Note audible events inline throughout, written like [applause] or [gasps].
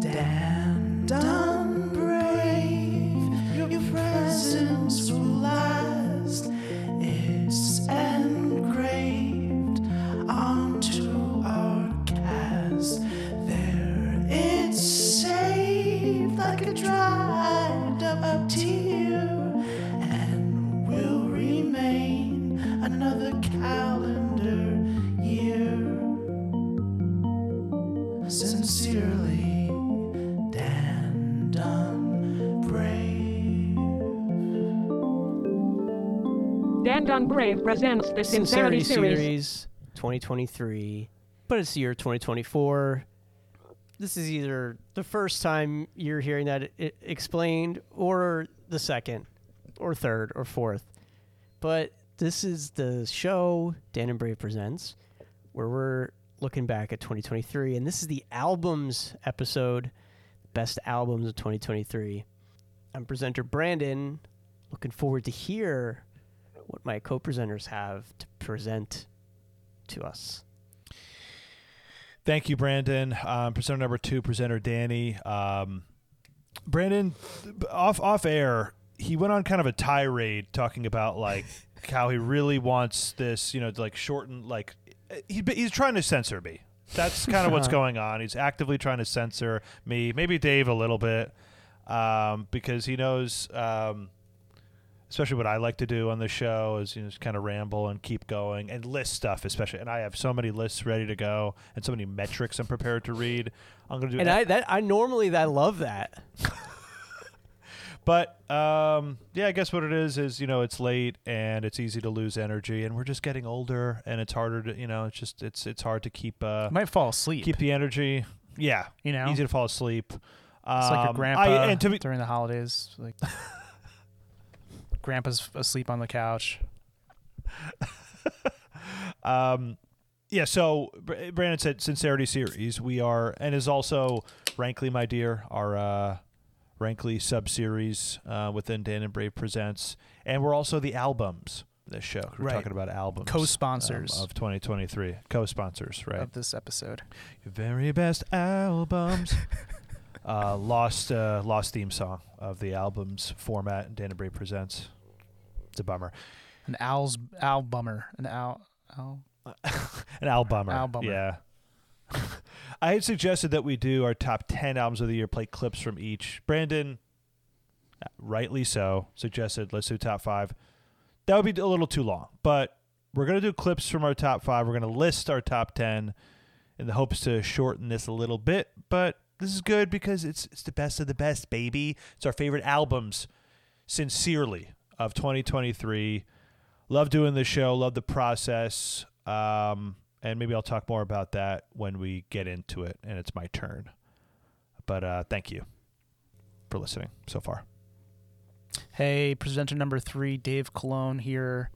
Damned unbrave, Dan Brave presents the Sincerity, Sincerity series. Series 2023, but it's the year 2024. This is either the first time you're hearing that i explained, or the second, or third, or fourth. But this is the show Dan and Brave presents, where we're looking back at 2023, and this is the albums episode, best albums of 2023. I'm presenter Brandon. Looking forward to hear what my co-presenters have to present to us. Thank you, Brandon. Um, presenter number two, presenter Danny. Um, Brandon, off off air, he went on kind of a tirade talking about like [laughs] how he really wants this, you know, to like shorten like he, he's trying to censor me. That's kind of what's [laughs] going on. He's actively trying to censor me, maybe Dave a little bit, um, because he knows, um, especially what I like to do on the show is you know, just kind of ramble and keep going and list stuff, especially. And I have so many lists ready to go and so many metrics I'm prepared to read. I'm gonna do And I that I normally I love that. [laughs] But um, yeah, I guess what it is is you know it's late and it's easy to lose energy, and we're just getting older, and it's harder to you know it's just it's it's hard to keep uh might fall asleep. keep the energy. Yeah, you know, easy to fall asleep. it's like your Um, grandpa I, and to be, during the holidays. Like, [laughs] grandpa's asleep on the couch. [laughs] um, yeah. So Brandon said sincerity series. We are and is also Rankly, my dear, our uh, Rankly sub series uh, within Dan and Brave presents, and we're also the albums. This show we're Right. talking about albums, Co-sponsors. um, of 2023, co-sponsors, right? of this episode. Your very best albums. [laughs] uh, lost uh, lost theme song of the album's format. Dan and Brave presents. It's a bummer. An owl's owl bummer. An owl. owl. [laughs] An albummer. Albummer. Yeah. [laughs] I had suggested that we do our top 10 albums of the year, play clips from each. Brandon, rightly so, suggested let's do top five. That would be a little too long, but we're going to do clips from our top five. We're going to list our top 10 in the hopes to shorten this a little bit, but this is good because it's, it's the best of the best, baby. It's our favorite albums, sincerely, of 2023. Love doing the show, love the process. Um, and maybe I'll talk more about that when we get into it and it's my turn. But uh, thank you for listening so far. Hey, presenter number three, Dave Cologne here.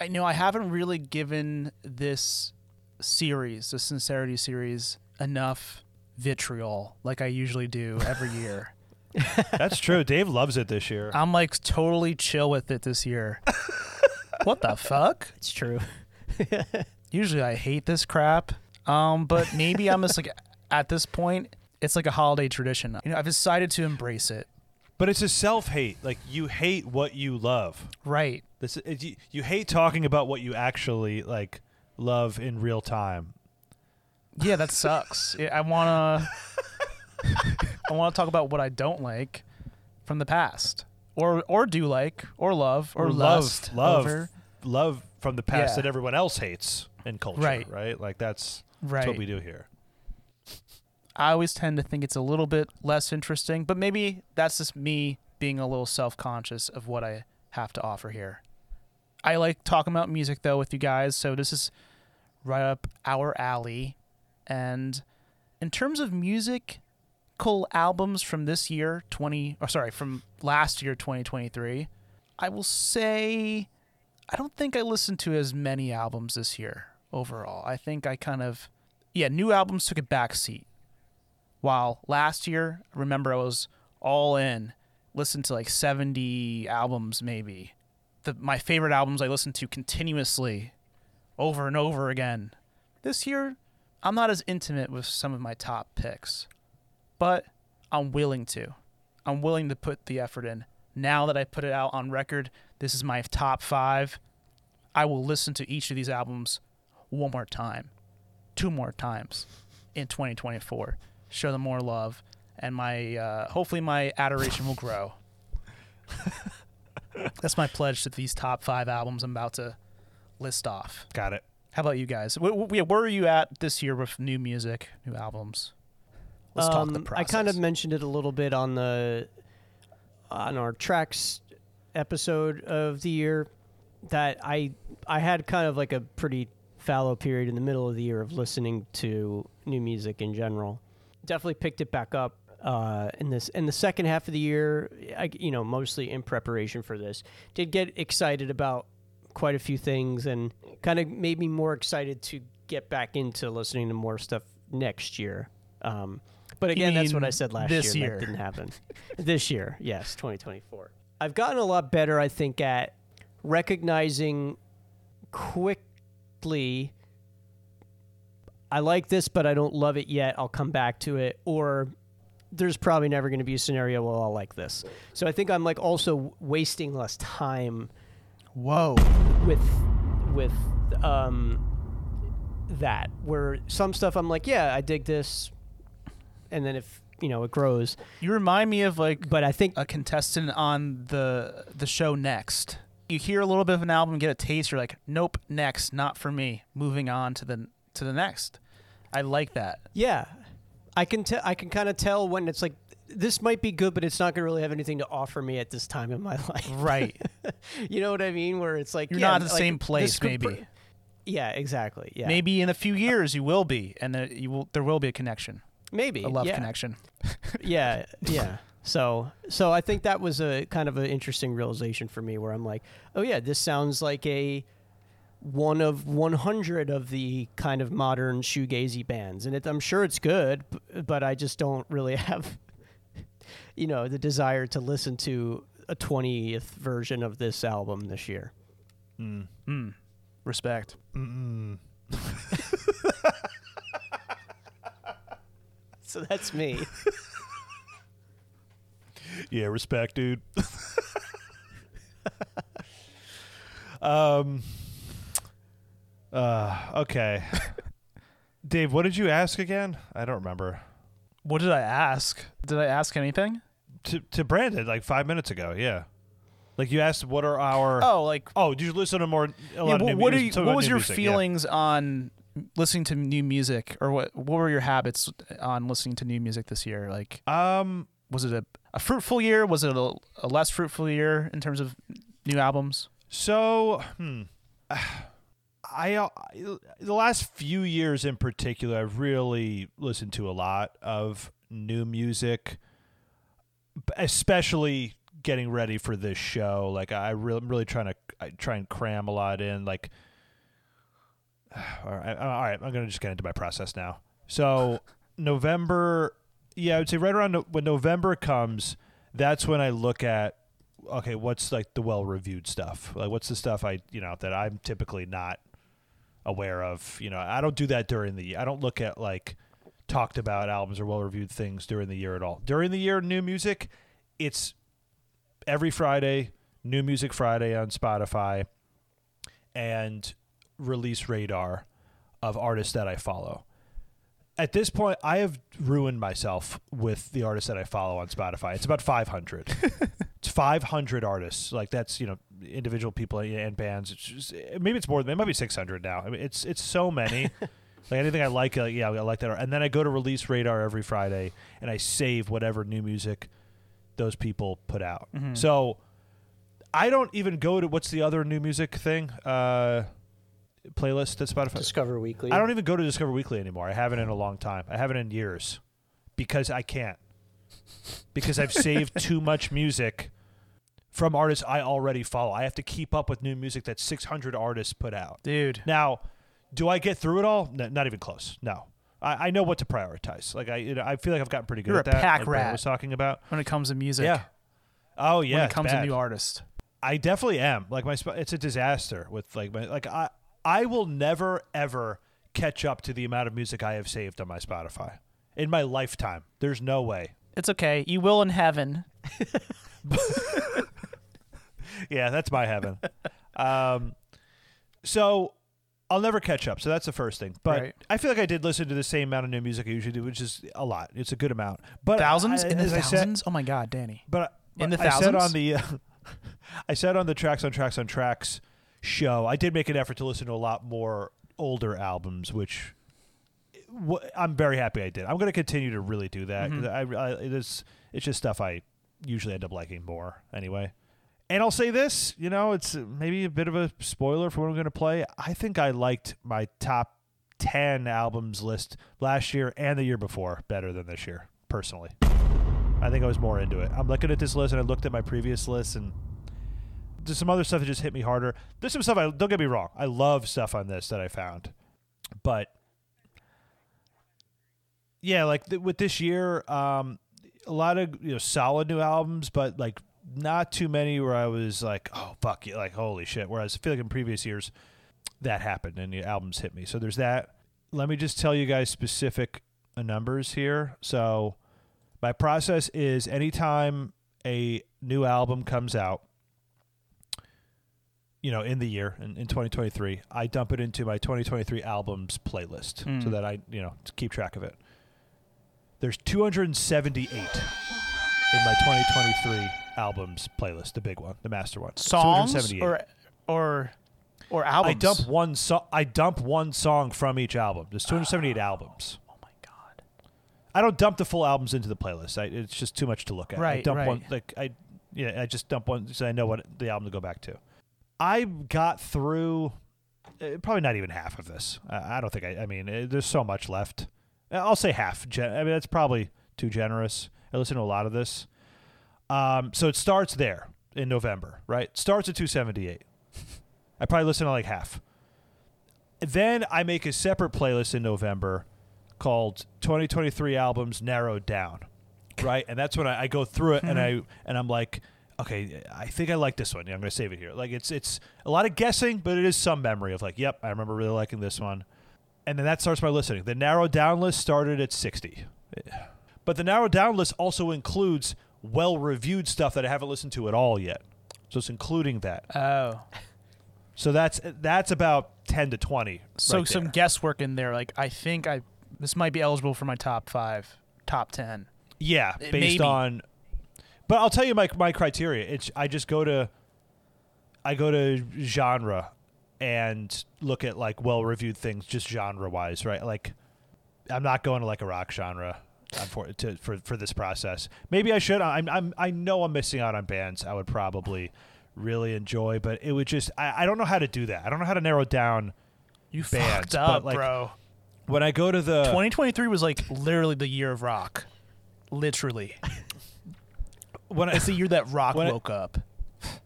I know I haven't really given this series, the Sincerity series, enough vitriol like I usually do every year. [laughs] That's [laughs] true. Dave loves it this year. I'm like totally chill with it this year. [laughs] what the fuck? It's true. [laughs] Usually I hate this crap. Um, but maybe I'm just like at this point, it's like a holiday tradition. You know, I've decided to embrace it. But it's a self hate. Like you hate what you love. Right. This is, you, you hate talking about what you actually like love in real time. Yeah, that sucks. I wanna I wanna talk about what I don't like from the past. Or or do like, or love, or, Or love- lust love. over. Love from the past Yeah. that everyone else hates in culture, Right. right? Like that's, that's what we do here. I always tend to think it's a little bit less interesting, but maybe that's just me being a little self conscious of what I have to offer here. I like talking about music though with you guys, so this is right up our alley. And in terms of albums from this year, 20 or sorry, from last year 2023, I will say I don't think I listened to as many albums this year overall. I think I kind of yeah, new albums took a back seat. While last year, I remember I was all in, listened to like 70 albums maybe. The my favorite albums I listened to continuously over and over again. This year, I'm not as intimate with some of my top picks. But I'm willing to. I'm willing to put the effort in. Now that I put it out on record, this is my top five. I will listen to each of these albums one more time, two more times in 2024. Show them more love, and my uh, hopefully my adoration will grow. [laughs] That's my pledge to these top five albums I'm about to list off. Got it. How about you guys? Wh- wh- where are you at this year with new music, new albums? Let's talk the Um, process. I kind of mentioned it a little bit on the on our tracks episode of the year that I I had kind of like a pretty fallow period in the middle of the year of listening to new music in general. Definitely picked it back up uh, in this in the second half of the year. I, you know, mostly in preparation for this, did get excited about quite a few things and kind of made me more excited to get back into listening to more stuff next year. Um, but again, that's what I said last this year. year? That didn't happen. [laughs] this year, yes, 2024. I've gotten a lot better, I think, at recognizing quickly. I like this, but I don't love it yet. I'll come back to it. Or there's probably never going to be a scenario where I'll like this. So I think I'm like also wasting less time Whoa. with with um that where some stuff I'm like, yeah, I dig this, and then if you know it grows, You remind me of like but I think a contestant on the the show next. You hear a little bit of an album, get a taste, you're like, nope, next, not for me. Moving on to the to the next. I like that. yeah, I can tell I can kind of tell when it's like this might be good, but it's not going to really have anything to offer me at this time in my [laughs] life. Right. [laughs] you know what I mean? Where it's like You're yeah, not at the like, same place, maybe. pr- yeah, exactly. Yeah, Maybe in a few years you will be, and there, you will there will be a connection, maybe a love yeah. connection. [laughs] yeah, [laughs] yeah. So, so I think that was a kind of an interesting realization for me, where I'm like, oh yeah, this sounds like a one of 100 of the kind of modern shoegazy bands, and it, I'm sure it's good, b- but I just don't really [laughs] have, you know, the desire to listen to a 20th version of this album this year. Mm. Mm. Respect. So that's me. [laughs] Yeah, respect, dude. [laughs] um. Uh. Okay. [laughs] Dave, what did you ask again? I don't remember. What did I ask? Did I ask anything? To to Brandon like five minutes ago. Yeah. Like you asked, what are our? Oh, like Oh, did you listen to more? A yeah, lot of what, new what, are you, what was your music, yeah. feelings on listening to new music, or what? What were your habits on listening to new music this year? Like, Um. was it a, a fruitful year? Was it a, a less fruitful year in terms of new albums? So, hmm. [sighs] I, uh, the last few years in particular, I've really listened to a lot of new music, especially getting ready for this show. Like I really, I'm really trying to I try and cram a lot in. Like, [sighs] all right, all right, I'm gonna just get into my process now. So [laughs] November, yeah, I would say right around no- when November comes, that's when I look at okay, what's like the well reviewed stuff? Like what's the stuff I you know that I'm typically not aware of? You know, I don't do that during the. I don't look at like talked about albums or well reviewed things during the year at all. During the year, new music, it's every Friday, new music Friday on Spotify, and release radar of artists that I follow. At this point, I have ruined myself with the artists that I follow on Spotify. It's about 500. [laughs] it's 500 artists. Like that's you know individual people and bands. It's just, maybe it's more than it might be 600 now. I mean, it's it's so many. [laughs] like anything I like, like yeah, I like that. And then I go to Release Radar every Friday and I save whatever new music those people put out. Mhm. So I don't even go to what's the other new music thing uh, playlist that Spotify. Discover Weekly. I don't even go to Discover Weekly anymore. I haven't in a long time. I haven't in years because I can't. Because I've saved [laughs] too much music from artists I already follow. I have to keep up with new music that 600 artists put out. Dude, Now, do I get through it all? No, not even close. No. I, I know what to prioritize. Like I, you know, I feel like I've gotten pretty good You're at a that. pack like rat. was talking about. when it comes to music, Yeah. Oh yeah. when it comes to new artists, I definitely am. Like my, it's a disaster with like my, like I, I will never ever catch up to the amount of music I have saved on my Spotify. in my lifetime. There's no way. It's okay. You will in heaven. [laughs] Yeah, that's my heaven. um, so I'll never catch up. So that's the first thing. But Right. I feel like I did listen to the same amount of new music I usually do, which is a lot. It's a good amount. But Thousands I, in the I said- thousands. oh my God, Danny. But In the thousands. I said on the uh, [laughs] I said on the tracks on tracks on tracks show, I did make an effort to listen to a lot more older albums, which wh- I'm very happy I did. I'm going to continue to really do that. 'cause mm-hmm. I, I, it is, it's just stuff I usually end up liking more anyway. And I'll say this, you know, it's maybe a bit of a spoiler for what I'm going to play. I think I liked my top 10 albums list last year and the year before better than this year, personally. I think I was more into it. I'm looking at this list and I looked at my previous list and there's some other stuff that just hit me harder. There's some stuff I don't get me wrong. I love stuff on this that I found. But yeah, like th- with this year, um, a lot of you know solid new albums, but like not too many where I was like, oh fuck you, like holy shit. Whereas I feel like in previous years that happened and the albums hit me. So there's that. Let me just tell you guys specific numbers here. So my process is anytime a new album comes out, you know, in the year in, in 2023, I dump it into my 2023 albums playlist so Hmm. that I, you know, to keep track of it. There's 278 in my 2023 albums playlist, the big one, the master one. Songs 278. or or or albums. I dump one so- I dump one song from each album. There's 278 albums. Oh my God. I don't dump the full albums into the playlist. I, it's just too much to look at. I Right, one right. like I yeah, I just dump one so I know what the album to go back to. I got through uh, probably not even half of this. I, don't think I I mean, uh, there's so much left. Uh, I'll say half. I mean, that's probably too generous. I listen to a lot of this. Um, so it starts there in November, right? Starts at 278. [laughs] I probably listen to like half. Then I make a separate playlist in November called 2023 albums narrowed down, right? And that's when I, I go through it and I and I'm like, okay, I think I like this one. Yeah, I'm gonna save it here. Like it's it's a lot of guessing, but it is some memory of like, yep, I remember really liking this one. And then that starts my listening. The narrow down list started at 60. But the narrow down list also includes well reviewed stuff that I haven't listened to at all yet. So it's including that. Oh. So that's that's about 10 to 20. So right some there. guesswork in there. Like I think I this might be eligible for my top five, top ten. Yeah, based maybe. on. But I'll tell you my my criteria. It's I just go to. I go to genre, and look at like well reviewed things, just genre wise, right? Like, I'm not going to like a rock genre. For, to, for for this process, maybe I should. I'm I'm I know I'm missing out on bands I would probably really enjoy, but it would just I, I don't know how to do that. I don't know how to narrow down You Bands, fucked up, like, bro. when I go to the 2023 was like literally the year of rock. Literally, when I, it's the year that rock When I- woke up.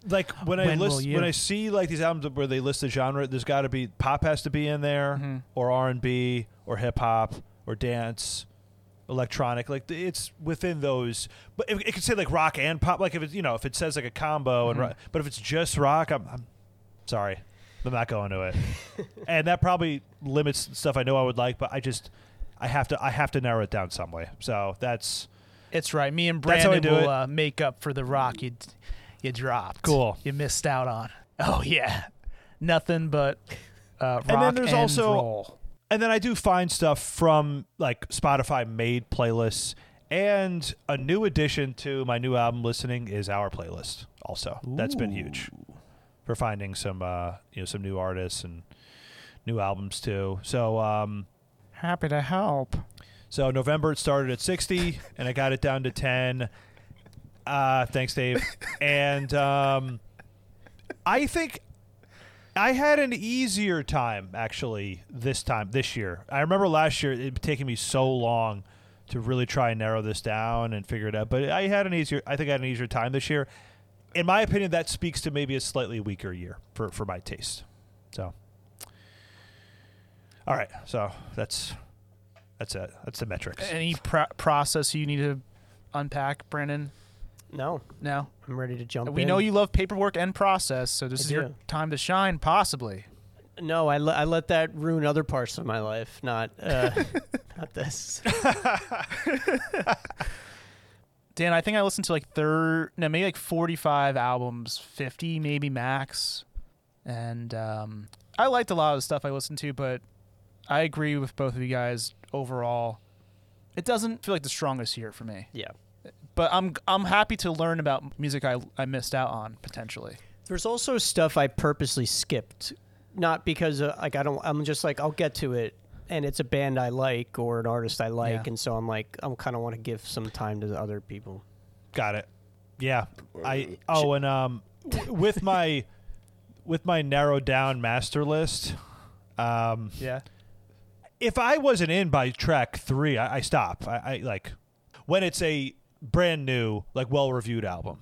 like when I When will list when I see like these albums where they list the genre, there's got to be pop has to be in there, Mm-hmm. or R and B, or hip hop, or dance, electronic. Like it's within those. But it, it could say like rock and pop. Like if it's you know if it says like a combo and Mm-hmm. rock, but if it's just rock, I'm, I'm sorry, I'm not going to it. [laughs] and that probably limits stuff I know I would like, but I just I have to I have to narrow it down some way. So that's It's right. Me and That's how I Brandon do will it. uh, make up for the rock you you dropped. Cool. You missed out on. Oh yeah, nothing but uh, rock then and, there's also- roll. And then I do find stuff from like Spotify made playlists. And a new addition to my new album listening is our playlist. Also, that's been huge for finding some uh, you know some new artists and new albums too. So um, Happy to help. So November it started at 60 and I got it down to 10. Uh, thanks, Dave. and um, I think I had an easier time actually this time this year. I remember last year it taking me so long to really try and narrow this down and figure it out. But I had an easier. I think I had an easier time this year. In my opinion, that speaks to maybe a slightly weaker year for for my taste. So, all right. So that's that's it. That's the metrics. Any pro- process you need to unpack, Brandon? No, No. I'm ready to jump in. We in. know you love paperwork and process, so this I is your do. time to shine, possibly. No, I, le- I let that ruin other parts of my life, not uh, [laughs] not this. [laughs] Dan, I think I listened to like third, no, maybe like 45 albums, 50 maybe max. And um, I liked a lot of the stuff I listened to, but I agree with both of you guys overall. It doesn't feel like the strongest year for me. Yeah. But I'm I'm happy to learn about music I, I missed out on potentially. There's also stuff I purposely skipped, not because uh, like I don't. I'm just like I'll get to it, and it's a band I like or an artist I like, Yeah. and so I'm like I'm kind of want to give some time to the other people. Got it. Yeah. I oh and um with my with my narrowed down master list, um Yeah. If I wasn't in by track three, I, I stop. I, I like when it's a brand new, like well reviewed album.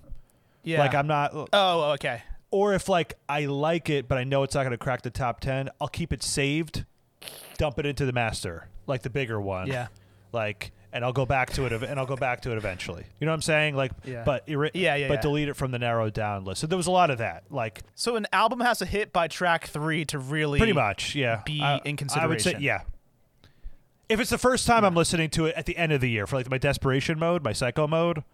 Yeah. Like I'm not Oh, okay. or if like I like it but I know it's not going to crack the top 10, I'll keep it saved, dump it into the master, like the bigger one. Yeah. Like and I'll go back to it and I'll go back to it eventually. You know what I'm saying? Like Yeah. but eri- Yeah, yeah, but yeah. delete it from the narrowed down list. So there was a lot of that. Like So an album has to hit by track 3 to really pretty much, yeah. be I, in I would say consideration. yeah. If it's the first time I'm listening to it at the end of the year for like my desperation mode, my psycho mode,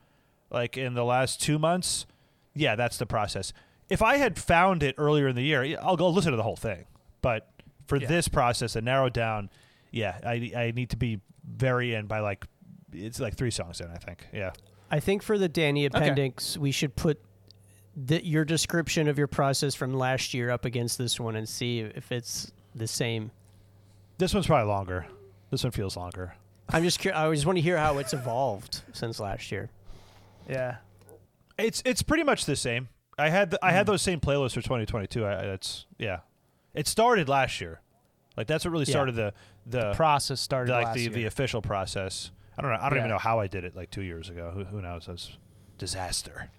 like in the last 2 months, yeah, that's the process. If I had found it earlier in the year, I'll go listen to the whole thing. But for Yeah. this process and narrow down, yeah, I I need to be very in by like it's like 3 songs in, I think. Yeah. I think for the Danny appendix, we should put the, your description of your process from last year up against this one and see if it's the same. This one's probably longer. This one feels longer. I'm just curious. I just want to hear how it's evolved since last year. Yeah. It's it's pretty much the same. I had the, I had those same playlists for 2022. I, I- it's yeah. It started last year. Like that's what really Yeah. started the the, Process started the, like last the, year. the official process. I don't know. I don't even know how I did it like 2 years ago. Who, who knows? That's disaster.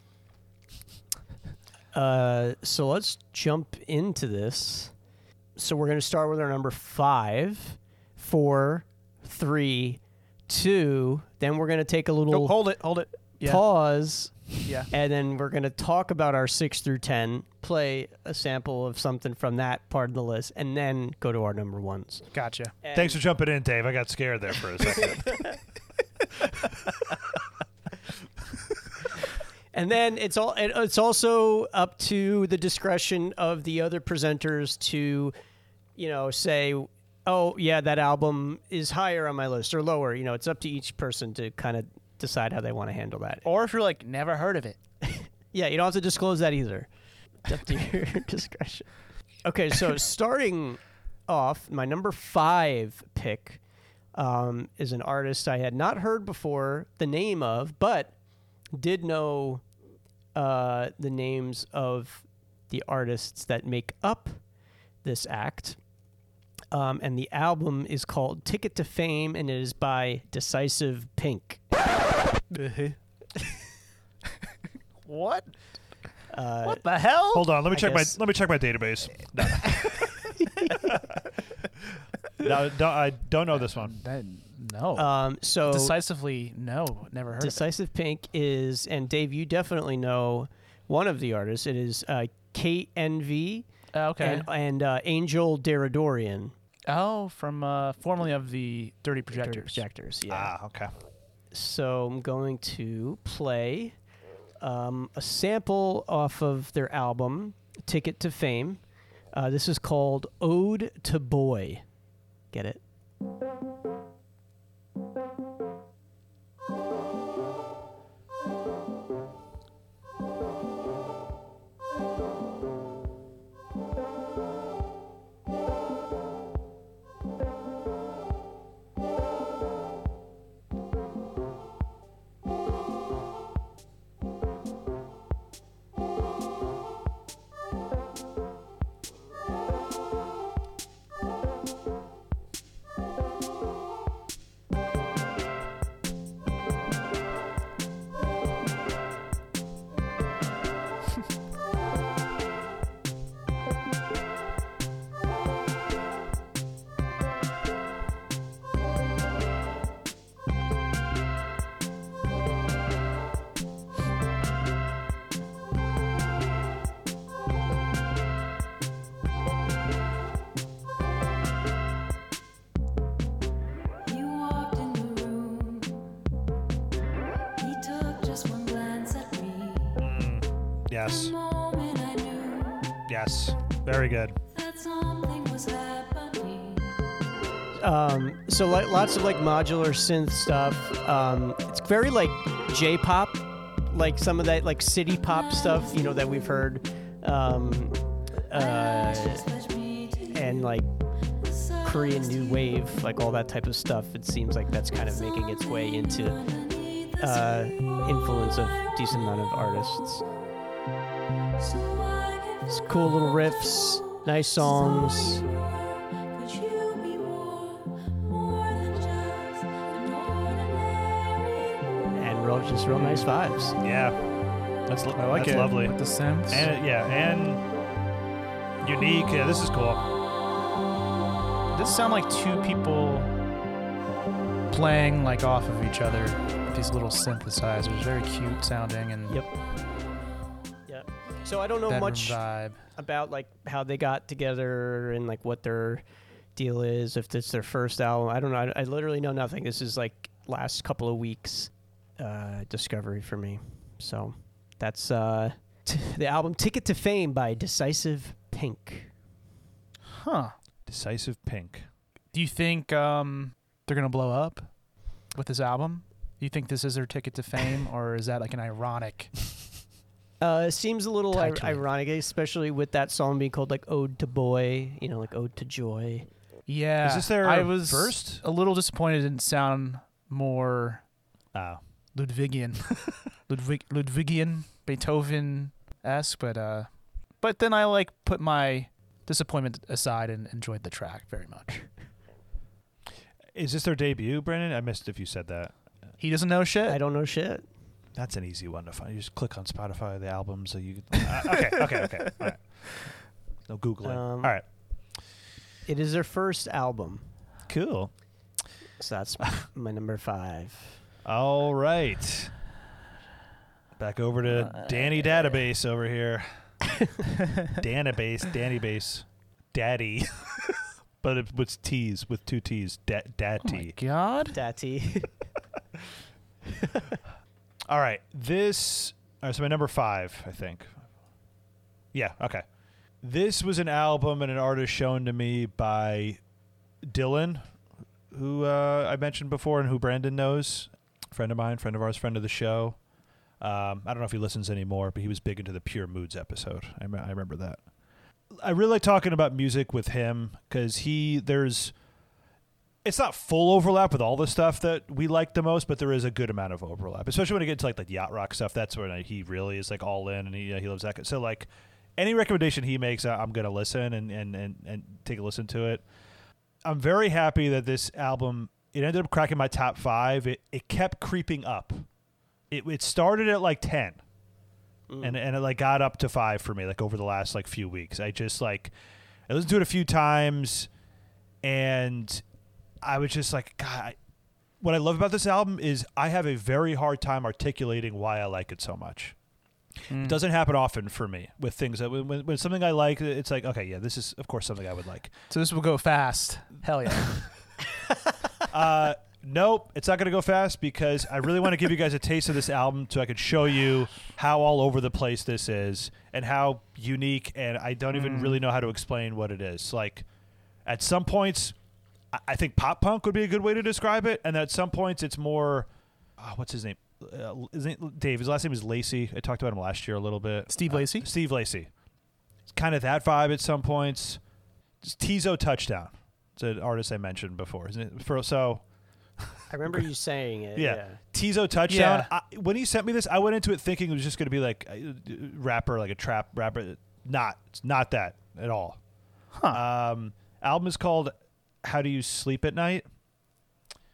Uh, so let's jump into this. So we're going to start with our number five, four, three, two. Then we're going to take a little Oh, hold it, hold it. Yeah. pause, Yeah. and then we're going to talk about our six through ten, play a sample of something from that part of the list, and then go to our number ones. Gotcha. Thanks for jumping in, Dave. I got scared there for a second. [laughs] And then it's all it's also up to the discretion of the other presenters to, you know, say, oh yeah, that album is higher on my list or lower. You know, it's up to each person to kind of decide how they want to handle that. Or if you're like never heard of it. [laughs] Yeah, you don't have to disclose that either. It's up to your [laughs] discretion. Okay, so [laughs] starting off, my number five pick um, is an artist I had not heard before the name of, but did know uh, the names of the artists that make up this act. Um, and the album is called Ticket to Fame, and it is by Decisive Pink. [laughs] What? Uh, What the hell? Hold on. Let me I check guess- my let me check my database. [laughs] No. [laughs] no, don't, I don't know this one. That- no. Um, so Decisively, no. Never heard of Decisive Pink is, and Dave, you definitely know one of the artists. It is uh, Kate NV. Uh, okay. and, and uh, Angel Deradoorian. Oh, from uh, formerly of the Dirty Projectors. Projectors, yeah. Ah, okay. So I'm going to play um, a sample off of their album, Ticket to Fame. Uh, this is called Ode to Boy. Get it? Very good. Um, so like lots of like modular synth stuff. Um, it's very like J-pop, like some of that like city pop stuff, you know, that we've heard, um, uh, and like Korean new wave, like all that type of stuff. It seems like that's kind of making its way into uh, influence of decent amount of artists. It's cool little riffs, nice songs. and real just real nice vibes. Yeah. That's, lo- I like that's it. lovely. With the synths. And yeah, and unique. Yeah, this is cool. This sound like two people playing like off of each other. with These little synthesizers, very cute sounding and Yep. Yeah. So I don't know bedroom much vibe. about like how they got together and like what their deal is. If it's their first album, I don't know. I, I literally know nothing. This is like last couple of weeks uh, discovery for me. So that's uh, t- [laughs] the album "Ticket to Fame" by Decisive Pink. Huh. Decisive Pink. Do you think um, they're gonna blow up with this album? Do you think this is their ticket to fame, or is that like an ironic? Uh, it seems a little Tied ir- ironic, especially with that song being called like "Ode to Boy," you know, like "Ode to Joy." Yeah. Is this their I was first? a little disappointed. It didn't sound more Oh. Ludwigian, [laughs] Ludwig, Ludwigian, Beethoven esque, but uh, but then I like put my disappointment aside and enjoyed the track very much. Is this their debut, Brandon? I missed if you said that. He doesn't know shit. I don't know shit. That's an easy one to find. You just click on Spotify, the albums. So you. Uh, okay, okay, okay. [laughs] All right. No googling. Um, All right. It is their first album, Cool. so that's [laughs] my number five. All right. Back over to Danny Database over here. [laughs] Danabase, Danny Base, Daddy. but it was T's with two T's. Da- oh my Daddy. god. Daddy. All right. This. All right, so my number five, I think. Yeah. Okay. This was an album and an artist shown to me by Dylan, who uh, I mentioned before and who Brandon knows. Friend of mine, friend of ours, friend of the show. Um, I don't know if he listens anymore, but he was big into the Pure Moods episode. I, I remember that. I really like talking about music with him because he there's it's not full overlap with all the stuff that we like the most, but there is a good amount of overlap, especially when it gets to like like yacht rock stuff. That's when he really is like all in, and he uh, he loves that. So like any recommendation he makes, I- I'm gonna listen and and and and take a listen to it. I'm very happy that this album it ended up cracking my top five. It it kept creeping up. It it started at like ten, and and it like got up to five for me like over the last like few weeks. I just like I listened to it a few times, and I was just like, God. I, what I love about this album is I have a very hard time articulating why I like it so much. It doesn't happen often for me with things that when, when, when something I like, it's like, okay, yeah, this is of course something I would like. So this will go fast. Hell yeah. [laughs] Uh, nope, it's not going to go fast because I really want to give you guys a taste of this album so I could show you how all over the place this is and how unique. And I don't even really know how to explain what it is. Like, at some points, I- I think pop punk would be a good way to describe it, and at some points, it's more. Uh, what's his name? Uh, his name? Dave. His last name is Lacy. I talked about him last year a little bit. Steve Uh, Lacy? Steve Lacy. It's kind of that vibe at some points. Just Teezo Touchdown. It's an artist I mentioned before, isn't it? For, so I remember you saying it. yeah. Yeah. Teezo touchdown. Yeah. I, when he sent me this, I went into it thinking it was just going to be like a rapper, like a trap rapper. Not, it's not that at all. Huh. Um, album is called "How Do You Sleep at Night."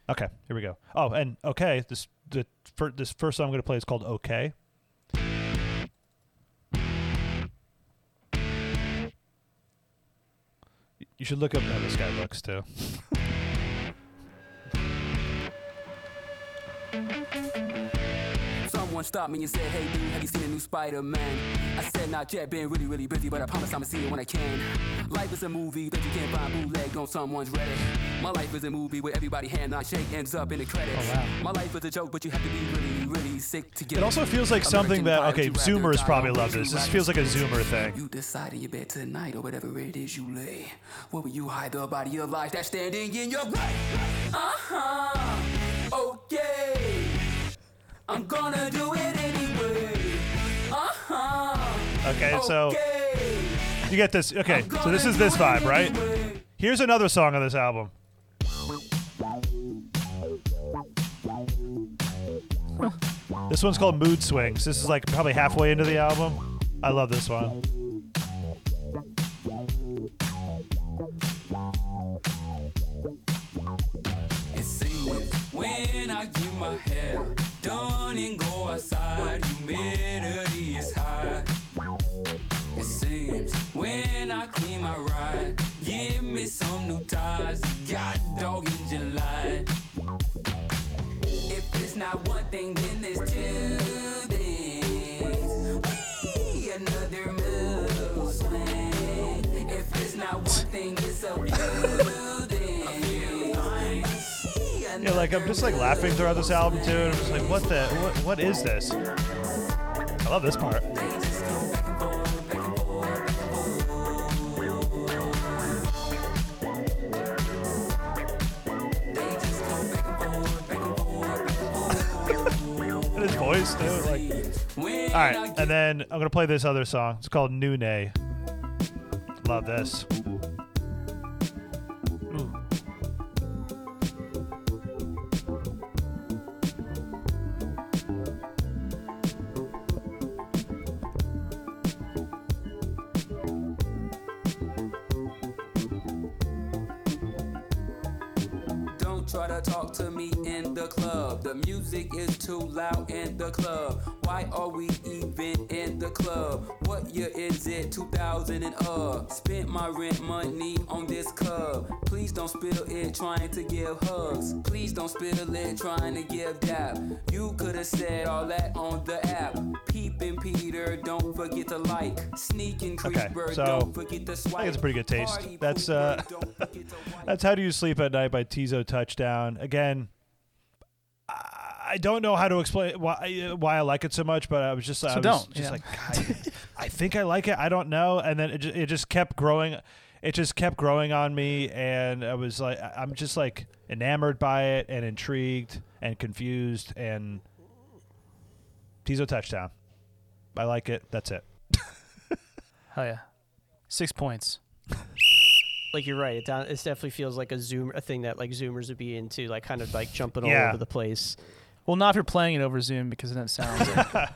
Okay, here we go. Oh, and okay, this the fir- this first song I'm going to play is called "Okay." You should look up how this guy looks too. [laughs] Someone stopped me and said, Hey dude, have you seen the new Spider-Man? I said not yet, been really, really busy, but I promise I'ma see it when I can. Life is a movie that you can't find bootleg on someone's Reddit. My life is a movie where everybody hand on shake ends up in the credits. My life is a joke, but you have to be really, really sick to get It also feels like something that okay, Zoomers probably love this. This feels like a Zoomer thing. You decide in your bed tonight or whatever it is you lay. Where will you hide the body of life that's standing in your way? Uh-huh. Okay. I'm gonna do it anyway. Uh-huh. Okay, so you get this. Okay, so this is this vibe, right? Here's another song on this album. This one's called Mood Swings. This is like probably halfway into the album. I love this one. It seems when I get my hair go outside, humidity is high. It seems when I clean my ride, give me some new ties. Got dog in July. If it's not one thing, then there's two things. Another mood swing. If it's not one thing, it's a [laughs] like I'm just like laughing throughout this album too, and I'm just like, what the, what, what is this? I love this part. [laughs] his voice too, like. All right, and then I'm gonna play this other song. It's called Nune. Love this. Try to talk to me in the club. The music is too loud in the club. Why are we even in the club? What year is it? 2000 and uh. Spent my rent money on this cub. Please don't spill it trying to give hugs. Please don't spill it trying to give dap. You could have said all that on the app. Peeping Peter, don't forget to like. Sneaking Okay, creeper, so, don't forget to swipe. I think it's a pretty good taste. Party That's, uh, don't forget to [laughs] wipe. That's How Do You Sleep at Night by Teezo Touchdown. Again, I I don't know how to explain why why I like it so much, but I was just I was don't, just yeah. like I, [laughs] I think I like it. I don't know, and then it just, it just kept growing. It just kept growing on me, and I was like, I'm just like enamored by it, and intrigued, and confused, and Teezo Touchdown. I like it. That's it. [laughs] Hell yeah. Six points. Like you're right. It, down, it definitely feels like a zoom a thing that like Zoomers would be into, like kind of like jumping all Yeah. over the place. Well, not if you're playing it over Zoom because then it sounds like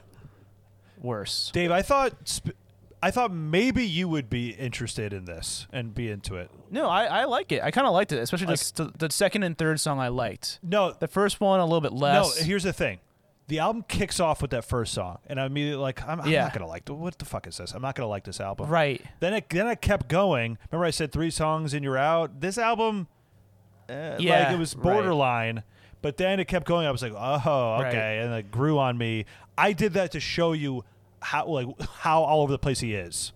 [laughs] worse. Dave, I thought sp- I thought maybe you would be interested in this and be into it. No, I, I like it. I kind of liked it, especially Like- the, the second and third song I liked. No, The first one a little bit less. No, here's the thing. The album kicks off with that first song, and I'm immediately like, I'm, I'm Yeah. not gonna like. th- What the fuck is this? I'm not gonna like this album. right. Then it then it kept going. Remember, I said three songs and you're out. This album, uh, like Yeah, it was right. But then it kept going. I was like, oh, okay, Right. and it grew on me. I did that to show you how like how all over the place he is,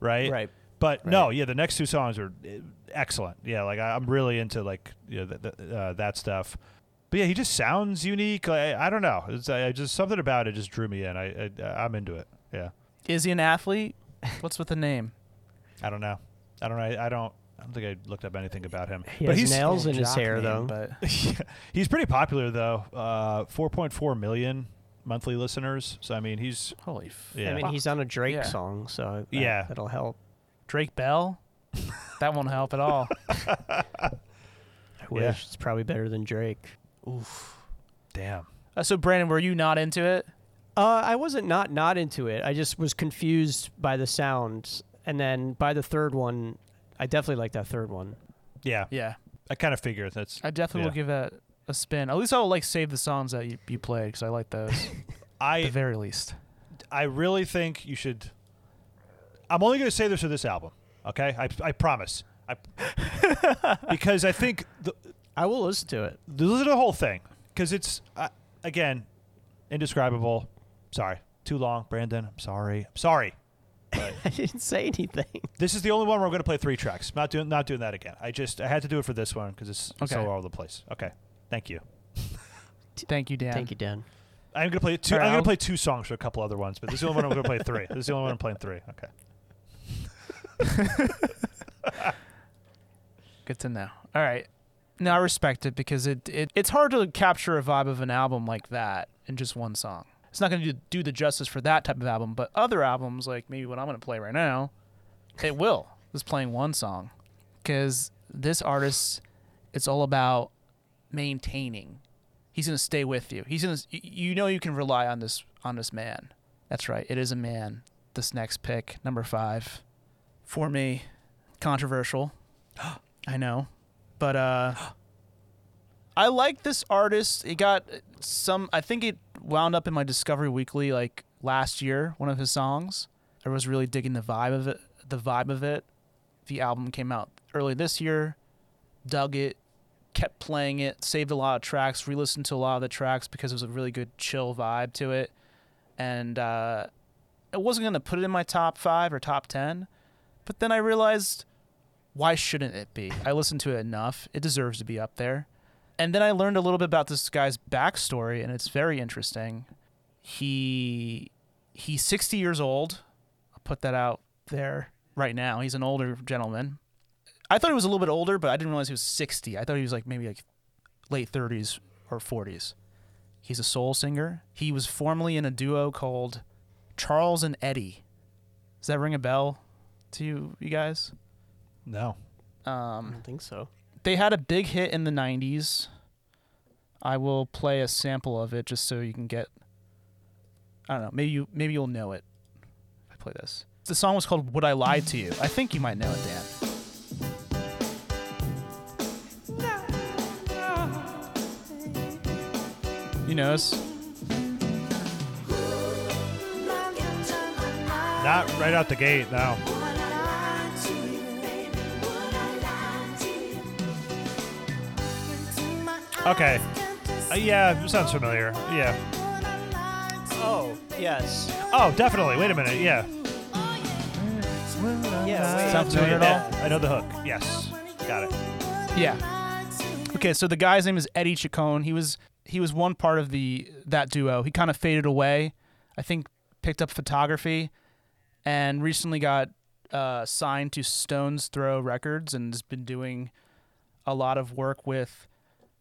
right? Right. But no, yeah, the next two songs are uh, excellent. Yeah, like I, I'm really into like you know, th- th- uh, that stuff. But yeah, he just sounds unique. I, I don't know. It's I, just something about it just drew me in. I, I I'm into it. Yeah. Is he an athlete? What's with the name? I don't know. I don't know. I, I don't. I don't think I looked up anything about him. He but has he's nails in his jock hair name, though. But [laughs] he's pretty popular though. Uh, 4.4 million monthly listeners. So I mean, he's holy f- yeah. I mean, he's on a Drake Yeah. song, so that, Yeah. that'll help. Drake Bell? [laughs] that won't help at all. [laughs] I wish Yeah. it's probably better than Drake. Oof, damn. Uh, so, Brandon, were you not into it? Uh, I wasn't not not into it. I just was confused by the sound, and then by the third one, I definitely like that third one. Yeah. Yeah. I kind of figured that's. I definitely will give that a spin. At least I'll like save the songs that you, you played because I like those. [laughs] at the I very least. I really think you should. I'm only going to say this for this album. Okay, I I promise. I [laughs] because I think the I will listen to it. listen to the whole thing because it's uh, again indescribable. Sorry, too long, Brandon. I'm sorry. I'm sorry. [laughs] I didn't say anything. This is the only one where I'm going to play three tracks. Not doing not doing that again. I just I had to do it for this one because it's Okay. so all over the place. Okay, thank you. [laughs] Thank you, Dan. Thank you, Dan. I'm gonna play two. All right, I'm gonna play two songs for a couple other ones, but this is the only one I'm gonna play three. This is the only one I'm playing three. Okay. [laughs] Good to know. All right. No, I respect it because it, it it's hard to capture a vibe of an album like that in just one song. It's not going to do, do the justice for that type of album, but other albums like maybe what I'm going to play right now, it will. Just playing one song because this artist, it's all about maintaining. He's going to stay with you. He's going to you know you can rely on this on this man. That's right. It is a man. This next pick, number 5 for me, controversial. [gasps] I know. But uh [gasps] I like this artist. It got some I think it wound up in my Discovery Weekly like last year, one of his songs. I was really digging the vibe of it the vibe of it. The album came out early this year. Dug it, kept playing it, saved a lot of tracks, re-listened to a lot of the tracks because it was a really good chill vibe to it. And uh I wasn't gonna put it in my top five or top ten, but then I realized why shouldn't it be? I listened to it enough. It deserves to be up there. And then I learned a little bit about this guy's backstory, and it's very interesting. He he's 60 years old. I'll put that out there right now. He's an older gentleman. I thought he was a little bit older, but I didn't realize he was 60. I thought he was like maybe like late 30s or 40s. He's a soul singer. He was formerly in a duo called Charles and Eddie. Does that ring a bell to you, you guys? No. I Um, don't think so. They had a big hit in the 90s. I will play a sample of it just so you can get I don't know, maybe you maybe you'll know it if I play this. The song was called Would I Lie to You? I think you might know it, Dan. You know this? Not right out the gate. No. Okay. Uh, yeah, sounds familiar. Yeah. Oh, yes. Oh, definitely. Wait a minute. Yeah. Yeah, wait. Sound familiar at all? I know the hook. Yes. Got it. Yeah. Okay, so the guy's name is Eddie Chacon. He was he was one part of the that duo. He kind of faded away. I think picked up photography, and recently got uh, signed to Stones Throw Records and has been doing a lot of work with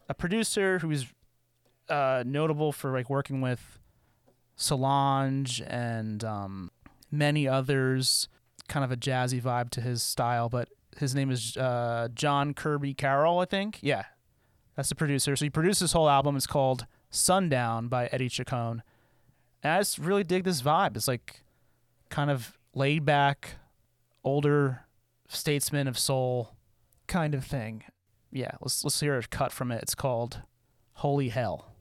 a producer who's uh, notable for like working with Solange and um, many others. Kind of a jazzy vibe to his style, but his name is uh, John Kirby Carroll, I think. Yeah, that's the producer. So he produced this whole album. It's called Sundown by Eddie Chacon. And I just really dig this vibe. It's like kind of laid back, older statesman of soul kind of thing. Yeah, let's let's hear a cut from it. It's called Holy Hell.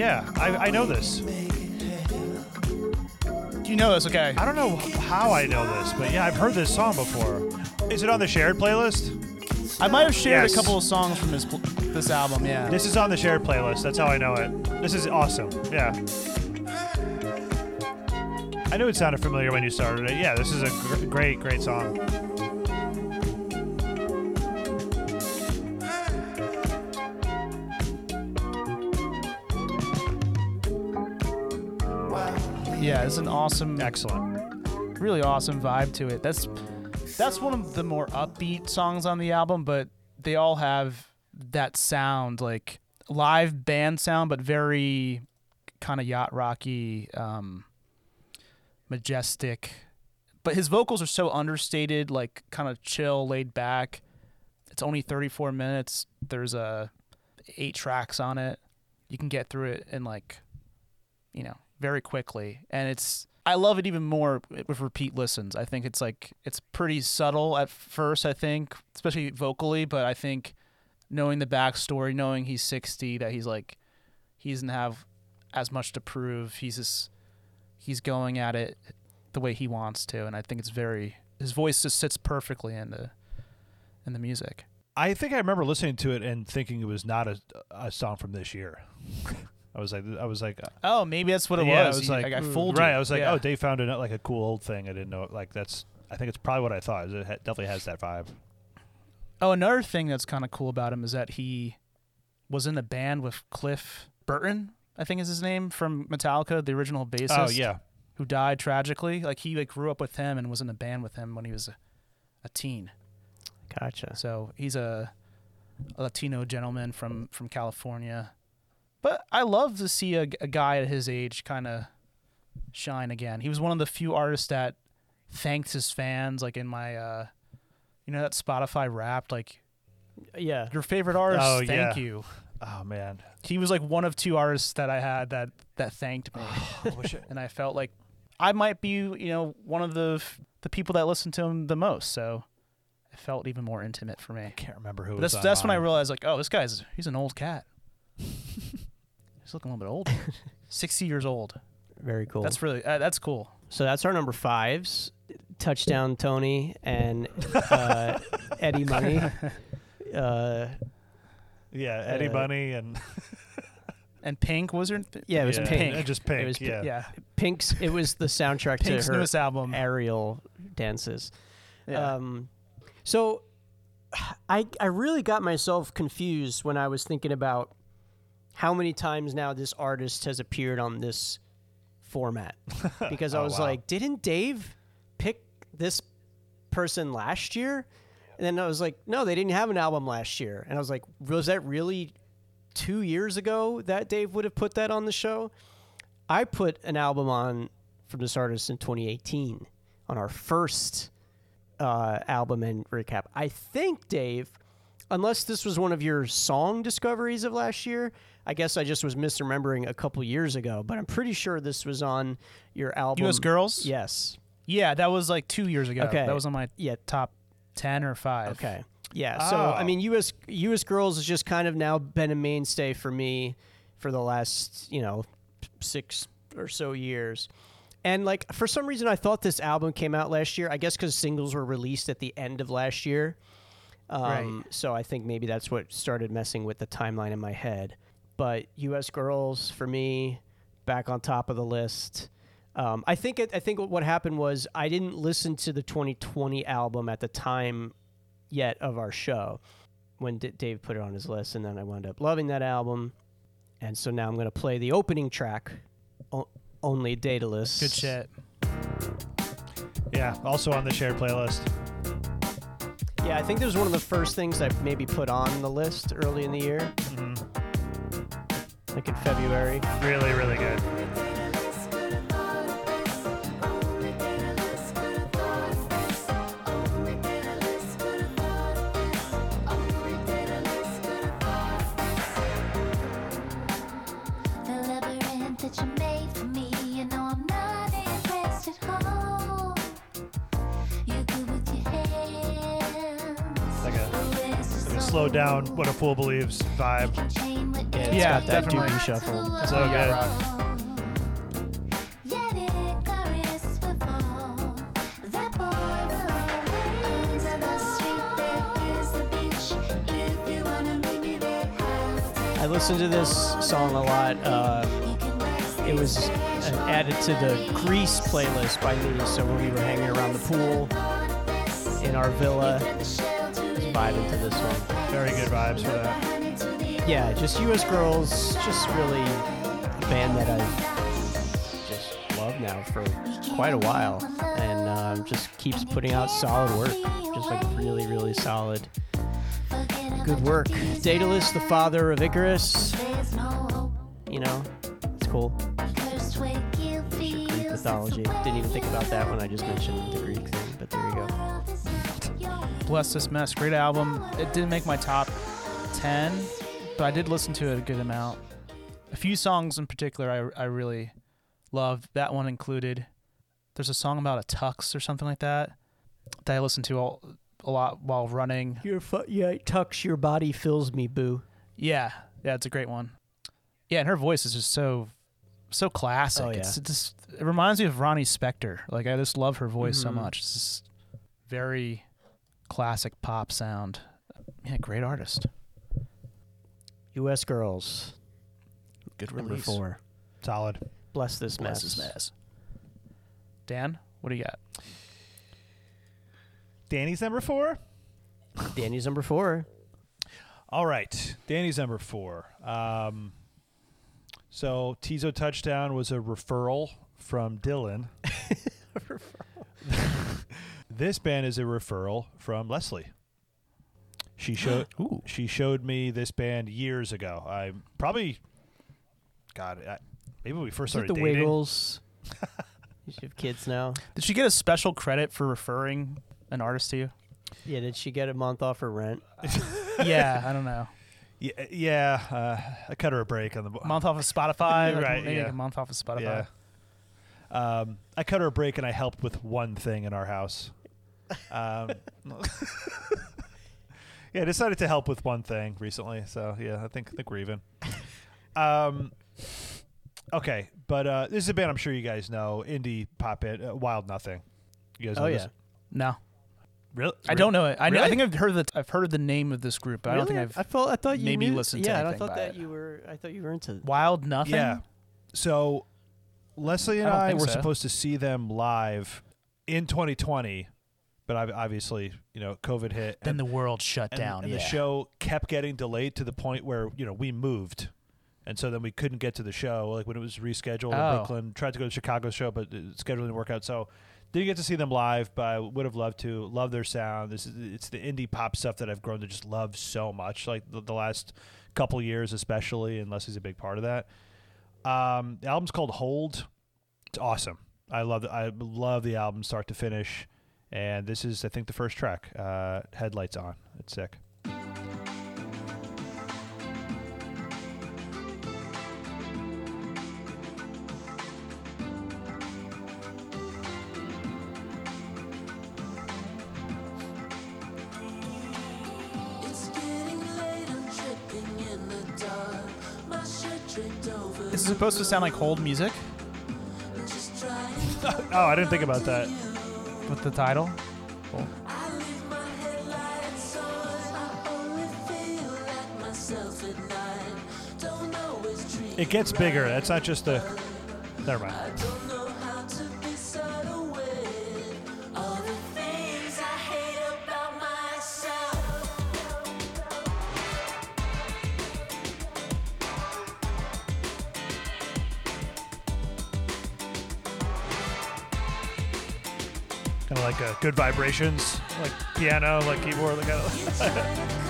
Yeah. I, I know this. Make it hell. Do you know this? Okay. I don't know how I know this, but yeah, I've heard this song before. Is it on the shared playlist? I might have shared Yes. a couple of songs from this pl- this album. Yeah. This is on the shared playlist. That's how I know it. This is awesome. Yeah. I knew it sounded familiar when you started it. Yeah, this is a gr- great, great song. It's an awesome Excellent. really awesome vibe to it. That's that's one of the more upbeat songs on the album, but they all have that sound like live band sound, but very kind of yacht rocky, um, majestic. But his vocals are so understated, like kind of chill, laid back. It's only 34 minutes. There's uh, eight tracks on it. You can get through it in like, you know, very quickly. And it's I love it even more with repeat listens. I think it's like it's pretty subtle at first. I think, especially vocally, but I think knowing the backstory, knowing he's 60, that he's like he doesn't have as much to prove. He's just he's going at it the way he wants to, and I think it's very his voice just sits perfectly in the in the music. I think I remember listening to it and thinking it was not a, a song from this year. [laughs] I was like, I was like, uh, Oh, maybe that's what it yeah, was. I was You- like, I mm, fooled right. you. I was like, Yeah. oh, Dave found a, like a cool old thing. I didn't know. Like that's, I think it's probably what I thought. It definitely has that vibe. Oh, another thing that's kind of cool about him is that he was in a band with Cliff Burton, I think is his name, from Metallica, the original bassist. Oh yeah, Who died tragically. Like he like grew up with him and was in a band with him when he was a, a teen. Gotcha. So he's a, a Latino gentleman from from California. But I love to see a, a guy at his age kind of shine again. He was one of the few artists that thanked his fans, like in my, uh, you know, that Spotify Wrapped, like Yeah. your favorite artist, Oh, thank yeah. you. oh man. He was like one of two artists that I had that that thanked me, [laughs] and I felt like I might be, you know, one of the the people that listened to him the most. So it felt even more intimate for me. I can't remember who. Was that's that's when I realized like, oh, this guy's he's an old cat. [laughs] he's looking a little bit old. [laughs] Sixty years old. Very cool. That's really uh, that's cool. so that's our number fives. Touchdown Tony and uh, [laughs] Eddie Money. Uh, Yeah, Eddie Uh, Bunny and [laughs] And Pink was her. yeah, it was yeah, Pink. and just Pink. It was Pi- yeah. Yeah, Pink's. It was the soundtrack Pink's to her newest album. aerial dances. Yeah. Um, so I I really got myself confused when I was thinking about how many times now this artist has appeared on this format [laughs] because I Oh, was wow. like, didn't Dave pick this person last year? And then I was like, no, they didn't have an album last year. And I was like, was that really two years ago that Dave would have put that on the show? I put an album on from this artist in 2018 on our first uh, album and recap. I think, Dave, unless this was one of your song discoveries of last year, I guess I just was misremembering a couple years ago, but I'm pretty sure this was on your album. U.S. Girls. Yes. Yeah, that was like two years ago. Okay. That was on my Yeah. top ten or five. Okay. Yeah. So oh. I Oh. mean, U.S. U.S. Girls has just kind of now been a mainstay for me for the last you know six or so years. And like for some reason, I thought this album came out last year. I guess because singles were released at the end of last year. Um, Right. So I think maybe that's what started messing with the timeline in my head. But U.S. Girls for me, back on top of the list. Um, I think it, I think what happened was I didn't listen to the 2020 album at the time yet of our show when D- Dave put it on his list, and then I wound up loving that album, and so now I'm gonna play the opening track, o- only Daedalus. Good shit. Yeah, also on the shared playlist. Yeah, I think this was one of the first things I maybe put on the list early in the year, hmm like in February. Really, really good. Slow down, what a fool believes vibe. Yeah, it's Yeah, got that definitely. doobie shuffle. So good. Yet Icarus will fall. That boy will always on the street. There is the beach. If you wanna meet me there, have to I listened to this song a lot. Uh, You can wax it was added to the Greece playlist by me. So when we were hanging around the pool in our villa, just vibing to this one. Very good vibes for that. Yeah, just U.S. Girls, just really a band that I've just loved now for quite a while, and um, just keeps putting out solid work. Just like really, really solid, good work. Daedalus, the father of Icarus. You know, it's cool. Cursed way guilt Greek mythology. Didn't even think about that when I just mentioned the Greek thing, Bless This Mess, great album. It didn't make my top 10, but I did listen to it a good amount. A few songs in particular I, I really loved. That one included. There's a song about a tux or something like that that I listened to all, a lot while running. Your fu- yeah, tux your body fills me, boo. Yeah, yeah, it's a great one. Yeah, and her voice is just so so classic. Oh, yeah. It's just it reminds me of Ronnie Spector. Like I just love her voice so Mhm. much. It's just very classic pop sound. Yeah, great artist. U.S. Girls, Good release. number release. four. Solid. Bless this Bless mess. this mess. Dan, what do you got? Danny's number four. Danny's number four. All right, Danny's number four. Um, so Teezo touchdown was a referral from Dylan. [laughs] [laughs] this band is a referral from Leslie. She showed [gasps] she showed me this band years ago. I probably, God, I, maybe when we first Is started the dating. Wiggles? [laughs] you should have kids now. Did she get a special credit for referring an artist to you? Yeah, did she get a month off her rent? [laughs] yeah, I don't know. Yeah, yeah. Uh, I cut her a break on the bo- Month off of Spotify, [laughs] like Right, maybe yeah. like a month off of Spotify. Yeah. Um, I cut her a break and I helped with one thing in our house. Um, [laughs] yeah, I decided to help with one thing recently. So yeah, I think I think we're even. Um, okay, but uh, this is a band I'm sure you guys know, indie pop band, uh, Wild Nothing. You guys know Oh this? yeah. No, Really? I don't know it. I, know, I think I've heard that. I've heard the name of this group, but I don't think I've I felt. I thought you maybe knew, listened to Yeah, I thought that it. you were. I thought you were into. Wild Nothing. Yeah. So Leslie and I I, were so. supposed to see them live in 2020, but ob- obviously, you know, COVID hit. Then and, the world shut and, down. and yeah. the show kept getting delayed to the point where you know we moved, and so then we couldn't get to the show. Like when it was rescheduled Oh. in Brooklyn, tried to go to the Chicago show, but the schedule didn't work out. So didn't get to see them live, but I would have loved to. Love their sound. This is it's the indie pop stuff that I've grown to just love so much. Like the, the last couple years, especially, and Leslie's a big part of that. Um, the album's called Hold. It's awesome. I love the, I love the album start to finish, and this is I think the first track. Uh, Headlights on. It's sick. It's getting late, I'm tripping in the dark. My shirt draped over. Is supposed to sound like hold music [laughs] Oh, I didn't think about that. With the title? Treat It gets bigger. That's not just the. Never mind. Good vibrations, like piano, like keyboard. Like [laughs]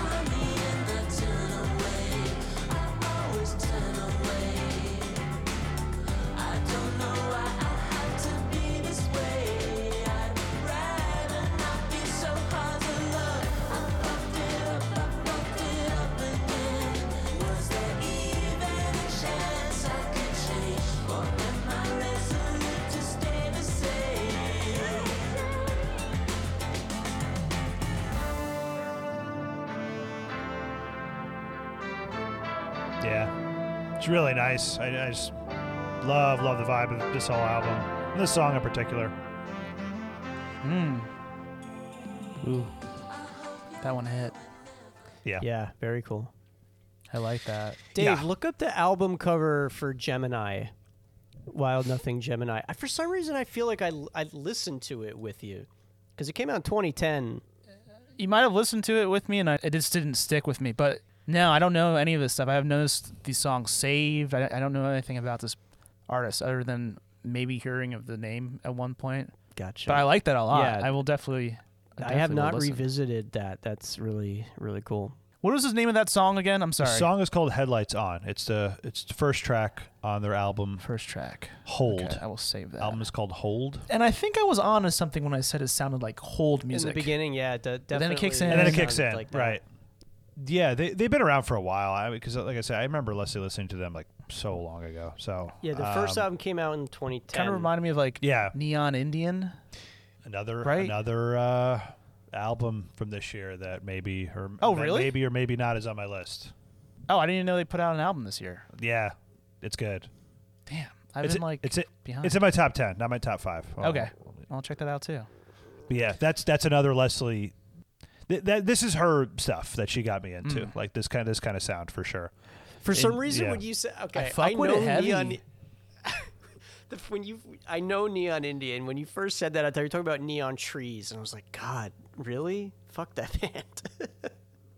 I, I just love love the vibe of this whole album, and this song in particular. Hmm. Ooh. That one hit. Yeah. Yeah, very cool. I like that. Dave, Yeah. look up the album cover for Gemini. Wild Nothing Gemini. I, for some reason, I feel like I, I listened to it with you because it came out in 2010. You might have listened to it with me, and I, it just didn't stick with me. But no, I don't know any of this stuff. I have noticed these songs saved. I, I don't know anything about this artist other than maybe hearing of the name at one point. Gotcha. But I like that a lot. Yeah. I will definitely. I have definitely will not revisited that. That's really really cool. What was the name of that song again? I'm The sorry. song is called Headlights On. It's the it's the first track on their album First track. Hold. Okay, I will save that. album is called Hold. and I think I was on to something when I said it sounded like hold music. In the beginning, yeah, de- definitely. then it kicks in. And then it kicks in, like right? Yeah, they they've been around for a while. I because like I said, I remember Leslie listening to them like so long ago. So Yeah, the first um, album came out in 2010. Kind of reminded me of like Yeah, Neon Indian. another Right? another uh, album from this year that maybe or Oh, really? maybe or maybe not is on my list. Oh, I didn't even know they put out an album this year. Yeah, it's good. Damn, I've it's been like it's it, behind. it's in my top ten, not my top five. Well, okay, I'll check that out too. But yeah, that's that's another Leslie. Th- that this is her stuff that she got me into, Mm. like this kind of this kind of sound for sure. For some And- reason, yeah. when you say okay, fuck with know it. Neon. [laughs] the, when you, I know Neon Indian. When you first said that, I thought you were talking about Neon Trees, and I was like, God, really? Fuck that [laughs] band.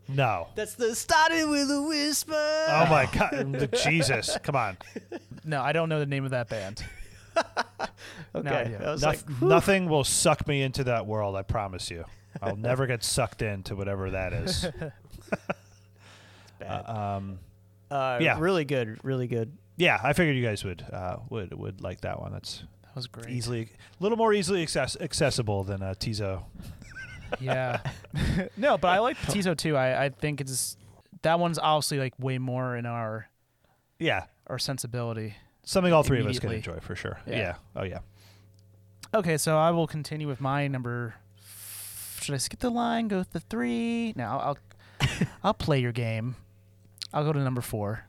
No, That's the started with a whisper. oh my god, [laughs] Jesus, come on, No, I don't know the name of that band. okay. idea. I was like, nothing will suck me into that world. I promise you, I'll never get sucked into whatever that is. [laughs] bad. Um, Uh, yeah. really good, really good. yeah, I figured you guys would uh, would would like that one. That's That was great. easily a little more easily access- accessible than uh, Teezo. Yeah. [laughs] [laughs] no, but I like Teezo too. I, I think it's that one's obviously like way more in our Yeah, our sensibility. something all three of us can enjoy for sure. Yeah. yeah. Oh yeah. Okay, so I will continue with my number. Should I skip the line? Go with the three? No, I'll [laughs] I'll play your game. I'll go to number four.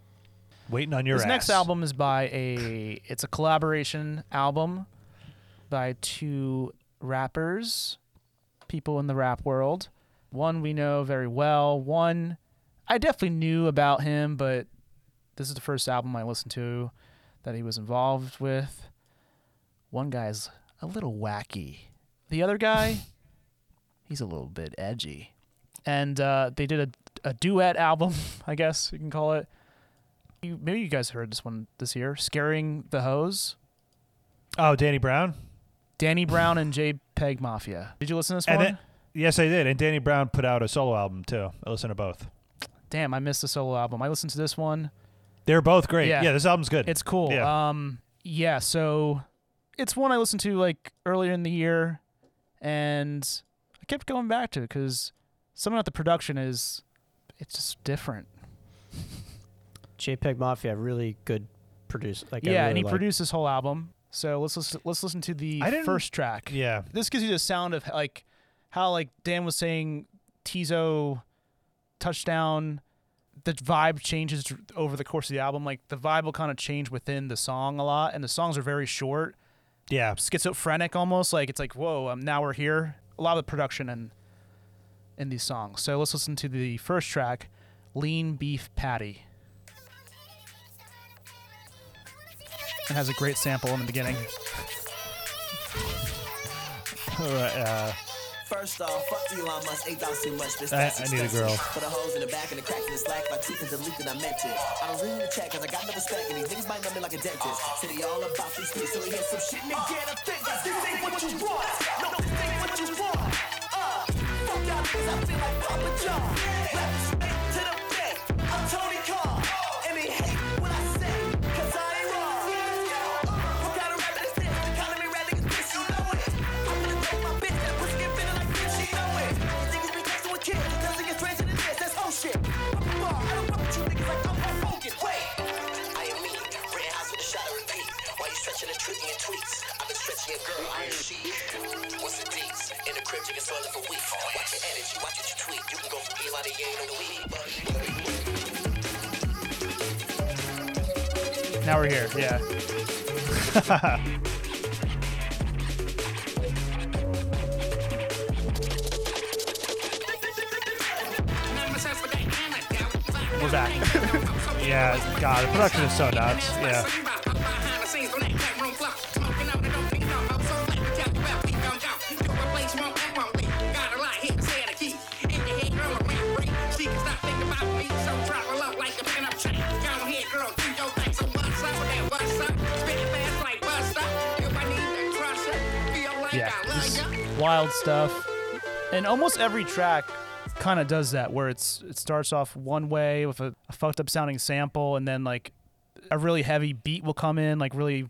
Waiting on your this next album is by a it's a collaboration album by two rappers people in the rap world one we know very well one i definitely knew about him but this is the first album i listened to that he was involved with one guy's a little wacky the other guy [laughs] he's a little bit edgy and uh, they did a, a duet album [laughs] i guess you can call it you, maybe you guys heard this one this year. Scaring the Hoes. Oh, Danny Brown. Danny Brown and JPEG Mafia. Did you listen to this And one? it- Yes, I did. And Danny Brown put out a solo album too. I listened to both. Damn, I missed the solo album. I listened to this one. They're both great. Yeah. Yeah, this album's good. It's cool. Yeah. Um, yeah. So it's one I listened to like earlier in the year, and I kept going back to because something about the production is it's just different. JPEG Mafia, really good producer. Like, I yeah, and he like- produced this whole album. So let's listen, let's listen to the I didn't- first track. yeah. this gives you the sound of like how like Dan was saying Teezo touchdown the vibe changes over the course of the album like the vibe will kind of change within the song a lot and the songs are very short Yeah. schizophrenic almost like it's like whoa um, now we're here a lot of the production in in these songs so let's listen to the first track lean beef patty it has a great sample in the beginning uh, [laughs] First off, fuck Elon Musk, eight dollars too much. Bitch, I- I need a girl. Put the holes in the back and the cracks in the slack. My teeth and delete that I meant it. I don't really check cause I got no respect. And these niggas might know me like a dentist. Said he all about these streets, so he hear some shit and they get offended. This ain't what you want. No, this Uh, the. I'm Tony Khan. And they hate what I say, cause I ain't wrong. The niggas bitch, you know it. I'm gonna take my bitch, that pussy get like know it. These niggas be texting with kids, than this, that's shit. I don't fuck with you niggas I'm. Wait. I am with a shot of repeat. Why you stretching and tricking your tweets? Stretching your girl, I she. What's the deets? In the crib, chicken toilet for weeks. Watch your energy, watch what you tweet. You can go from Elon to on the weed, but now we're here yeah [laughs] we're back [laughs] yeah. God, the production is so nuts. Yeah. Wild stuff. And almost every track kind of does that where it's it starts off one way with a, a fucked up sounding sample and then like a really heavy beat will come in like really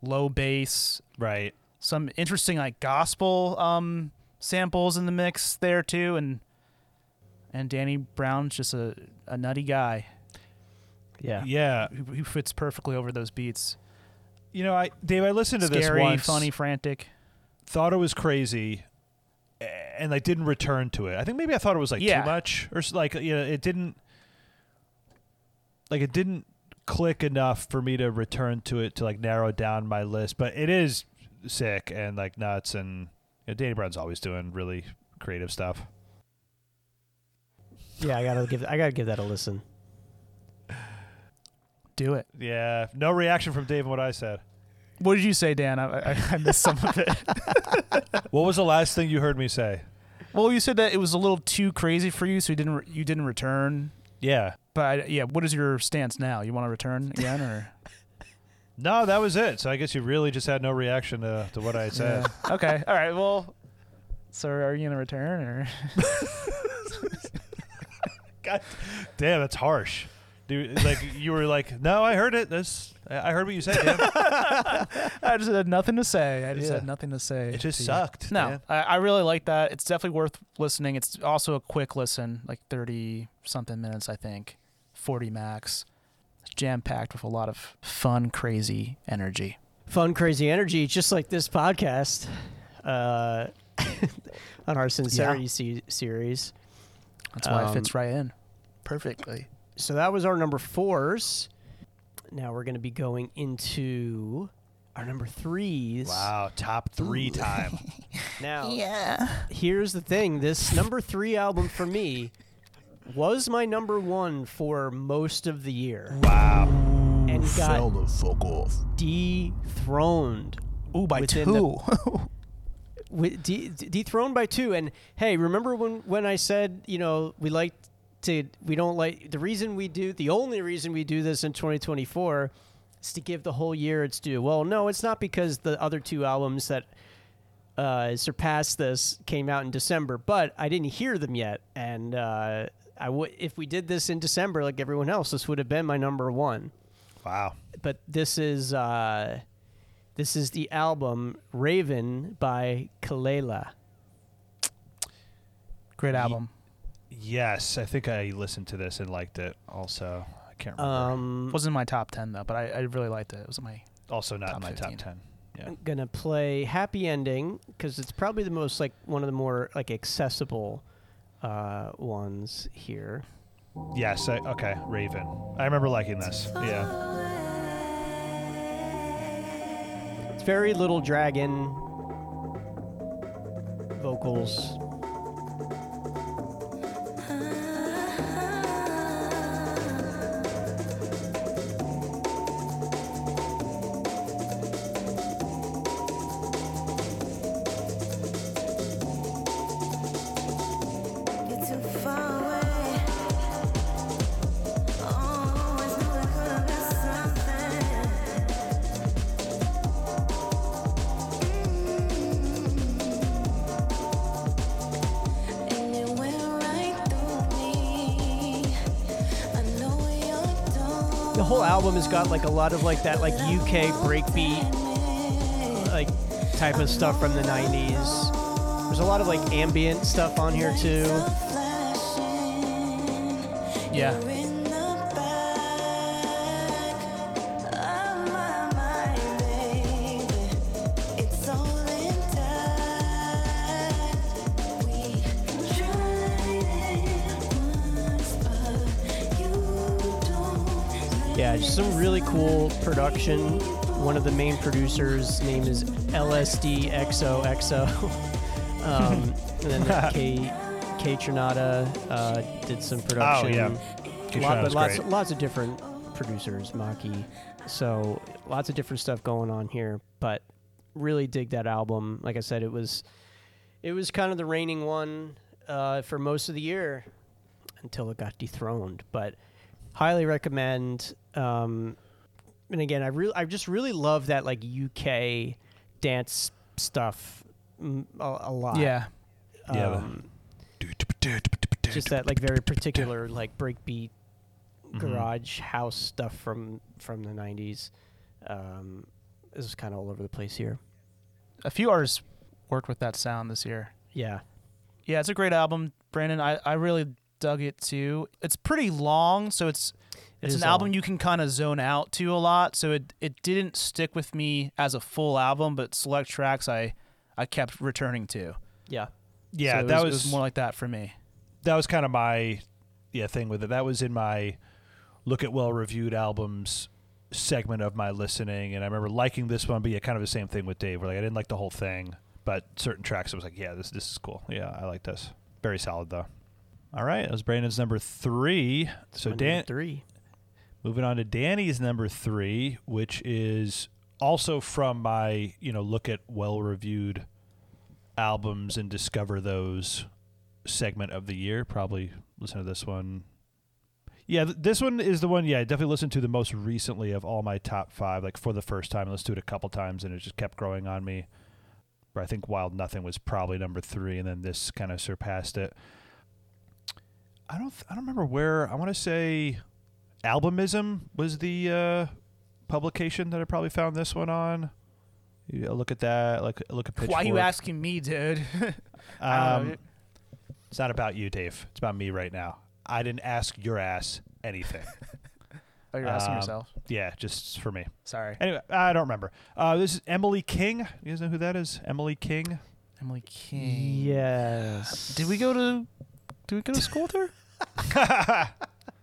low bass Right. some interesting like gospel um samples in the mix there too and and Danny Brown's just a, a nutty guy Yeah. Yeah. who, who fits perfectly over those beats You know, I Dave, I listened to this scary once. funny frantic thought it was crazy and like didn't return to it. I think maybe I thought it was like Yeah. too much or like you know, it didn't like it didn't click enough for me to return to it to like narrow down my list, but it is sick and like nuts and you know, Danny Brown's always doing really creative stuff. Yeah, I gotta give I gotta give that a listen. do it Yeah, no reaction from Dave on what I said. What did you say Dan I, I, I missed some of it [laughs] What was the last thing you heard me say? well you said that it was a little too crazy for you so you didn't re- you didn't return Yeah. But yeah, what is your stance now? You want to return again, or [laughs] No, that was it. So I guess you really just had no reaction to, to what I said. Yeah. okay, all right. Well, so are you gonna return, or [laughs] God damn, that's harsh. Dude, like you were like, no, I heard it. This, I I heard what you said. Dan. [laughs] I just had nothing to say. I just Yeah. had nothing to say. It just to you. sucked. No, man. I, I really like that. It's definitely worth listening. It's also a quick listen, like thirty something minutes, I think, forty max. It's jam packed with a lot of fun, crazy energy. Fun, crazy energy, just like this podcast uh, [laughs] on our Sincerity se- series. That's why it Um, fits right in perfectly. So that was our number fours. Now we're going to be going into our number threes. Wow, top three time. [laughs] Now, Yeah. here's the thing this number three album for me was my number one for most of the year Wow. and got the fuck off. dethroned. Ooh, by Within two. [laughs] With de- de- dethroned by two. And hey, remember when when I said you know we like to we don't like the reason we do the only reason we do this in 2024 is to give the whole year its due. Well, no, it's not because the other two albums that uh, surpassed this came out in December, but I didn't hear them yet, and uh, I would if we did this in December like everyone else, this would have been my number one Wow. but this is uh, this is the album Raven by Kelela. Great album. Yes, I think I listened to this and liked it. Also, I can't remember. Um, Wasn't in my top ten though, but I, I really liked it. It was in my also not top in my 15. top ten. Yeah. I'm gonna play Happy Ending because it's probably the most like one of the more like accessible uh, ones here. Yes. I, okay. Raven. I remember liking this. Yeah. It's very Little Dragon vocals. Got like a lot of like that like UK breakbeat like type of stuff from the 90s. There's a lot of like ambient stuff on here too. yeah. Some really cool production. One of the main producers' name is LSDXOXO. [laughs] um, and then [laughs] K Kaytranada uh, did some production. Oh, yeah. Lot- but lots great. lots of different producers, Maki. So lots of different stuff going on here, but really dig that album. Like I said, it was it was kind of the reigning one uh, for most of the year until it got dethroned. But highly recommend. Um, and again, I really, I just really love that like UK dance stuff mm, a, a lot. Yeah. Yeah, Um, just that like very particular like breakbeat Mhm. garage house stuff from from the 90s um is kind of all over the place here A few artists worked with that sound this year. yeah Yeah, it's a great album, Brandon. I, I really dug it too. It's pretty long, so it's it's is an album long. you can kind of zone out to a lot. So it it didn't stick with me as a full album, but select tracks I I kept returning to. yeah Yeah, So it that was, was, it was more like that for me. that was kind of my yeah thing with it. That was in my look at well reviewed albums segment of my listening, and I remember liking this one. But yeah, kind of the same thing with Dave, where like I didn't like the whole thing, but certain tracks I was like, yeah, this this is cool. Yeah, I like this. Very solid though. All right, that was Brandon's number three. So Dan, three Moving on to Danny's number three, which is also from my, you know, look at well reviewed albums and discover those segment of the year. Probably listen to this one. Yeah, th- this one is the one, yeah, I definitely listened to the most recently of all my top five, like for the first time. I listened to it a couple times and it just kept growing on me. But I think Wild Nothing was probably number three, and then this kind of surpassed it. I don't, th- I don't remember where. I want to say Albumism was the uh, publication that I probably found this one on. Yeah, look at that. Like look at Pitchfork. Why are you asking me, dude? I don't know. Um, it's not about you, Dave. It's about me right now. I didn't ask your ass anything. [laughs] oh, you're asking um, yourself. yeah, just for me. Sorry, Anyway, I don't remember. Uh, this is Emily King. You guys know who that is? Emily King. Emily King. yes Did we go to? Did we go to school with her?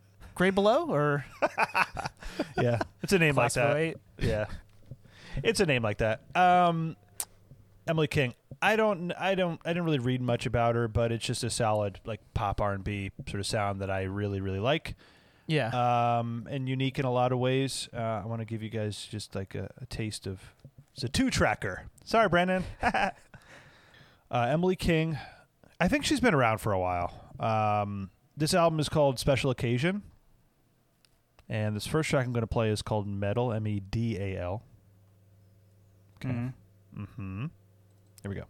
[laughs] Grade below or? [laughs] Yeah, it's a name like class that. 08? yeah. It's a name like that. Um emily king i don't i don't i didn't really read much about her but it's just a solid like pop r&b sort of sound that i really really like. Yeah. um and unique in a lot of ways. Uh, i want to give you guys just like a, a taste of it's a two tracker sorry brandon. [laughs] Uh, emily king i think she's been around for a while um this album is called special occasion and this first track i'm going to play is called medal m-e-d-a-l Okay. Mhm. Mm-hmm. Here we go.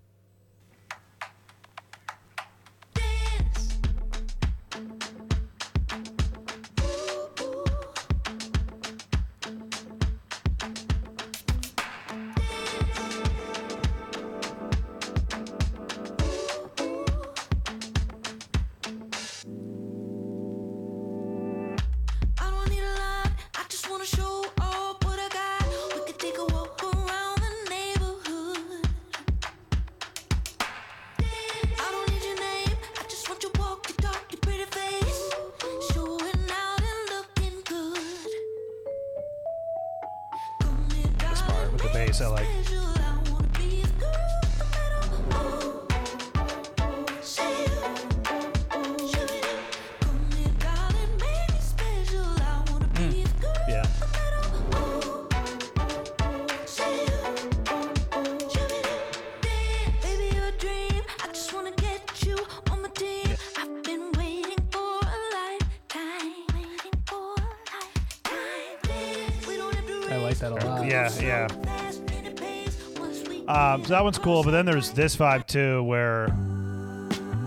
One's cool, but then there's this vibe too, where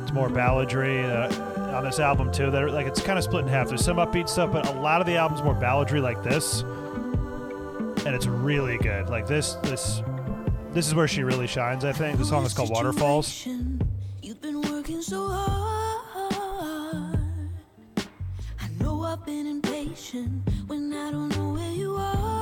it's more balladry uh, on this album too. That like it's kind of split in half. There's some upbeat stuff, but a lot of the album's more balladry like this, and it's really good. Like this, this, this is where she really shines. I think the song is called Waterfalls. I've been impatient when I don't know where you are.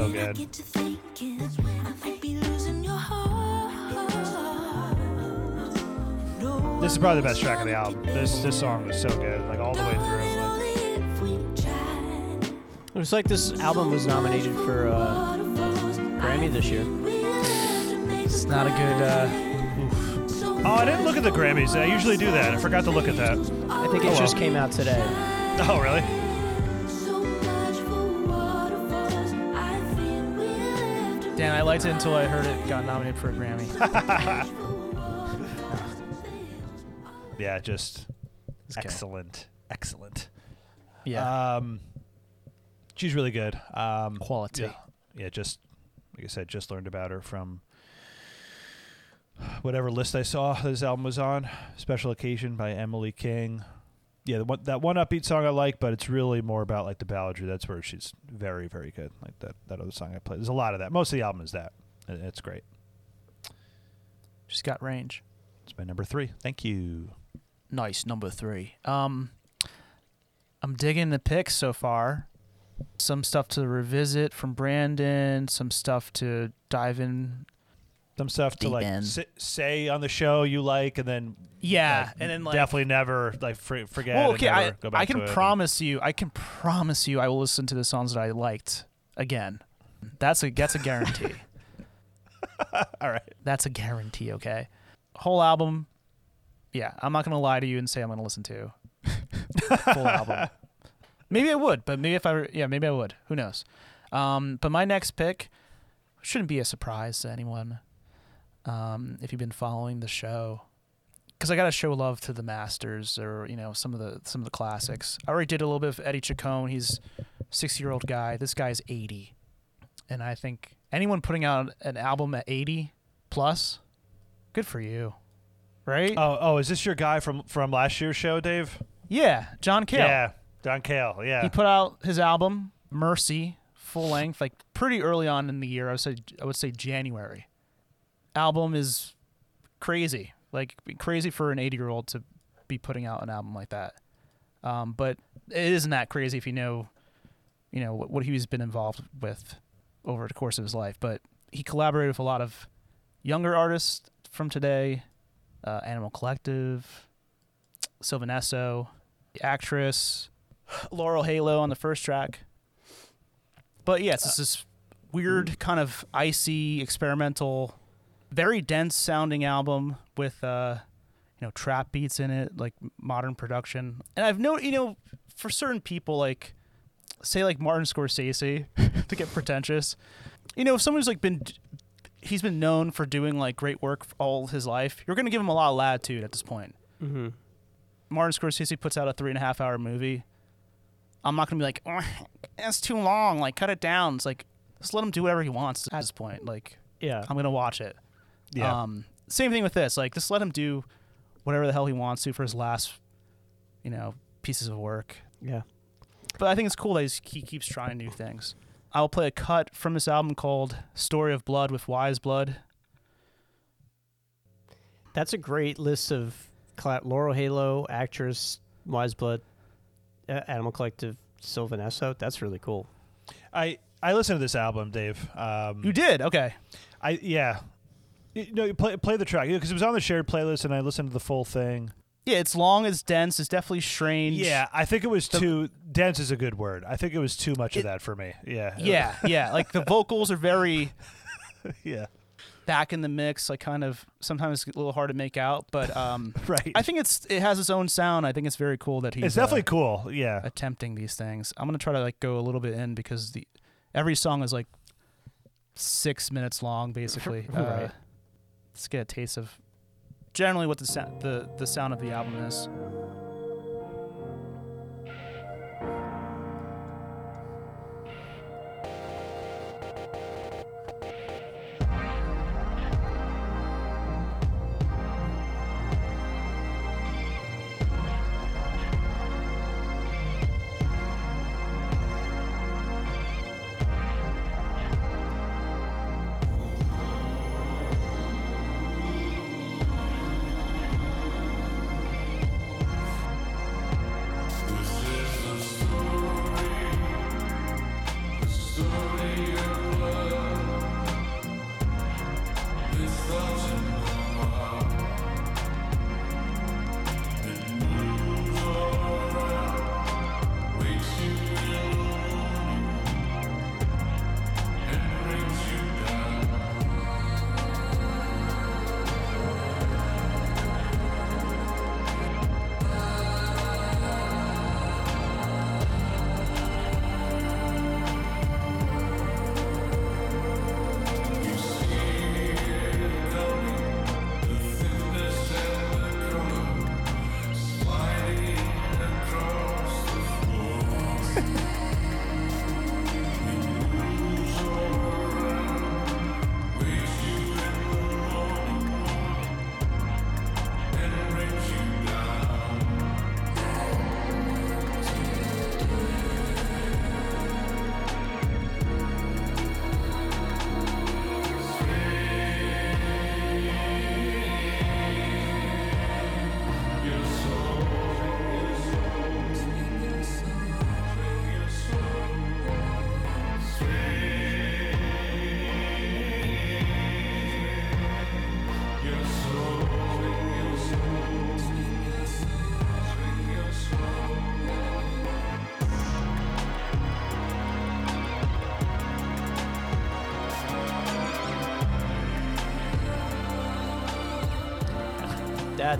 heart. No This is probably the best track of the album. This this song was so good, like all the way through. Like, it was like this album was nominated for uh, Grammy this year It's not a good uh, Oh, I didn't look at the Grammys. I usually do that. I forgot to look at that. I think it Oh, just well. came out today. Oh, really? Dan, I liked it until I heard it got nominated for a Grammy. [laughs] Yeah, just okay. excellent. Excellent. yeah. Um, she's really good. Um, Quality. Yeah, yeah. Just like I said, just learned about her from whatever list I saw this album was on. Special Occasion by Emily King. Yeah, the one, that one upbeat song I like, but it's really more about like the balladry. That's where she's very, very good. Like that that other song I played. There's a lot of that. Most of the album is that. And It's great. She's got range. It's my number three. Thank you. Nice number three. Um, I'm digging the picks so far. Some stuff to revisit from Brandon. Some stuff to dive in. Some stuff to Deep like end. si- say on the show you like, and then Yeah, like, and then like definitely never like fr- forget. Well, and okay, never I, go back I can to it and- promise you, I can promise you, I will listen to the songs that I liked again. That's a that's a guarantee. [laughs] All right. That's a guarantee. Okay, whole album. Yeah, I'm not gonna lie to you and say I'm gonna listen to [laughs] full album. Maybe I would, but maybe if I were, yeah, maybe I would. Who knows? Um, but my next pick shouldn't be a surprise to anyone um, if you've been following the show, because I got to show love to the masters or you know some of the some of the classics. I already did a little bit of Eddie Chacon. He's six year old guy. This guy's 80, and I think anyone putting out an album at 80 plus, good for you, right? Oh, oh, is this your guy from from last year's show, Dave? yeah, John Cale. Yeah, John Cale. Yeah. He put out his album Mercy full length like pretty early on in the year. I would say I would say January. Album is crazy, like crazy for an 80 year old to be putting out an album like that. Um, but it isn't that crazy if you know, you know what, what he's been involved with over the course of his life. But he collaborated with a lot of younger artists from today, uh, Animal Collective, Sylvan Esso, the actress, Laurel Halo on the first track. But yeah, it's just this weird kind of icy experimental, very dense sounding album with uh, you know trap beats in it, like modern production. And I've known you know for certain people like say like Martin Scorsese [laughs] to get pretentious. You know, if someone's like been he's been known for doing like great work all his life, you're gonna give him a lot of latitude at this point. Mm-hmm. Martin Scorsese puts out a three and a half hour movie, I'm not gonna be like, oh, that's too long. Like, cut it down. It's like, just let him do whatever he wants at this point. Like, Yeah. I'm gonna watch it. Yeah. Um, same thing with this. Like, just let him do whatever the hell he wants to for his last, you know, pieces of work. Yeah. But I think it's cool that he's, he keeps trying new things. I'll play a cut from this album called "Story of Blood" with Weyes Blood. That's a great list of cla Laurel Halo, actress, Weyes Blood, uh, Animal Collective, Sylvan Esso. That's really cool. I I listened to this album, Dave. Um, You did okay. I yeah. You know, you play play the track because it was on the shared playlist, and I listened to the full thing. Yeah, it's long, it's dense, it's definitely strange. Yeah, I think it was too dense is a good word. I think it was too much of that for me. Yeah. yeah, yeah. Like the vocals are very [laughs] yeah. back in the mix, like kind of sometimes a little hard to make out. But [laughs] um, Right. I think it's it has its own sound. I think it's very cool that he's it's definitely uh, cool. Yeah. attempting these things. I'm gonna try to like go a little bit in because the every song is like six minutes long, basically. [laughs] Right. Uh, let's get a taste of generally what the the the sound of the album is.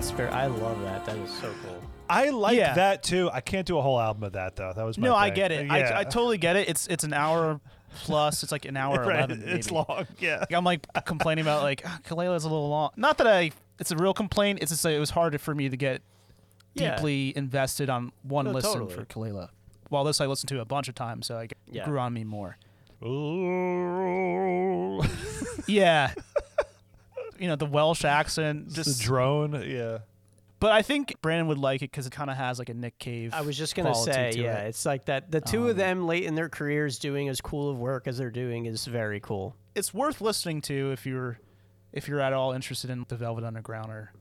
That's fair. I love that. That is so cool. I like Yeah. that too. I can't do a whole album of that though. That was my No, I thing. get it. Yeah. I, I totally get it. It's it's an hour plus. It's like an hour [laughs] Right, eleven. It's long. Yeah. Like, I'm like complaining about like ah, Kelela's a little long. Not that I. It's a real complaint. It's just like it was hard for me to get Yeah. deeply invested on one No, listen totally. for Kelela. While this I listened to a bunch of times, so it Yeah. grew on me more. Ooh. Yeah. [laughs] you know the Welsh accent, Just just. the drone. Yeah. but I think Brandon would like it because it kind of has like a Nick Cave. I was just gonna say, to yeah, it. it's like that. The two Um, of them late in their careers doing as cool of work as they're doing is very cool. it's worth listening to if you're if you're at all interested in the Velvet Underground or,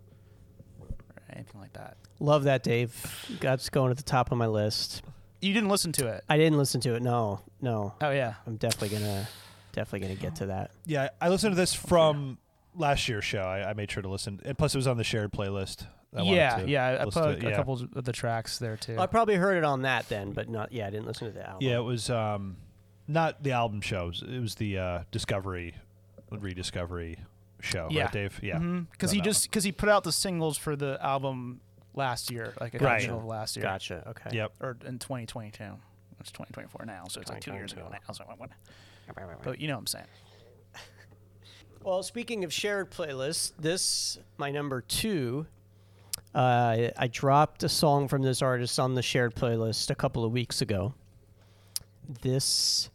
or anything like that. Love that, Dave. That's going at the top of my list. You didn't listen to it. I didn't listen to it. No, no. Oh yeah. I'm definitely gonna, definitely gonna get to that. Yeah. I listened to this from last year's show. I, I made sure to listen, and plus it was on the shared playlist. I yeah, to yeah. I put to a yeah. couple of the tracks there too. I probably heard it on that then, but not. Yeah, I didn't listen to the album. Yeah, it was um, not the album shows. It was the uh, Discovery, rediscovery show. Yeah. Right, Dave. Yeah. because Mm-hmm. he that just because he put out the singles for the album last year, like a Right. of last year, Gotcha. Okay. Yep. or in 2022. It's 2024 now, so it's like two years ago now. So what? But you know what I'm saying. Well, speaking of shared playlists, this my number two. Uh, I dropped a song from this artist on the shared playlist a couple of weeks ago. This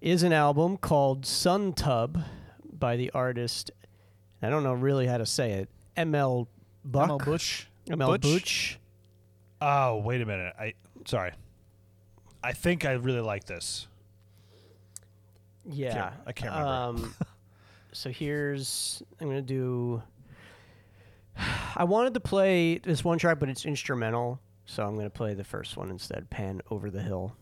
is an album called Sun Tub by the artist. I don't know really how to say it. ML Buck. ML Butch. ML Butch? Butch. Oh, wait a minute. I sorry. I think I really like this. Yeah, I can't remember. Um, [laughs] so here's I'm gonna do. [sighs] I wanted to play this one track, but it's instrumental, so I'm gonna play the first one instead. Pan over the hill.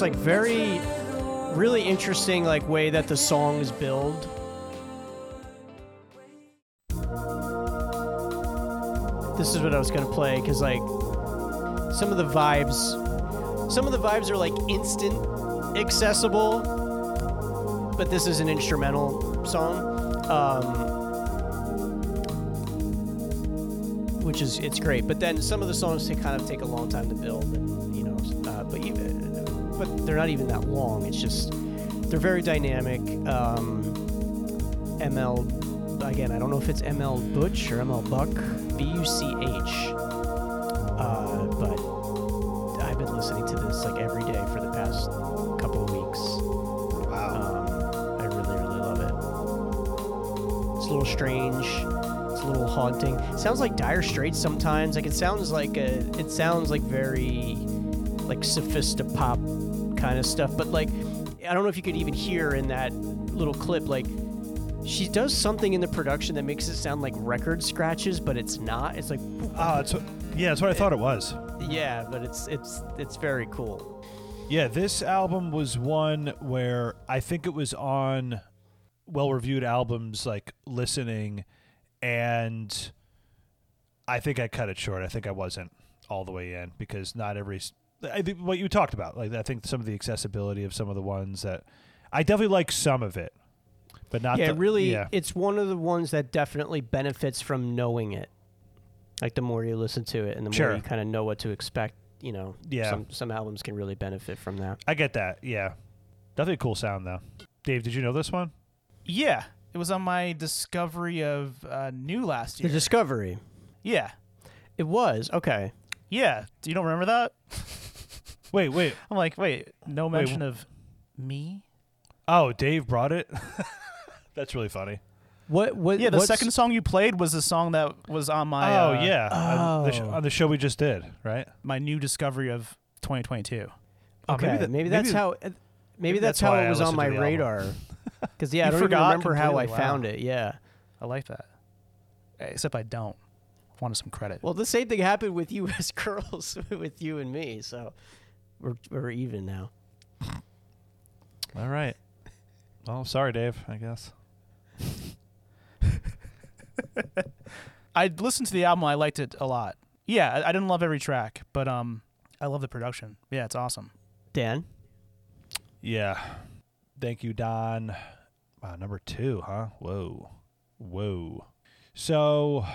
Like very, really interesting like way that the songs build. This is what I was gonna play because like some of the vibes, some of the vibes are like instant accessible, but this is an instrumental song, um, which is it's great. But then some of the songs take, kind of take a long time to build, and you know, uh, but even, but they're not even that long. It's just they're very dynamic. Um, ML again, I don't know if it's ML Butch or ML Buck, B U C H. Uh, but I've been listening to this like every day for the past couple of weeks. Wow. Um, I really, really love it. It's a little strange. It's a little haunting. It sounds like Dire Straits sometimes. Like it sounds like a. It sounds like very, like sophisti-pop kind of stuff. But like, I don't know if you could even hear in that little clip. Like, she does something in the production that makes it sound like record scratches, but it's not. It's like, ah, Oh, that's what, yeah, that's what I thought it was. yeah, but it's it's it's very cool. Yeah, this album was one where I think it was on well reviewed albums like listening and I think I cut it short. I think I wasn't all the way in because not every I think what you talked about, like I think some of the accessibility of some of the ones that I definitely like some of it, but not. yeah, the, really, Yeah, it's one of the ones that definitely benefits from knowing it. Like the more you listen to it, and the Sure. more you kind of know what to expect, you know. Yeah. Some some albums can really benefit from that. I get that. Yeah, definitely a cool sound though. Dave, did you know this one? Yeah, it was on my discovery of uh, new last year. The year. Discovery. yeah, It was okay. yeah. Do you don't remember that? [laughs] Wait, wait. I'm like, wait, no Wait, mention of me. Oh, Dave brought it. [laughs] That's really funny. What? What? Yeah, the what's- second song you played was the song that was on my oh uh, yeah, on, the sh- Oh. on the show we just did, right? my new discovery of 2022. Oh, Okay, maybe, maybe that's maybe- how. uh, Maybe, that's that's, how why it I was on listened to my the album. radar. [laughs] Because yeah, I You don't even forgot remember how I completely, found it. Yeah. I like that. Except I don't. Wanted some credit. Well, the same thing happened with you [laughs] as girls, with you and me. So we're we're even now. All right. Well, sorry, Dave. I guess. [laughs] I listened to the album. I liked it a lot. Yeah, I, I didn't love every track, but um, I love the production. Yeah, it's awesome. Dan. Yeah. Thank you, Don. Wow, number two, huh? Whoa. Whoa. So,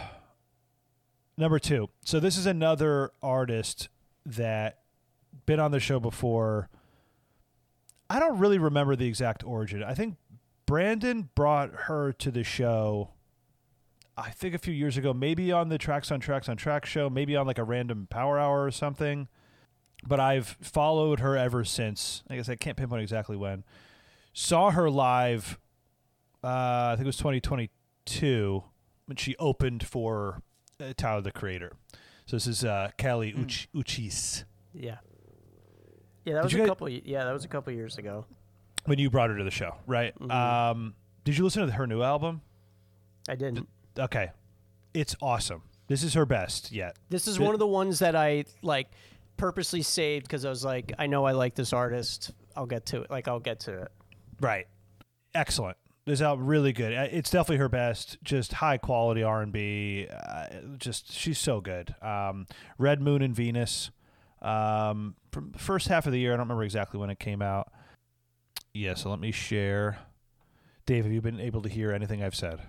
number two. So, this is another artist that been on the show before. I don't really remember the exact origin. I think Brandon brought her to the show. I think a few years ago, maybe on the Tracks on Tracks on Track show, maybe on like a random Power Hour or something. But I've followed her ever since. I guess I can't pinpoint exactly when. Saw her live. Uh, I think it was 2022 when she opened for uh, Tyler the Creator. So this is uh, Kali Uch- Uchis. Yeah. Yeah, that was a guys- couple. Yeah, that was a couple years ago. when you brought her to the show, right? Mhm. Um, did you listen to her new album? I didn't. Okay, it's awesome. This is her best yet. This is Th- one of the ones that I like purposely saved because I was like, I know I like this artist. I'll get to it. Like, I'll get to it. Right, excellent. This album really good. Uh, It's definitely her best. Just high quality R and B. Uh, just she's so good. Um, Red Moon and Venus. Um, from the first half of the year, I don't remember exactly when it came out. Yeah, so let me share. Dave, have you been able to hear anything I've said?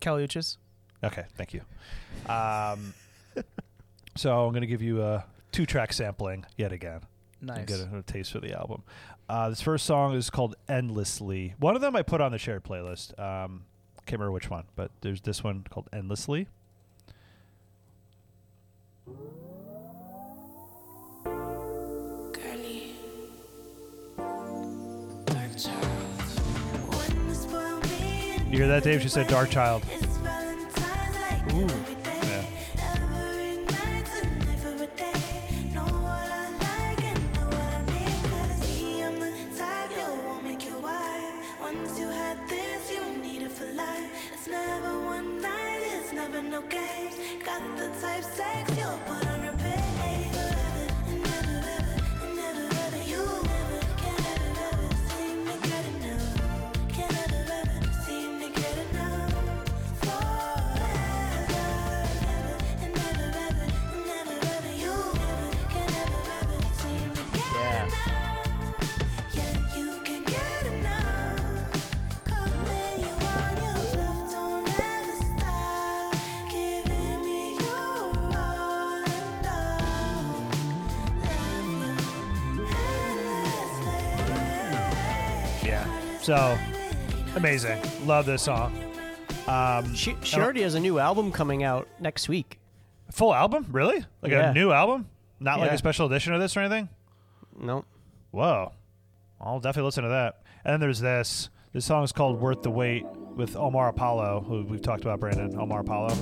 Kali Uchis. Okay, thank you. Um, [laughs] so I'm going to give you a two track sampling yet again. Nice. and get a, a taste for the album. Uh, this first song is called "Endlessly." One of them I put on the shared playlist. Um, can't remember which one, but there's this one called "Endlessly." You hear that, Dave? She said "Dark Child." So amazing. Love this song. Um, She, she already has a new album coming out next week. full album, really? Like Yeah. a new album? Not like Yeah. a special edition of this or anything? Nope. Whoa. I'll definitely listen to that. And then there's this. This song is called Worth the Wait with Omar Apollo, who we've talked about, Brandon. Omar Apollo.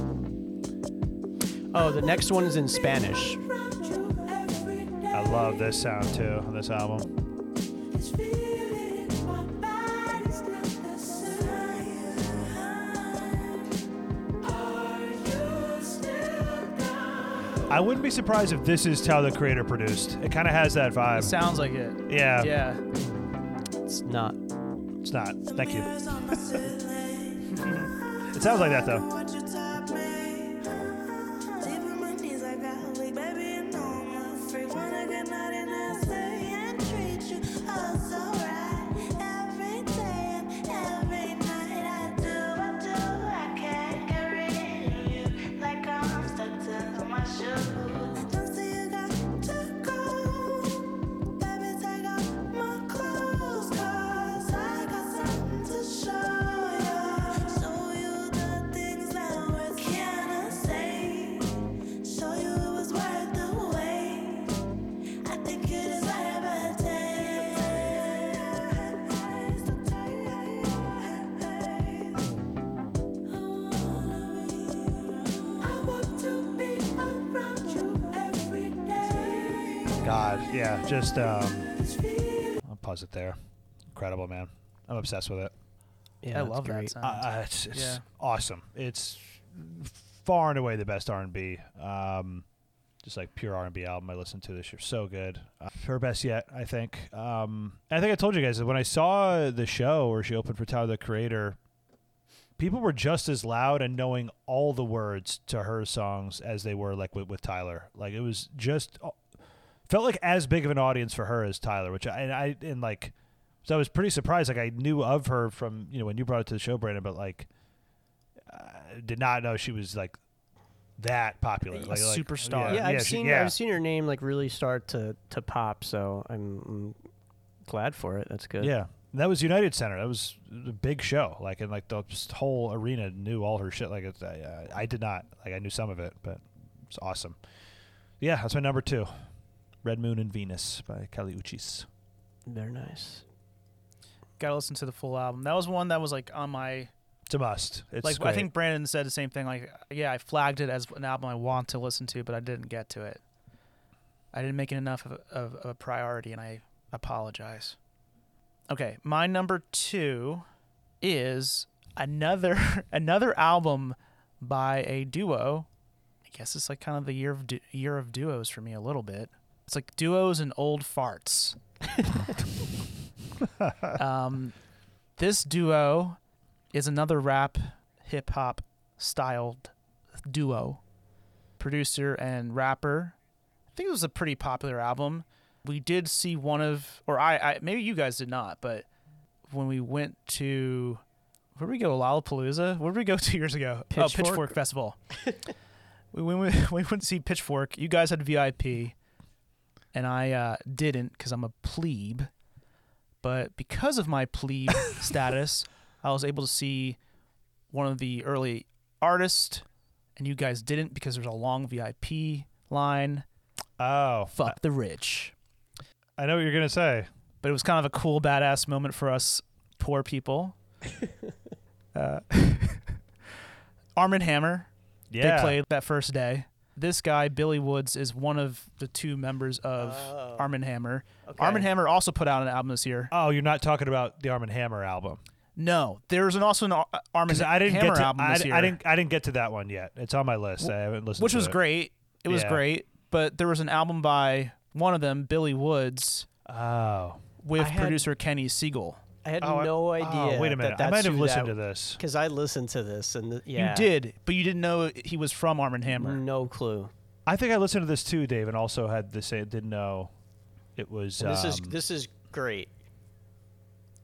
Oh, the next one is in Spanish. I love this sound too on this album. I wouldn't be surprised if this is how the creator produced. It kind of has that It vibe. sounds like it. yeah, Yeah. It's not. it's not. Thank you. It sounds like that though. There. Incredible, man. I'm obsessed with it. Yeah, I it's love that great. sound. Uh, it's it's Yeah. awesome. It's far and away the best R&B. Um, just like pure R&B album I listened to this year. So good. Uh, her best yet, I think. Um, I think I told you guys that when I saw the show where she opened for Tyler the Creator, people were just as loud and knowing all the words to her songs as they were like with, with Tyler. Like it was just felt like as big of an audience for her as Tyler, which I and I and like so I was pretty surprised. Like I knew of her from you know when you brought it to the show, Brandon, but like I did not know she was like that popular, A like, like superstar. yeah, I've she- seen yeah. I've seen her name like really start to to pop, so I'm, I'm glad for it. That's good. Yeah, and that was United Center. That was a big show. Like and like the whole arena knew all her shit. Like it's, I, uh, I did not. Like I knew some of it, but it's awesome. Yeah, that's my number two. Red Moon and Venus by Kali Uchis. very nice. Gotta listen to the full album. That was one that was like on my It's a must. It's like. great. I think Brandon said the same thing. Like, yeah, I flagged it as an album I want to listen to, but I didn't get to it. I didn't make it enough of, of, of a priority, and I apologize. Okay, my number two is another [laughs] another album by a duo. I guess it's like kind of the year of du- year of duos for me a little bit. It's like duos and old farts. um, this duo is another rap hip hop styled duo. Producer and rapper. I think it was a pretty popular album. We did see one of, or I, I maybe you guys did not, but when we went to, where did we go? Lollapalooza? Where did we go [laughs] two years ago? Oh, Pitchfork? Pitchfork Festival. [laughs] we, we, we went to see Pitchfork. You guys had VIP, and I uh, didn't because I'm a plebe. But because of my plebe [laughs] status, I was able to see one of the early artists, and you guys didn't because there's a long VIP line. Oh, Fuck the rich. I know what you're gonna say. But it was kind of a cool, badass moment for us poor people. [laughs] uh, [laughs] Armand Hammer, Yeah. they played that first day. This guy, Billy Woods, is one of the two members of Oh. Armand Hammer. Okay. Armand Hammer also put out an album this year. Oh, you're not talking about the Armand Hammer album. No, there's an also an Ar- uh, Arm and I didn't Hammer get to, album I, this year, I didn't I didn't get to that one yet. It's on my list. I haven't listened which was it. great. It was Yeah. great, but there was an album by one of them, Billy Woods, Oh. with I had- producer Kenny Segal. I had Oh, I- no oh, idea. wait a minute. That I might have listened to this this. because I listened to this and th- yeah, You did, but you didn't know he was from Armand Hammer. No clue. I think I listened to this too, Dave, and also had the same. Didn't know it was. And this is um, this is great.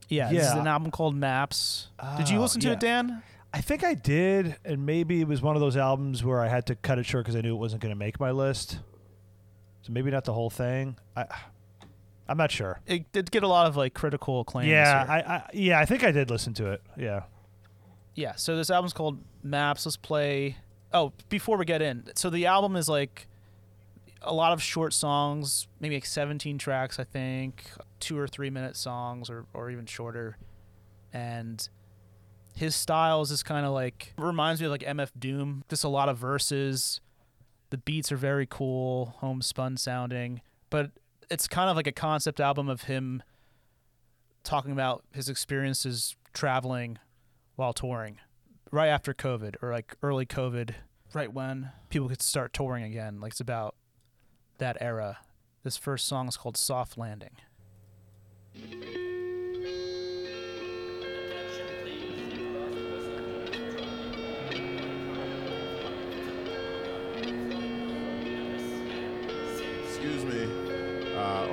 Yeah, this is an album called Maps. Did you Oh, listen to yeah. it, Dan? I think I did, and maybe it was one of those albums where I had to cut it short because I knew it wasn't going to make my list. So maybe not the whole thing. I, I'm not sure. It did get a lot of like critical acclaim. Yeah. I, I yeah, I think I did listen to it. Yeah. yeah. So this album's called Maps. Let's play. Oh, before we get in, so the album is like a lot of short songs, maybe like 17 tracks, I think, two or three minute songs, or or even shorter, and his style is just kind of like reminds me of like MF Doom. Just a lot of verses. The beats are very cool, homespun sounding, but it's kind of like a concept album of him talking about his experiences traveling while touring right after COVID or like early COVID, right when people could start touring again. Like it's about that era. This first song is called Soft Landing.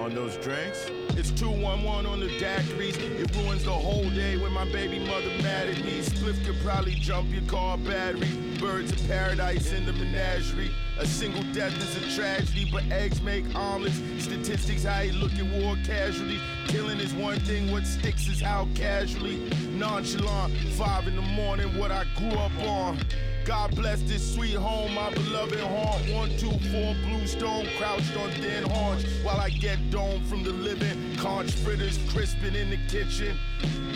On those drinks. It's 211 on the daiquiris. It ruins the whole day when my baby mother mad at me. Spliff could probably jump your car battery. Birds of paradise in the menagerie. A single death is a tragedy, but eggs make omelets. Statistics, how you look at war casualties. Killing is one thing, what sticks is how casually. Nonchalant, five in the morning, what I grew up on. God bless this sweet home, my beloved haunt. One, two, four, blue stone, crouched on thin haunch. While I get dome from the living, conch fritters crisping in the kitchen.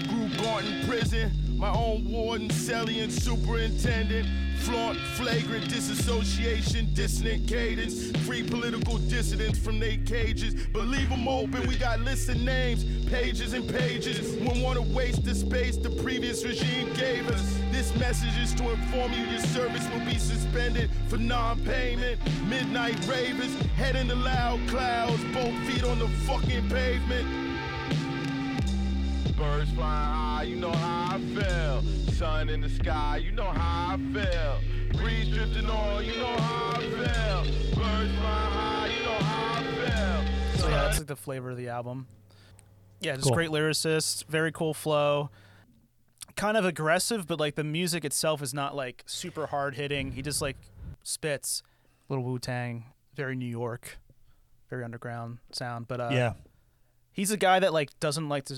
Grew gaunt in prison, my own warden, and superintendent. Flaunt flagrant disassociation, dissonant cadence. Free political dissidents from their cages. But leave them open, we got lists of names, pages and pages. Won't want to waste the space the previous regime gave us. This message is to inform you your service will be suspended for non payment. Midnight ravers, head in the loud clouds, both feet on the fucking pavement. Birds flying high, you know how I feel. Sun in the sky, you know how I feel. Breeze drifting on, you know how I feel. Birds flying high, you know how I feel. So yeah, that's like the flavor of the album. Yeah, just Cool. great lyricist, very cool flow. Kind of aggressive, but like the music itself is not like super hard hitting. He just like spits. Little Wu Tang, very New York, very underground sound. But uh, yeah. he's a guy that like doesn't like to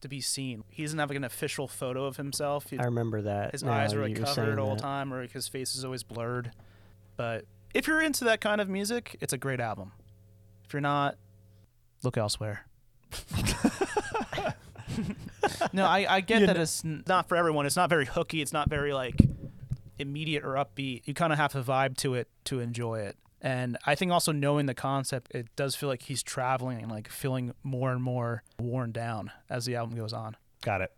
to be seen. He doesn't have like an official photo of himself. He- I remember that. his now eyes are like covered all the time, or like his face is always blurred. But if you're into that kind of music, it's a great album. If you're not, look elsewhere. [laughs] no, I, I get You that kn- it's not for everyone. It's not very hooky. It's not very like immediate or upbeat. You kind of have to vibe to it to enjoy it. And I think also knowing the concept, it does feel like he's traveling and like feeling more and more worn down as the album goes on. Got it.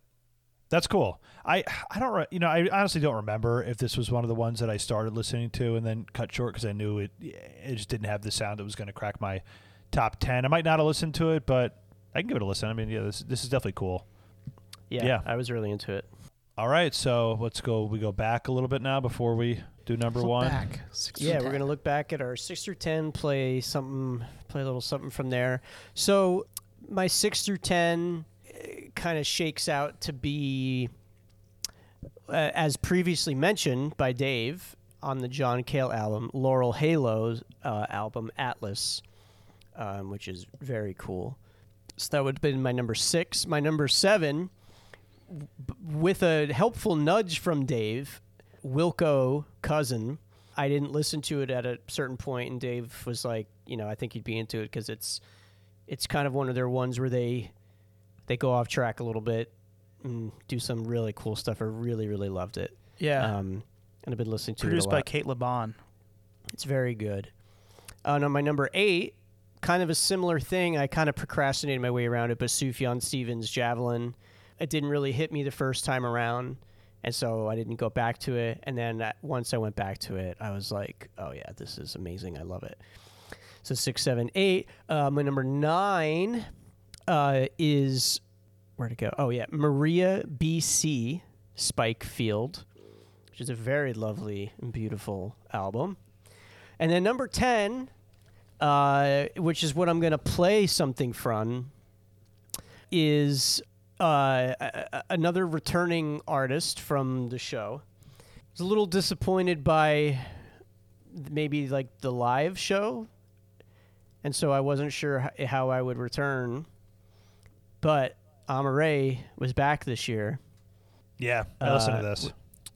That's cool. I I don't re- you know I honestly don't remember if this was one of the ones that I started listening to and then cut short because I knew it it just didn't have the sound that was going to crack my top ten. I might not have listened to it, but I can give it a listen. I mean, yeah, this this is definitely cool. Yeah, Yeah. I was really into it. All right, so let's go. We go back a little bit now before we do number Look one. back. Six Yeah, we're 10. gonna look back at our six through ten, play something, play a little something from there. So my six through ten kind of shakes out to be, uh, as previously mentioned by Dave on the John Cale album, Laurel Halo's uh, album Atlas, um, which is very cool. So that would have been my number six. My number seven, b- with a helpful nudge from Dave, Wilco cousin. I didn't listen to it at a certain point, and Dave was like, you know, I think you'd be into it because it's it's kind of one of their ones where they they go off track a little bit and do some really cool stuff. I really really loved it. Yeah. Um, and I've been listening to Produced it by. Cate Le Bon. It's very good. Uh, now, my number eight, kind of a similar thing. I kind of procrastinated my way around it, but Sufjan Stevens' Javelin. It didn't really hit me the first time around, and so I didn't go back to it. And then once I went back to it, I was like, oh, yeah, this is amazing. I love it. So six, seven, eight. Uh, my number nine uh, is, where'd it go? Oh, yeah, Maria B.C. Spike Field, which is a very lovely and beautiful album. And then number 10, uh, which is what I'm going to play something from, is uh, a- a- another returning artist from the show. I was a little disappointed by maybe like the live show. And so I wasn't sure how I would return. But Amaarae was back this year Yeah, I listened to Uh, this.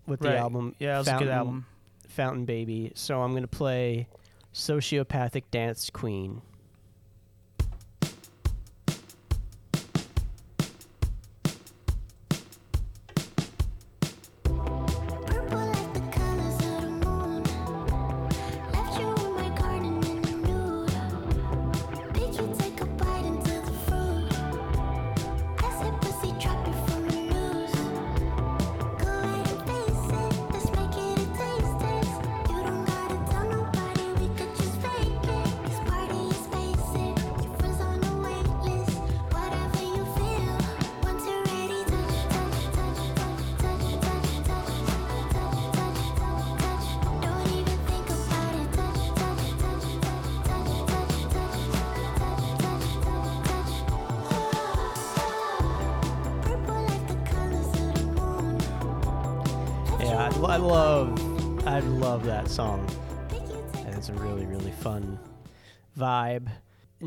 with the Right. album. Yeah, it was a good album. Fountain Baby. So I'm going to play Sociopathic Dance Queen.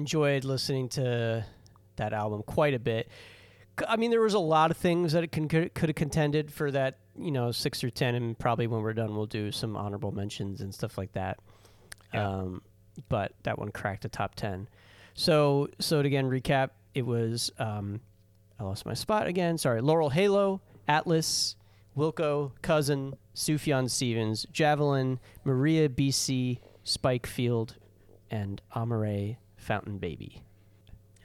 Enjoyed listening to that album quite a bit. I mean, there was a lot of things that it can, could have contended for that, you know, six or ten, and probably when we're done, we'll do some honorable mentions and stuff like that. Yeah. Um, but that one cracked the top ten. So, so to again recap, it was um, I lost my spot again. Sorry, Laurel Halo, Atlas, Wilco, Cousin, Sufjan Stevens, Javelin, Maria BC, Spike Field, and Amaarae Fountain Baby.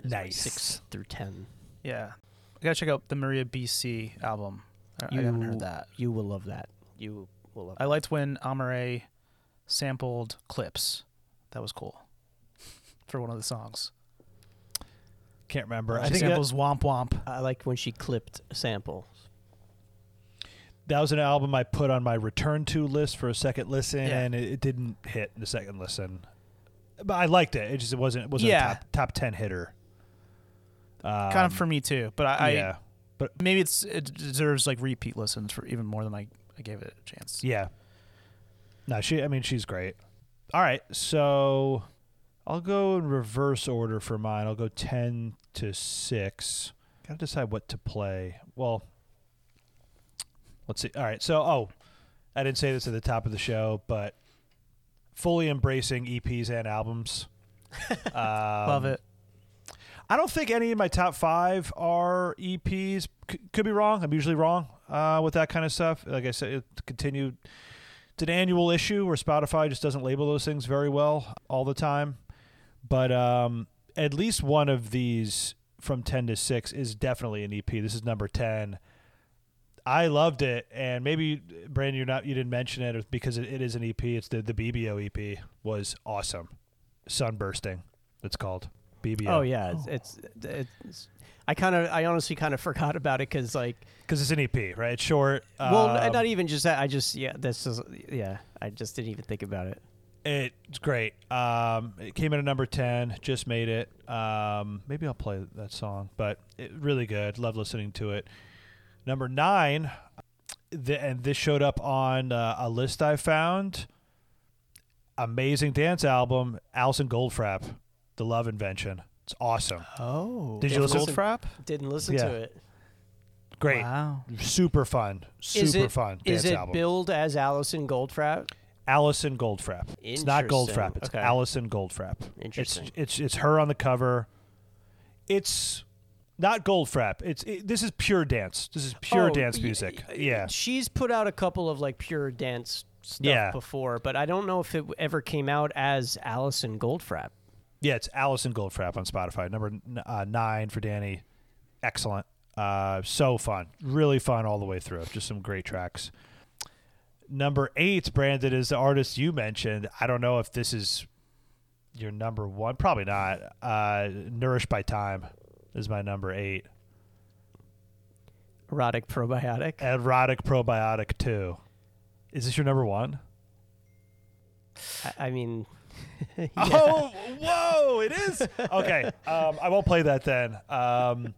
That is my Nice. Six through ten. Yeah. I gotta check out the Maria BC album. I, I haven't heard that. You will love that. You will love. I liked when Amaarae sampled clips. That was cool. [laughs] For one of the songs. Can't remember. I She think that, samples Womp Womp. I liked when she clipped samples. that was an album I put on my return to list for a second listen, Yeah. and it, it didn't hit the second listen. But I liked it. It just it wasn't it wasn't Yeah. a top, top ten hitter. Um, kind of for me too. But I, yeah, I maybe it's it deserves like repeat listens for even more than I, I gave it a chance. yeah. No, she. I mean, she's great. All right, so I'll go in reverse order for mine. I'll go ten to six. Got to decide what to play. Well, let's see. All right, so oh, I didn't say this at the top of the show, but fully embracing EPs and albums. [laughs] Love Um, it. I don't think any of my top five are EPs. C- could be wrong. I'm usually wrong uh, with that kind of stuff. Like I said, it continued. It's an annual issue where Spotify just doesn't label those things very well all the time. But um, at least one of these from 10 to 6 is definitely an EP. This is number 10. I loved it, and maybe Brandon, you're not you didn't mention it because it, it is an EP. It's the the BBO EP was awesome. Sunbursting, it's called BBO. Oh yeah, it's, it's, it's I kind of I honestly kind of [laughs] forgot about it because like because it's an EP, right? It's short. well um, not even just that I just yeah this is yeah I just didn't even think about it. It's great. Um, it came in at number ten. Just made it. Um, maybe I'll play that song, but it, really good. Love listening to it. Number nine, the, and this showed up on uh, a list I found. Amazing dance album, Alison Goldfrapp, "The Love Invention." It's awesome. Oh, Did you listen- Goldfrapp? Didn't listen Yeah. to it. Great, Wow. super fun, super is it, fun Is it album. billed as Alison Goldfrapp? Alison Goldfrapp. It's not Interesting. Goldfrapp. It's Okay. Alison Goldfrapp. Interesting. It's it's it's her on the cover. It's not Goldfrapp. It's it, this is pure dance. This is pure Oh, dance music. y- yeah. She's put out a couple of like pure dance stuff Yeah. before, but I don't know if it ever came out as Alison Goldfrapp. Yeah, it's Alison Goldfrapp on Spotify. Number uh, nine for Danny. Excellent. Uh, so fun. Really fun all the way through. Just some great tracks. Number eight, Brandon, is the artist you mentioned. I don't know if this is your number one. Probably not. Uh, Nourished by Time is my number eight. Erotic probiotic. Erotic Probiotic 2. Is this your number one? I, I mean, [laughs] yeah. Oh, whoa, it is. [laughs] Okay, um, I won't play that then. Um,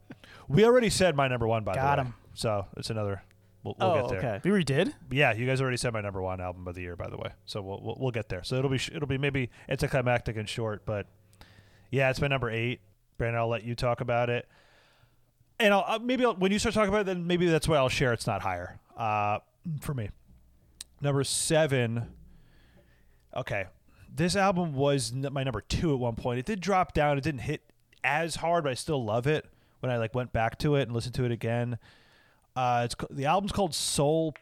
we already said my number one, by Got the way. Got him. So it's another. We'll, we'll oh, get there. okay. We already did. Yeah, you guys already said my number one album of the year, by the way. So we'll we'll, we'll get there. So it'll be sh- it'll be maybe it's a climactic and short, but yeah, it's my number eight. Brandon, I'll let you talk about it, and I'll uh, maybe I'll, when you start talking about it, then maybe that's why I'll share. It's not higher uh, for me. Number seven. Okay, this album was my number two at one point. It did drop down. It didn't hit as hard, but I still love it. When I like went back to it and listened to it again, uh, it's the album's called Soul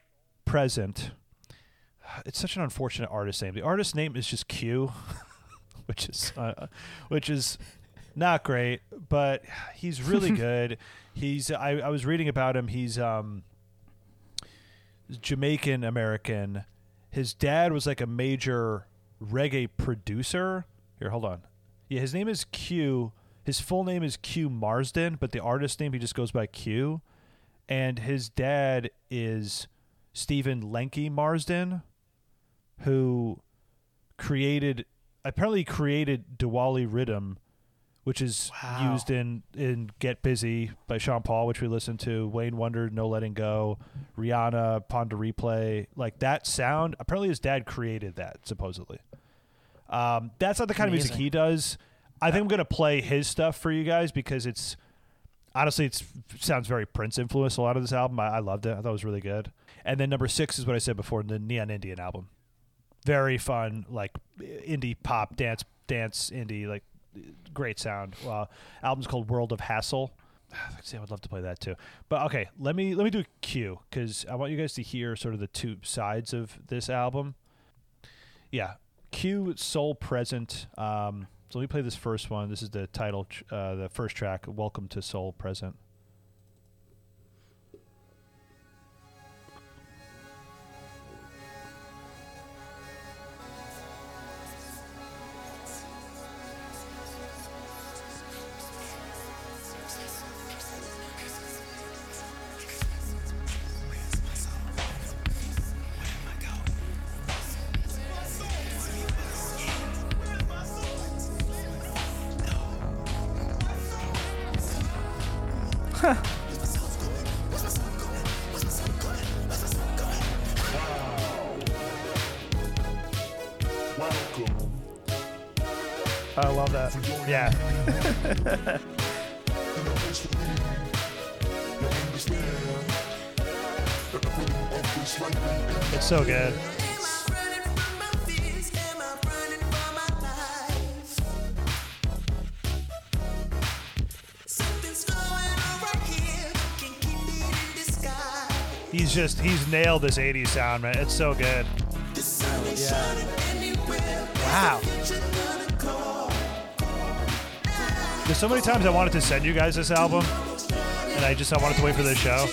Present. It's such an unfortunate artist name. The artist name is just Q, [laughs] which is uh, which is not great, but he's really [laughs] good. He's I, I was reading about him. He's um Jamaican American. His dad was like a major reggae producer. Here, hold on. Yeah, his name is Q. His full name is Q Marsden, but the artist name he just goes by Q. And his dad is Stephen Lenky Marsden, who created apparently created Diwali Rhythm, which is Wow. used in in Get Busy by Sean Paul, which we listened to, Wayne Wonder, No Letting Go, Rihanna, Pon de Replay, like that sound. Apparently, his dad created that supposedly. Um, that's not the kind of music he does. I think I'm gonna play his stuff for you guys because it's honestly it sounds very Prince influenced. A lot of this album, I, I loved it. I thought it was really good. And then number six is what I said before, the Neon Indian album. Very fun, like indie pop dance, dance indie, like great sound. Uh, album's called World of Hassle. See, I would love to play that too. But okay, let me let me do a cue because I want you guys to hear sort of the two sides of this album. Yeah, Q soul present. Um, so let me play this first one. This is the title, uh, the first track. Welcome to Soul Present. [laughs] I love that. Yeah. [laughs] it's so good. He's just he's nailed this 80s sound, man. It's so good. Yeah. Wow. There's so many times I wanted to send you guys this album, and I just I wanted to wait for this show.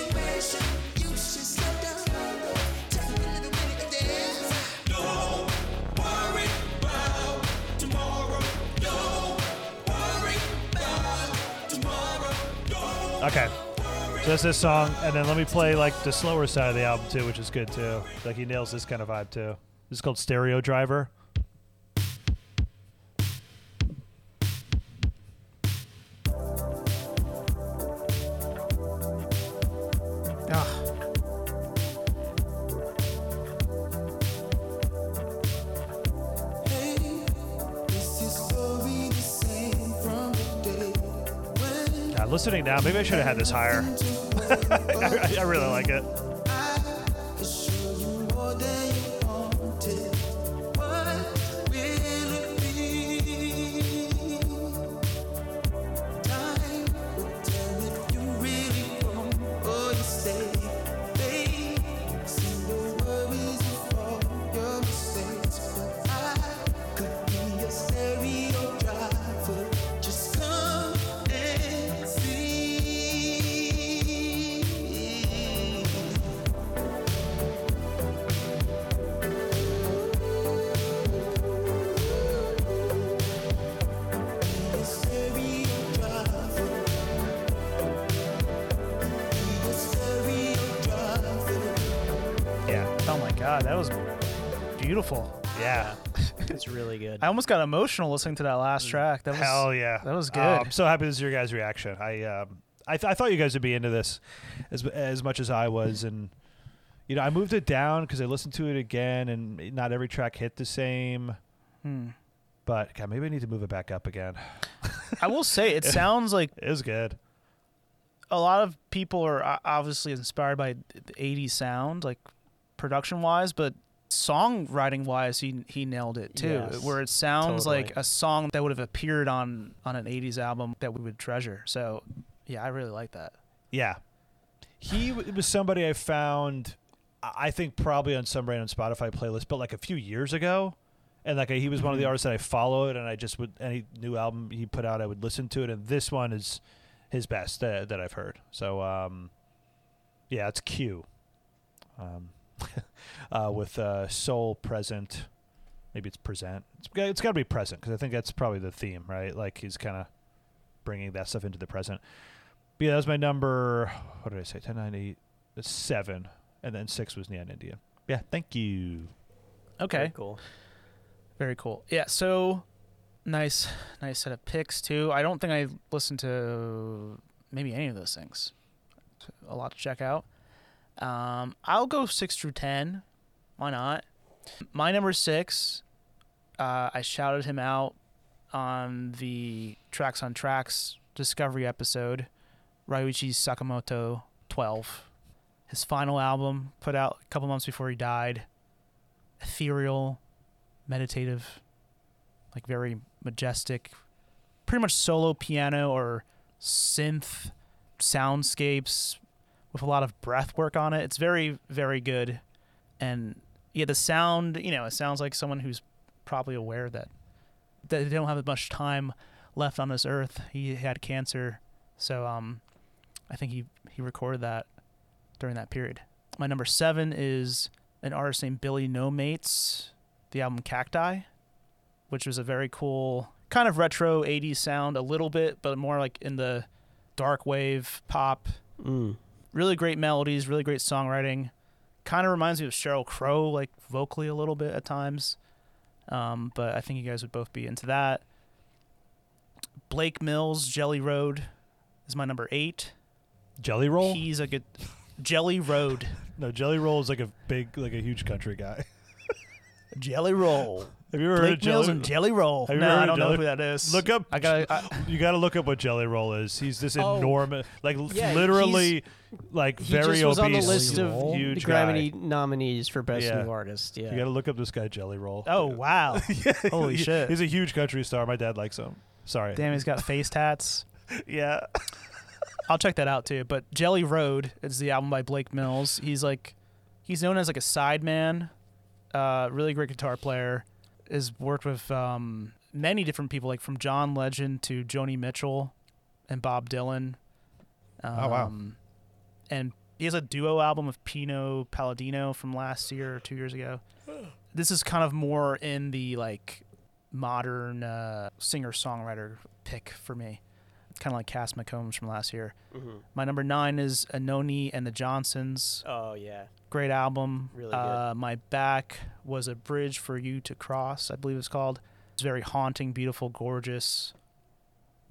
That's this song, and then let me play like the slower side of the album too, which is good too. Like he nails this kind of vibe too. This is called Stereo Driver. Ah, God, listening now, maybe I should have had this higher. I, [laughs] I really like it. I almost got emotional listening to that last track. That was Hell yeah. that was Oh, good. I'm so happy this is your guys' reaction. I um I, th- I thought you guys would be into this as as much as I was and you know, I moved it down cuz I listened to it again and not every track hit the same. Hmm. But God, maybe I need to move it back up again. I will say it [laughs] sounds like It was good. a lot of people are obviously inspired by the 80s sound, like production wise, but songwriting wise, he he nailed it too. Yes, where it sounds like a song that would have appeared on on an 80s album that we would treasure. So, yeah, I really like that. Yeah. He was somebody I found I think probably on some random Spotify playlist, but like a few years ago. And like he was one of the artists that I followed, and I just would any new album he put out, I would listen to it. And this one is his best that, that I've heard. So um, yeah, it's Q. Um, [laughs] uh, with uh, Soul Present, maybe it's Present. It's, it's got to be Present because I think that's probably the theme, right? Like he's kind of bringing that stuff into the present. But yeah, that was my number. What did I say? 10, 9, 8, seven, and then six was Neon Indian. Yeah, thank you. Okay. Very cool. Very cool. Yeah, so nice nice set of picks too. I don't think I listened to maybe any of those things. A lot to check out. Um, I'll go six through ten. Why not? My number six, uh, I shouted him out on the Tracks on Tracks Discovery episode. Ryuichi Sakamoto, twelve. His final album, put out a couple months before he died. Ethereal, meditative, like very majestic, pretty much solo piano or synth soundscapes with a lot of breath work on it. It's very, very good. And yeah, the sound, you know, it sounds like someone who's probably aware that, that they don't have much time left on this earth. He had cancer. So um, I think he, he recorded that during that period. My number seven is an artist named Billy Nomates, the album Cacti, which was a very cool kind of retro 80s sound a little bit, but more like in the dark wave pop. Mm. Really great melodies, really great songwriting. Kind of reminds me of Sheryl Crow, like vocally a little bit at times. Um, but I think you guys would both be into that. Blake Mills, Jelly Road is my number eight. Jelly Roll? He's a good Jelly Road. [laughs] no, Jelly Roll is like a big, like a huge country guy. [laughs] Jelly Roll. Have you ever heard of Blake Mills Jelly? and Jelly Roll. Have you no, heard I of don't know Jelly- who that is. Look up. I got. I, [laughs] you got to look up what Jelly Roll is. He's this Oh. enormous, like l- Yeah, literally, like He very just was on the list of huge Grammy nominees for Best Yeah. New Artist. Yeah. You got to look up this guy Jelly Roll. oh wow! [laughs] Holy He- shit! He's a huge country star. My dad likes him. Sorry. Damn, he's got [laughs] face tats. Yeah. I'll check that out too. But Jelly Road is the album by Blake Mills. He's like, he's known as like a sideman. Uh, really great guitar player. Has worked with um, many different people, like from John Legend to Joni Mitchell and Bob Dylan. Um, Oh, wow. And he has a duo album with Pino Palladino from last year or two years ago. [sighs] This is kind of more in the like modern uh, singer songwriter pick for me. It's kind of like Cass McCombs from last year. Mhm. My number nine is Anohni and the Johnsons. Oh yeah. Great album. Really. Uh, my back was a bridge for you to cross. I believe it's called. It's very haunting, beautiful, gorgeous,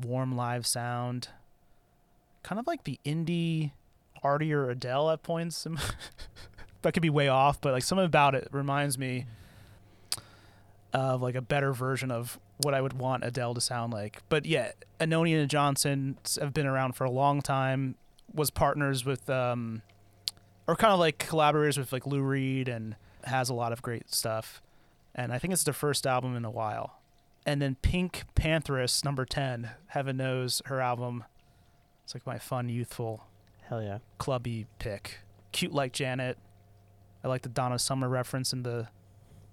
warm live sound. Kind of like the indie artier Adele at points. [laughs] that could be way off, but like something about it reminds me of like a better version of what I would want Adele to sound like. But yeah, Anohni and Johnson have been around for a long time. Was partners with, um, or kind of like collaborators with like Lou Reed, and has a lot of great stuff. And I think it's their first album in a while. And then Pink Pantheress, number ten, heaven knows her album. It's like my fun, youthful, Hell yeah. clubby pick. Cute like Janet. I like the Donna Summer reference in the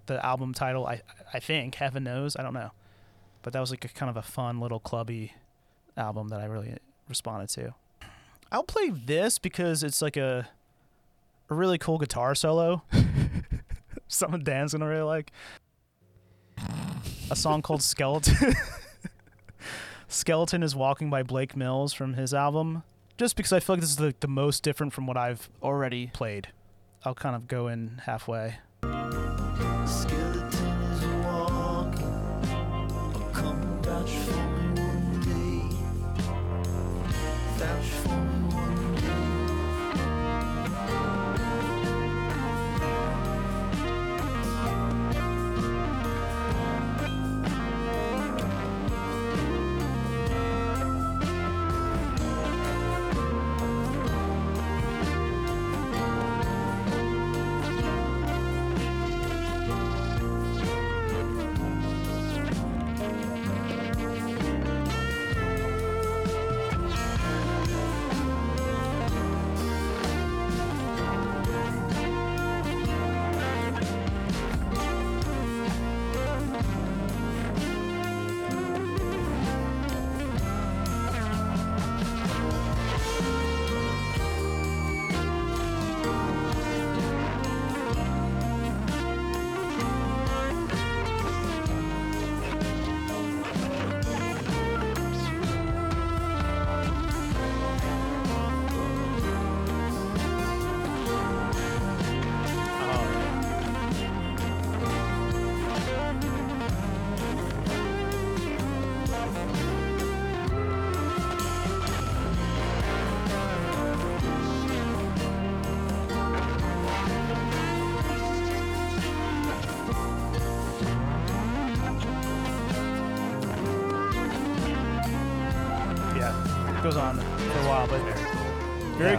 the album title. I I think heaven knows. I don't know, but that was like a kind of a fun little clubby album that I really responded to. I'll play this because it's like a a really cool guitar solo. [laughs] Something Dan's gonna really like. A song called Skeleton. [laughs] Skeleton is Walking by Blake Mills from his album. Just because I feel like this is the, the most different from what I've already played. I'll kind of go in halfway.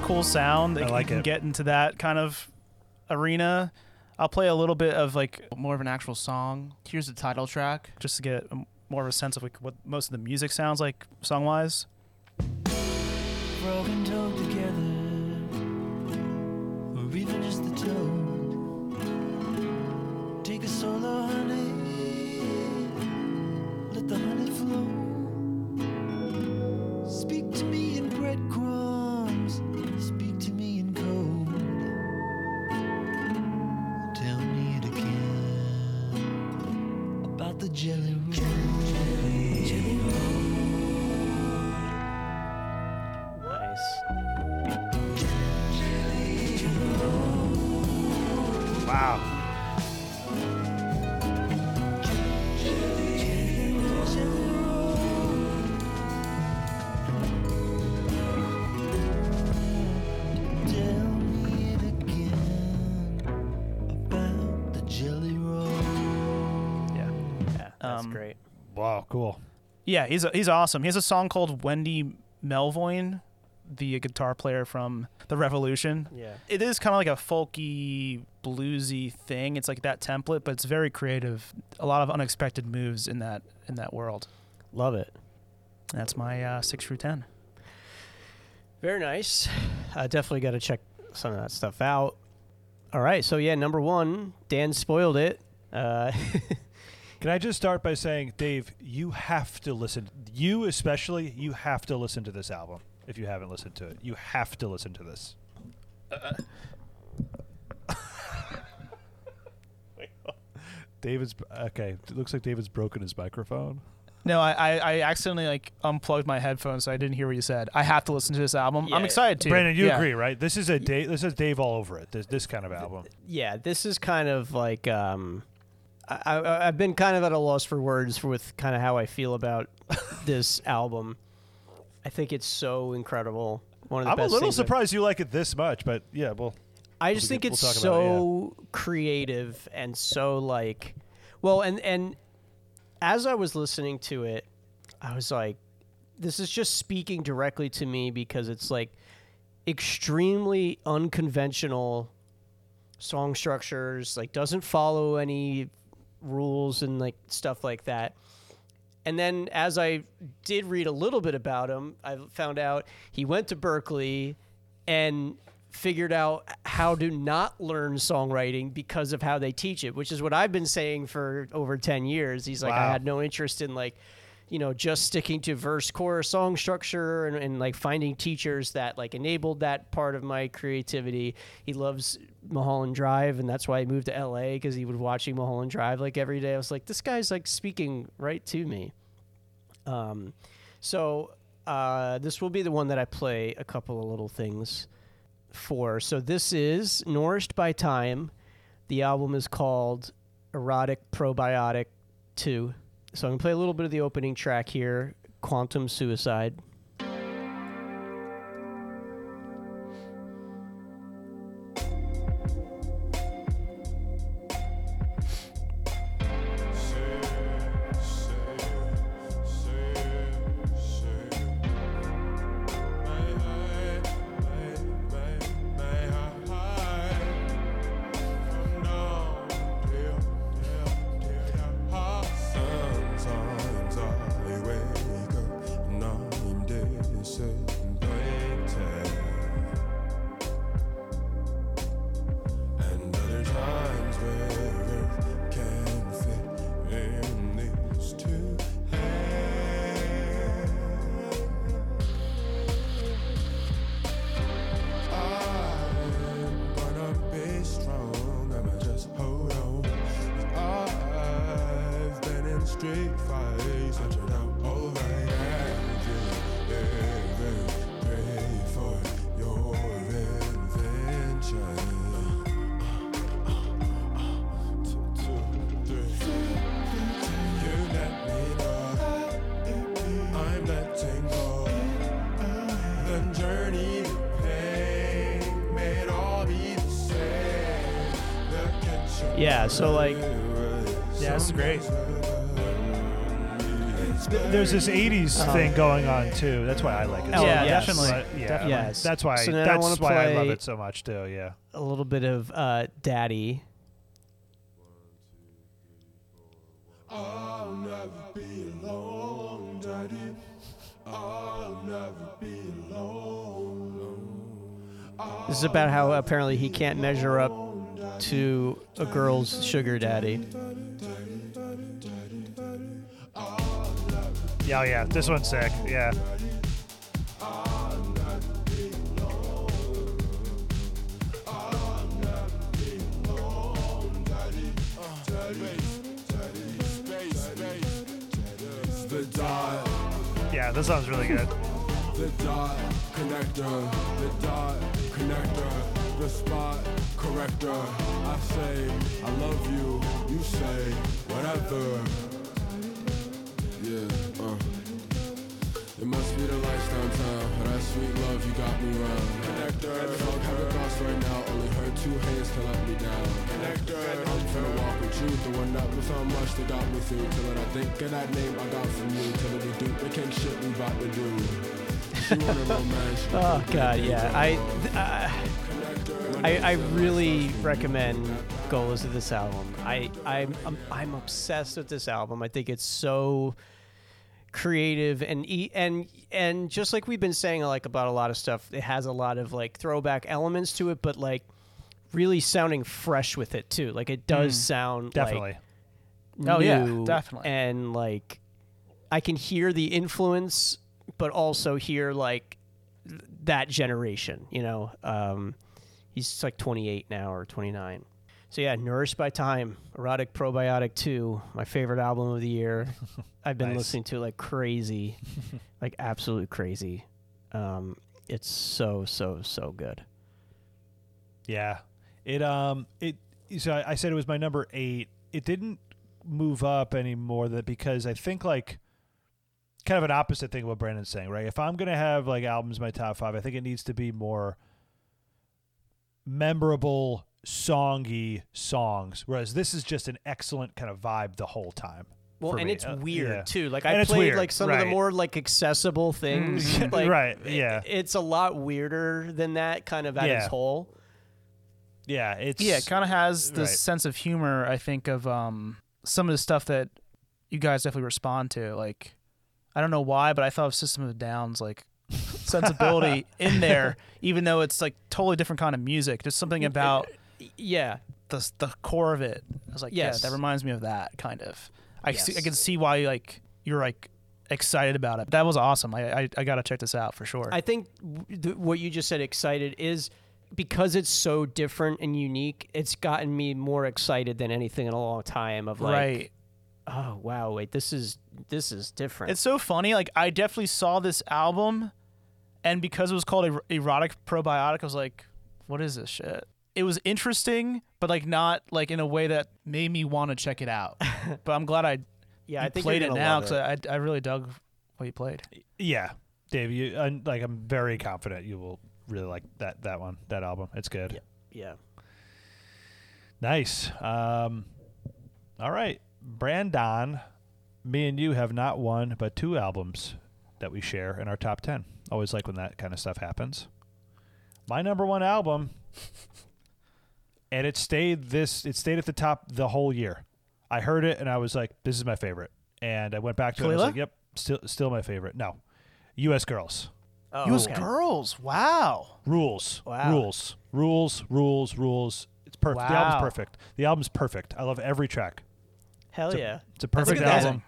Cool sound. I Like, like you can it. get into that kind of arena. I'll play a little bit of like More of an actual song. Here's the title track. just to get more of a sense of like what most of the music sounds like song wise. frog and together, or even just the toad. Take a solo honey, let the honey flow. Yeah, he's he's awesome. He has a song called Wendy Melvoin, the guitar player from The Revolution. Yeah. It is kind of like a folky, bluesy thing. It's like that template, but it's very creative. A lot of unexpected moves in that in that world. Love it. That's my uh, six through ten. Very nice. Uh, definitely got to check some of that stuff out. All right. So, yeah, number one, Dan spoiled it. Uh, [laughs] Can I just start by saying, Dave, you have to listen. You especially, you have to listen to this album. If you haven't listened to it, you have to listen to this. [laughs] David's okay. It looks like David's broken his microphone. No, I, I, I accidentally like unplugged my headphones, so I didn't hear what you said. I have to listen to this album. I'm Yeah. excited to. Brandon, you Yeah. agree, right? This is a Dave. This is Dave all over it. This, this kind of album. yeah, this is kind of like um, I, I, I've been kind of at a loss for words with kind of how I feel about [laughs] this album. I think it's so incredible. One of the I'm a little I've- surprised you like it this much, but yeah, well, I We'll just get- think we'll it's it, yeah. so creative and so like, well, and and as I was listening to it, I was like, this is just speaking directly to me because it's like extremely unconventional song structures, like doesn't follow any rules and like stuff like that. And then as I did read a little bit about him, I found out he went to Berklee and figured out how to not learn songwriting because of how they teach it, which is what I've been saying for over 10 years. He's like, I had no interest in like, you know, just sticking to verse chorus song structure and, and like finding teachers that like enabled that part of my creativity. He loves Mulholland Drive, and that's why he moved to LA because he would watching Mulholland Drive like every day. I was like, this guy's like speaking right to me. Um, so uh, this will be the one that I play a couple of little things for. So this is Nourished by Time. The album is called Erotic Probiotic 2. So I'm going to play a little bit of the opening track here Quantum Suicide. Too. That's why I like it. Oh, so yeah, much. yes. definitely. But, yeah, Definitely. Yes. That's why. So then I that's wanna why I love it so much too. Yeah. a little bit of uh, Daddy. I'll never be alone, Daddy. I'll never be alone. This is about how apparently he can't measure up to a girl's sugar daddy. Yeah, oh, yeah. This one's sick. Yeah. Yeah, this sounds really good. the dot connector, the dot connector, the spot corrector. I say I love you, you say whatever. Got me round. Connector. Fuck having thoughts right now. Only heard two hands can let me down. Connector. I'm finna walk with you. The one that was so much that got me through. Till I think of that name I got from you. Till it do the king shit we about to do. She wanna romance. [laughs] Oh god, yeah. I, uh, I I really recommend Golas of this album. I I'm, I'm I'm obsessed with this album. I think it's so creative and and and just like we've been saying like about a lot of stuff, it has a lot of like throwback elements to it, but like really sounding fresh with it too. Like it does Mm. sound Definitely. Like, Oh, yeah, definitely. And like I can hear the influence, but also hear like that generation. You know, um, he's like 28 now or 29. So yeah, Nourished by Time, Erotic Probiotic 2, my favorite album of the year. [laughs] I've been Nice. listening to it like crazy, [laughs] like absolutely crazy. Um, it's so so so good. Yeah. It um it so I, I said it was my number eight. It didn't move up anymore that because I think like kind of an opposite thing of what Brandon's saying, right? If I'm gonna have like albums in my top five, I think it needs to be more memorable, songy songs. Whereas this is just an excellent kind of vibe the whole time. Well, and me. it's Uh, weird yeah. too. Like And I it's played weird, like some of the more like accessible things. Mhm. [laughs] like, Right, i- yeah. It's a lot weirder than that, kind of at its whole. Yeah, it's yeah, it kind of has the right. sense of humor. I think of um, some of the stuff that you guys definitely respond to. Like, I don't know why, but I thought of System of Down's like sensibility [laughs] in there, even though it's like totally different kind of music. Just something [laughs] about Yeah, the the core of it. I was like, Yes. yeah, that reminds me of that kind of. I see, I can see why like you're like excited about it. That was awesome. I I, I got to check this out for sure. I think th- what you just said, excited, is because it's so different and unique. It's gotten me more excited than anything in a long time. Of like, right. oh wow, wait, this is this is different. It's so funny. Like I definitely saw this album, and because it was called er- erotic probiotic, I was like, "What is this shit?" It was interesting, but like not like in a way that made me want to check it out. [laughs] but I'm glad I yeah, I think played it now because I I really dug what you played. Yeah, Dave, you i like I'm very confident you will really like that that one, that album. It's good. yeah. Nice. Um, all right, Brandon, me and you have not one but two albums that we share in our top ten. Always like when that kind of stuff happens. My number one album, [laughs] and it stayed this. It stayed at the top the whole year. I heard it and I was like, "This is my favorite." And I went back to it. and I was Kelela? like, "Yep, still still my favorite." No, U.S. Girls. Oh, U.S. okay. Girls, wow. Rules. Wow. Rules. Rules. Rules. Rules. It's perfect. The Wow. album's perfect. The album's perfect. I love every track. Hell It's a- yeah. It's a perfect Look at that. album.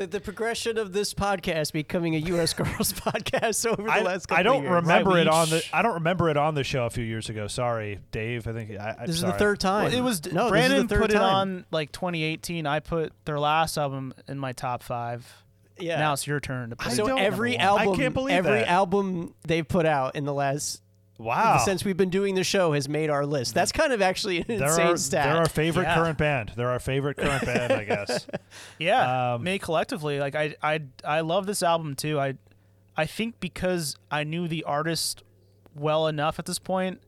The, the progression of this podcast becoming a U.S. Girls [laughs] podcast over the I, last couple I don't of years. remember Right, it on the. I don't remember it on the show a few years ago. Sorry, Dave. I think I, I'm This is the third time. Well, it was no. Brandon this is the third put it time. on like 2018. I put their last album in my top five. Yeah. Now it's your turn to put. I it. so every remember one. I can't believe every that. album they've put out in the last Wow. since we've been doing the show has made our list. That's kind of actually an they're insane our, stat. they're our favorite Yeah. current band. They're our favorite current band, I guess. [laughs] Yeah, Um, me collectively. Like I, I, I love this album too. I, I think because I knew the artist well enough at this point,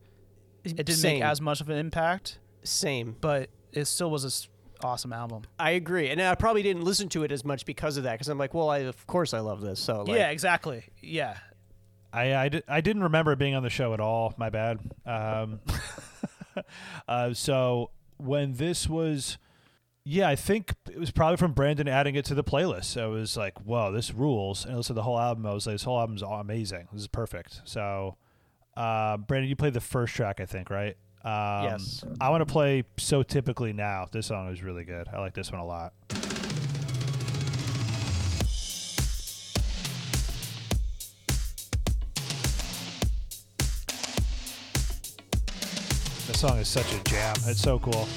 it didn't Same. make as much of an impact, Same. but it still was an awesome album. I agree, and I probably didn't listen to it as much because of that. Because I'm like, well, I of course I love this. So like, yeah, exactly. Yeah, I I, di- I didn't remember being on the show at all. My bad. Um, [laughs] uh, so when this was, yeah, I think it was probably from Brandon adding it to the playlist. I was like, whoa, this rules. And I listened to the whole album. I was like, this whole album's amazing. This is perfect. So Uh, Brandon, you played the first track, I think, right? Um, Yes. I want to play "So Typically Now." This song is really good. I like this one a lot. Song is such a jam. It's so cool.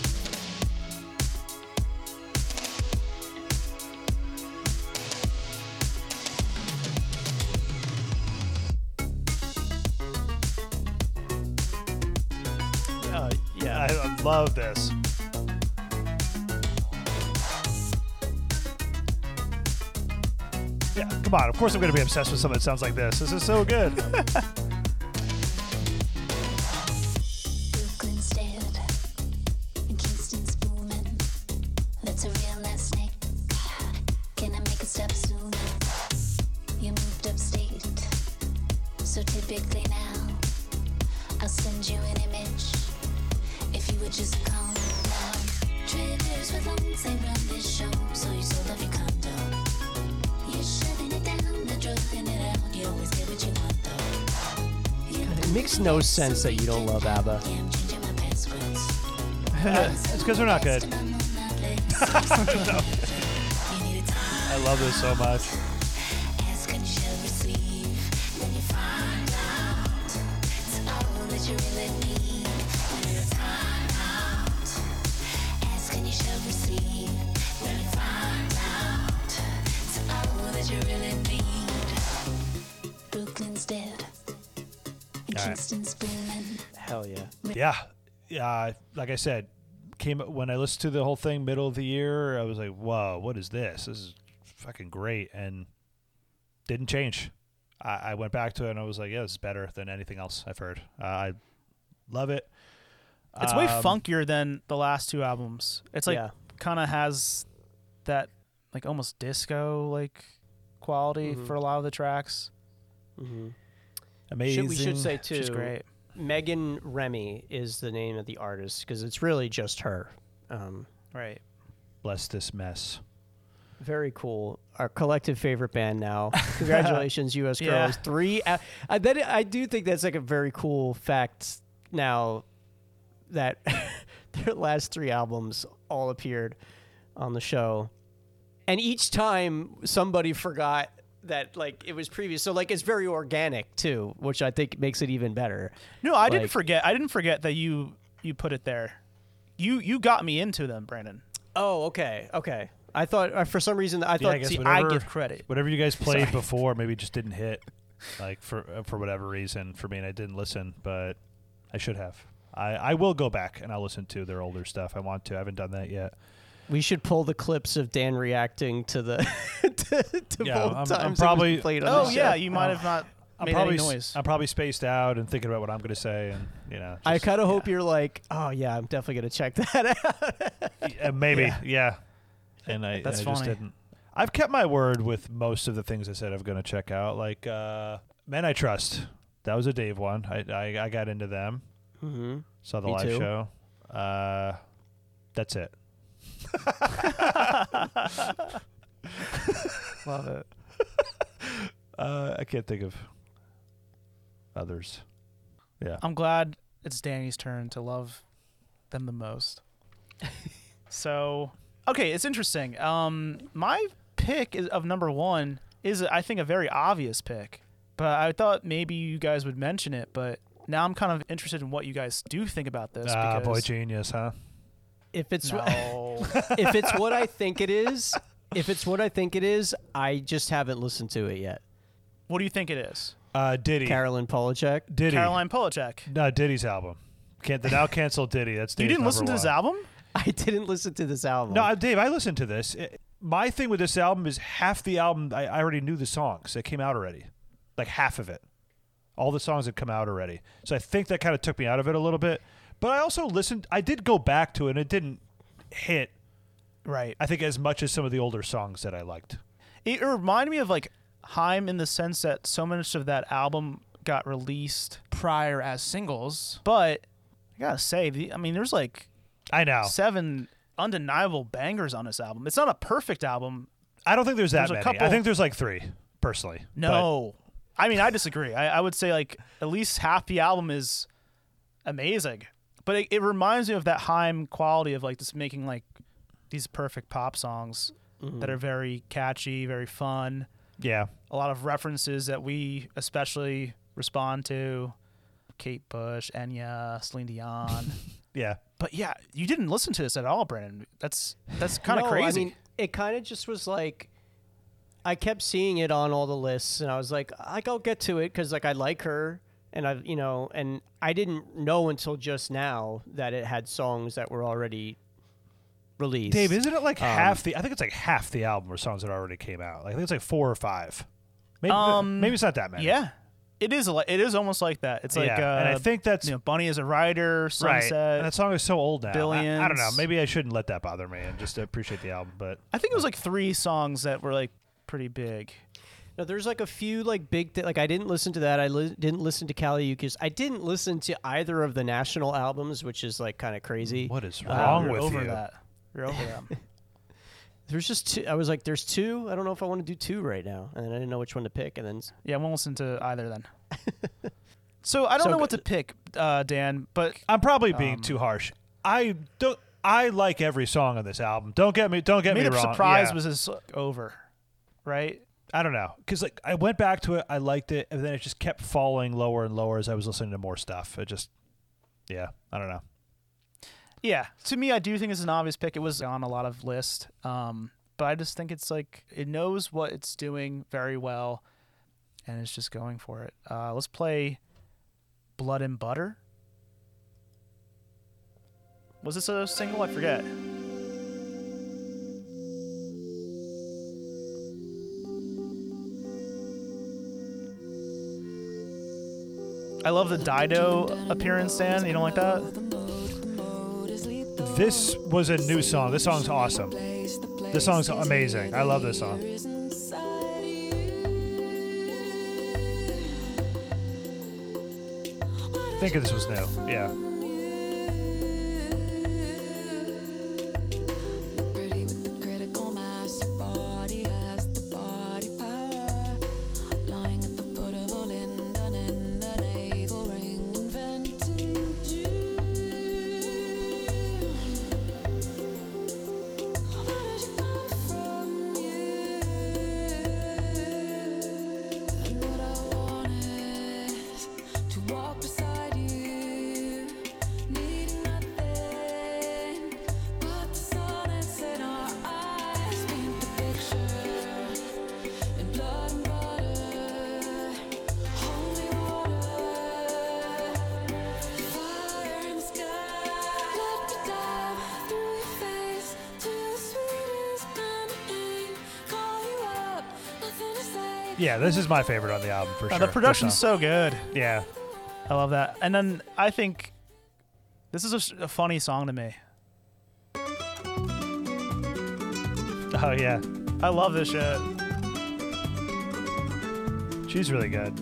Uh, yeah. I, I love this. Yeah, come on. Of course, I'm going to be obsessed with something that sounds like this. This is so good. [laughs] sense that you don't love ABBA. [laughs] it's because they're not good. [laughs] [laughs] I love this so much. And All right. Kingston's booming. Hell yeah. Yeah, yeah. Like I said, came when I listened to the whole thing middle of the year. I was like, "Whoa, what is this? This is fucking great!" And didn't change. I, I went back to it and I was like, "Yeah, this is better than anything else I've heard." Uh, I love it. It's way Um, funkier than the last two albums. It's like Yeah. kind of has that like almost disco like quality Mhm. for a lot of the tracks. Mm-hmm. Amazing. Should, we should say too. She's great. Meghan Remy is the name of the artist because it's really just her. Um, Right. Bless this mess. very cool. Our collective favorite band now. [laughs] Congratulations, U.S. Yeah. Girls. Three. Uh, I bet I do think that's like a very cool fact now that [laughs] their last three albums all appeared on the show, and each time somebody forgot that like it was previous. So like it's very organic too, which I think makes it even better. No, I didn't forget. I didn't forget that you you put it there. You you got me into them, Brandon. Oh, okay, okay. I thought uh, for some reason I Yeah, thought I guess See, whatever, I give credit. Whatever you guys played Sorry. [laughs] before, maybe just didn't hit, like for uh, for whatever reason. For me, and I didn't listen, but I should have. I, I will go back and I'll listen to their older stuff. I want to. I haven't done that yet. We should pull the clips of Dan reacting to the [laughs] to, to Yeah, both I'm- I'm times it was probably- played on Oh the yeah, show. you might have not I'm made probably any noise. I'm probably spaced out and thinking about what I'm going to say, and you know, I kind of hope you're like, oh yeah, I'm definitely gonna check [laughs] that out. uh, maybe, yeah. And I, That's and I just didn't. I've kept my word with most of the things I said I'm going to check out. Like uh, Men I Trust. That was a Dave one. I I, I got into them. mm-hmm. Saw the Me live too. show. Uh, that's it. [laughs] Love it. Uh, I can't think of others. Yeah. I'm glad it's Danny's turn to love them the most. [laughs] so, okay, it's interesting. Um, my pick is, of number one is, I think, a very obvious pick, but I thought maybe you guys would mention it. But now I'm kind of interested in what you guys do think about this. Ah, because boy genius, huh? If it's no, [laughs] if it's what I think it is, if it's what I think it is, I just haven't listened to it yet. what do you think it is? Uh, Diddy. Caroline Polachek. Diddy. Caroline Polachek. No, Diddy's album. Can't the now cancel Diddy. That's You didn't listen number to this album? I didn't listen to this album. No, Dave, I listened to this. It- my thing with this album is half the album. I, I already knew the songs. They came out already, like half of it. All the songs had come out already. So I think that kind of took me out of it a little bit. But I also listened. I did go back to it. and It didn't hit. Right. I think as much as some of the older songs that I liked. It reminded me of like Haim in the sense that so much of that album got released prior as singles. But I gotta say, the, I mean, there's like I know. seven undeniable bangers on this album. It's not a perfect album. I don't think there's that There's many. I think there's like three, personally. But No, I mean, I disagree. I, I would say like at least half the album is amazing, but it, it reminds me of that Haim quality of like just making like these perfect pop songs that are mm-hmm. very catchy, very fun. Yeah. A lot of references that we especially respond to. Kate Bush, Enya, Celine Dion. [laughs] Yeah. but yeah, you didn't listen to this at all, Brandon. That's that's kind of No, crazy. I mean, it kind of just was like, I kept seeing it on all the lists, and I was like, like I'll get to it because like I like her, and I've you know, and I didn't know until just now that it had songs that were already released. Dave, isn't it like Um, half the? I think it's like half the album or songs that already came out. Like, I think it's like four or five. Maybe, Um, maybe it's not that many. yeah, it is. A, it is almost like that. It's like, Yeah, uh, and I think that's you know, Bunny is a rider, right. Sunset. And that song is so old now. I- I, don't know. Maybe I shouldn't let that bother me and just appreciate the album. But I think it was like three songs that were like pretty big. No, there's like a few like big th- like I didn't listen to that. I li- didn't listen to Kali Uchis. I didn't listen to either of the national albums, which is like kind of crazy. what is Uh, wrong you're with over you? that. You're over that. [laughs] There's just two. I was like, there's two. I don't know if I want to do two right now, and then I didn't know which one to pick. And then Yeah, I won't listen to either then. [laughs] so I don't So know go- what to pick, uh, Dan. But I'm probably being Um, too harsh. I don't. I like every song on this album. Don't get me. Don't get maybe me the wrong. surprise Yeah. was this over, right? I don't know, because like I went back to it, I liked it, and then it just kept falling lower and lower as I was listening to more stuff. It just, yeah, I don't know. Yeah, to me, I do think it's an obvious pick. It was on a lot of lists, um, but I just think it's like it knows what it's doing very well, and it's just going for it. Uh, let's play "Blood and Butter." Was this a single? I forget. I love the Dido appearance, Dan. You don't like that? This was a new song. This song's awesome. This song's amazing. I love this song. I think this was new. Yeah. Yeah, this is my favorite on the album for Uh, sure. the production's so good. Yeah. I love that. And then I think this is a, s- a funny song to me. Oh yeah. I love this shit. She's really good.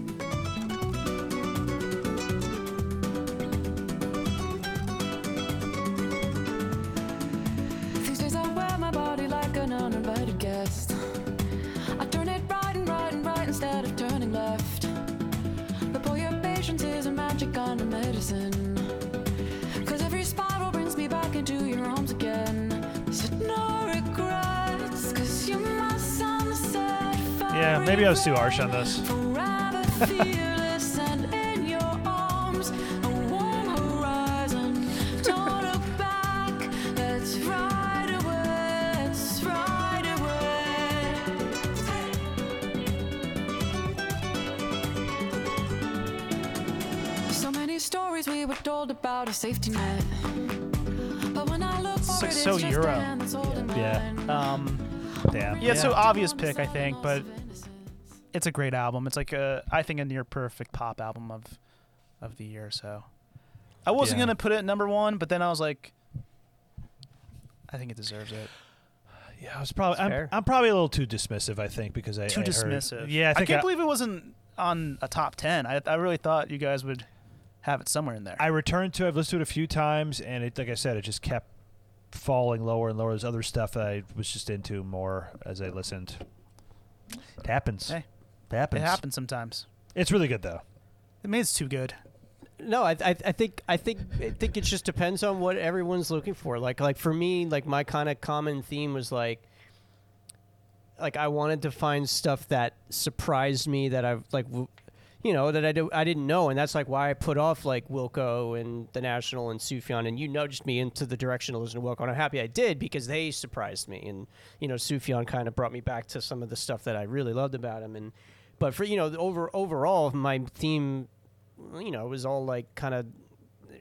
Ride away. So many stories we were told about a safety net. But when I look It's for like so it's Euro. a hand Yeah. Um, Damn. yeah, it's so obvious pick, I think, but it's a great album. It's like a, I think, a near perfect pop album of, of the year. So, I wasn't Yeah. gonna put it at number one, but then I was like, I think it deserves it. Yeah, I was probably. I'm, fair. I'm probably a little too dismissive. I think because I Too I heard- dismissive. yeah, I think can't I, believe it wasn't on a top ten. I, I really thought you guys would have it somewhere in there. I returned to. it. I've listened to it a few times, and it, like I said, it just kept falling lower and lower. There's other stuff that I was just into more as I listened. It happens. Hey, it happens. it happens sometimes. It's really good though. It means it's too good. No, I, I, I think I think I think it just depends on what everyone's looking for. Like like for me, like my kind of common theme was like like I wanted to find stuff that surprised me that I've like w- you know that I do, I didn't know, and that's like why I put off like Wilco and the National and Sufjan, and you nudged me into the direction to listen to Wilco, and I'm happy I did because they surprised me, and you know Sufjan kind of brought me back to some of the stuff that I really loved about him, and but for you know over overall my theme you know, was all like kind of,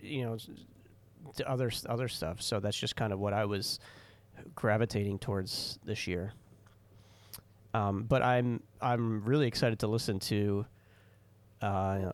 you know, other other stuff. So that's just kind of what I was gravitating towards this year. Um, but I'm I'm really excited to listen to uh,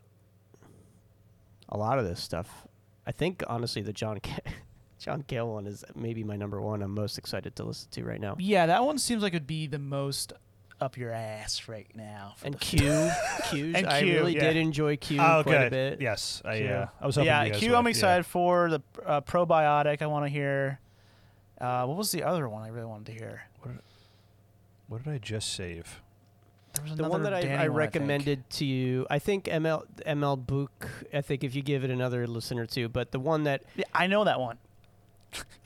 a lot of this stuff. I think honestly the John Ca- [laughs] John Cale one is maybe my number one. I'm most excited to listen to right now. Yeah, that one seems like it'd be the most up your ass right now. And the- Q, [laughs] Q's, And I Q, really yeah. did enjoy Q oh, quite a bit. Yes, I Q. uh, I was hoping yeah, you guys Q. would. I'm Yeah. excited for the uh, probiotic. I want to hear. Uh, what was the other one I really wanted to hear? What did I just save? The one that I, Danny I one, think. recommended to you, I think ML ML Book. I think if you give it another listen or two, but the one that Yeah, I know that one.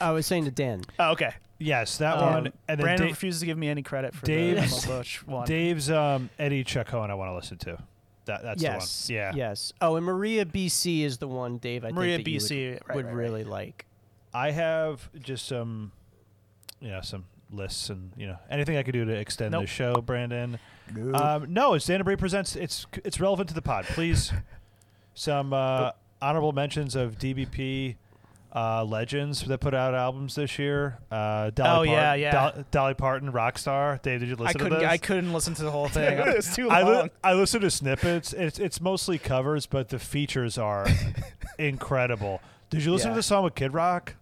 I was saying to Dan, Oh, okay. Yes, that Um, one. And then Brandon Da- refuses to give me any credit for Dave's- the Emma [laughs] Bush one. Dave's um, Eddie Chacon. I want to listen to. That that's yes, the one. Yeah. yes. Oh, and Maria BC is the one, Dave. I Maria think that you BC, would, right, would right, right. really like. I have just some, you know, some lists and you know anything I could do to extend the show, Brandon. Um, no, it's Dana Bray presents. It's it's relevant to the pod. Please, [laughs] some uh, honorable mentions of DBP uh, legends that put out albums this year. Uh, Dolly Oh, yeah, Parton, yeah. Dol- Dolly Parton, Rockstar. Dave, did you listen I to this? I couldn't listen to the whole thing. [laughs] it's too I, long. li- I listen to snippets. It's it's mostly covers, but the features are [laughs] incredible. Did you listen Yeah. to the song with Kid Rock?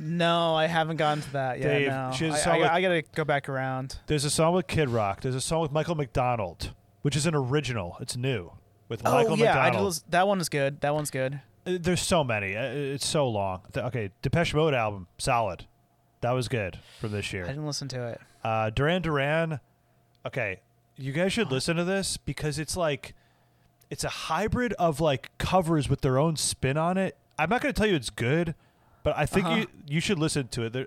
no, I haven't gotten to that yet. Dave, no. she has a I, song I, with- I gotta go back around. There's a song with Kid Rock. There's a song with Michael McDonald, which is an original. It's new with Oh Michael yeah, I McDonald. just, that one is good. That one's good. There's so many. Uh, It's so long. Okay, Depeche Mode album, solid. That was good from this year. I didn't listen to it. Uh, Duran Duran. Okay, you guys should listen to this because it's like, it's a hybrid of like covers with their own spin on it. I'm not going to tell you it's good, but I think Uh-huh. you you should listen to it. There,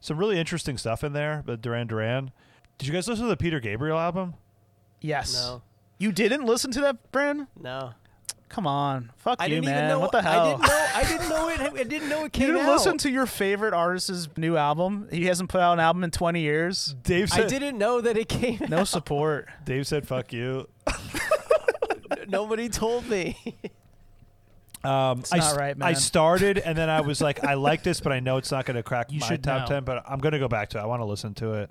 some really interesting stuff in there. But Duran Duran. Did you guys listen to the Peter Gabriel album? Yes. No, You didn't listen to that, Brandon? no. Come on. Fuck I you, didn't man. even know. what the hell? I didn't know. I didn't know it. I didn't know it You came didn't out. listen to your favorite artist's new album? He hasn't put out an album in 20 years. Dave I didn't know that it came. No support. Dave said, "Fuck you." [laughs] Nobody told me. Um, It's I, not s- right, I started and then I was like, I like this, but I know it's not going to crack You my should top know. ten. But I'm going to go back to it. I want to listen to it.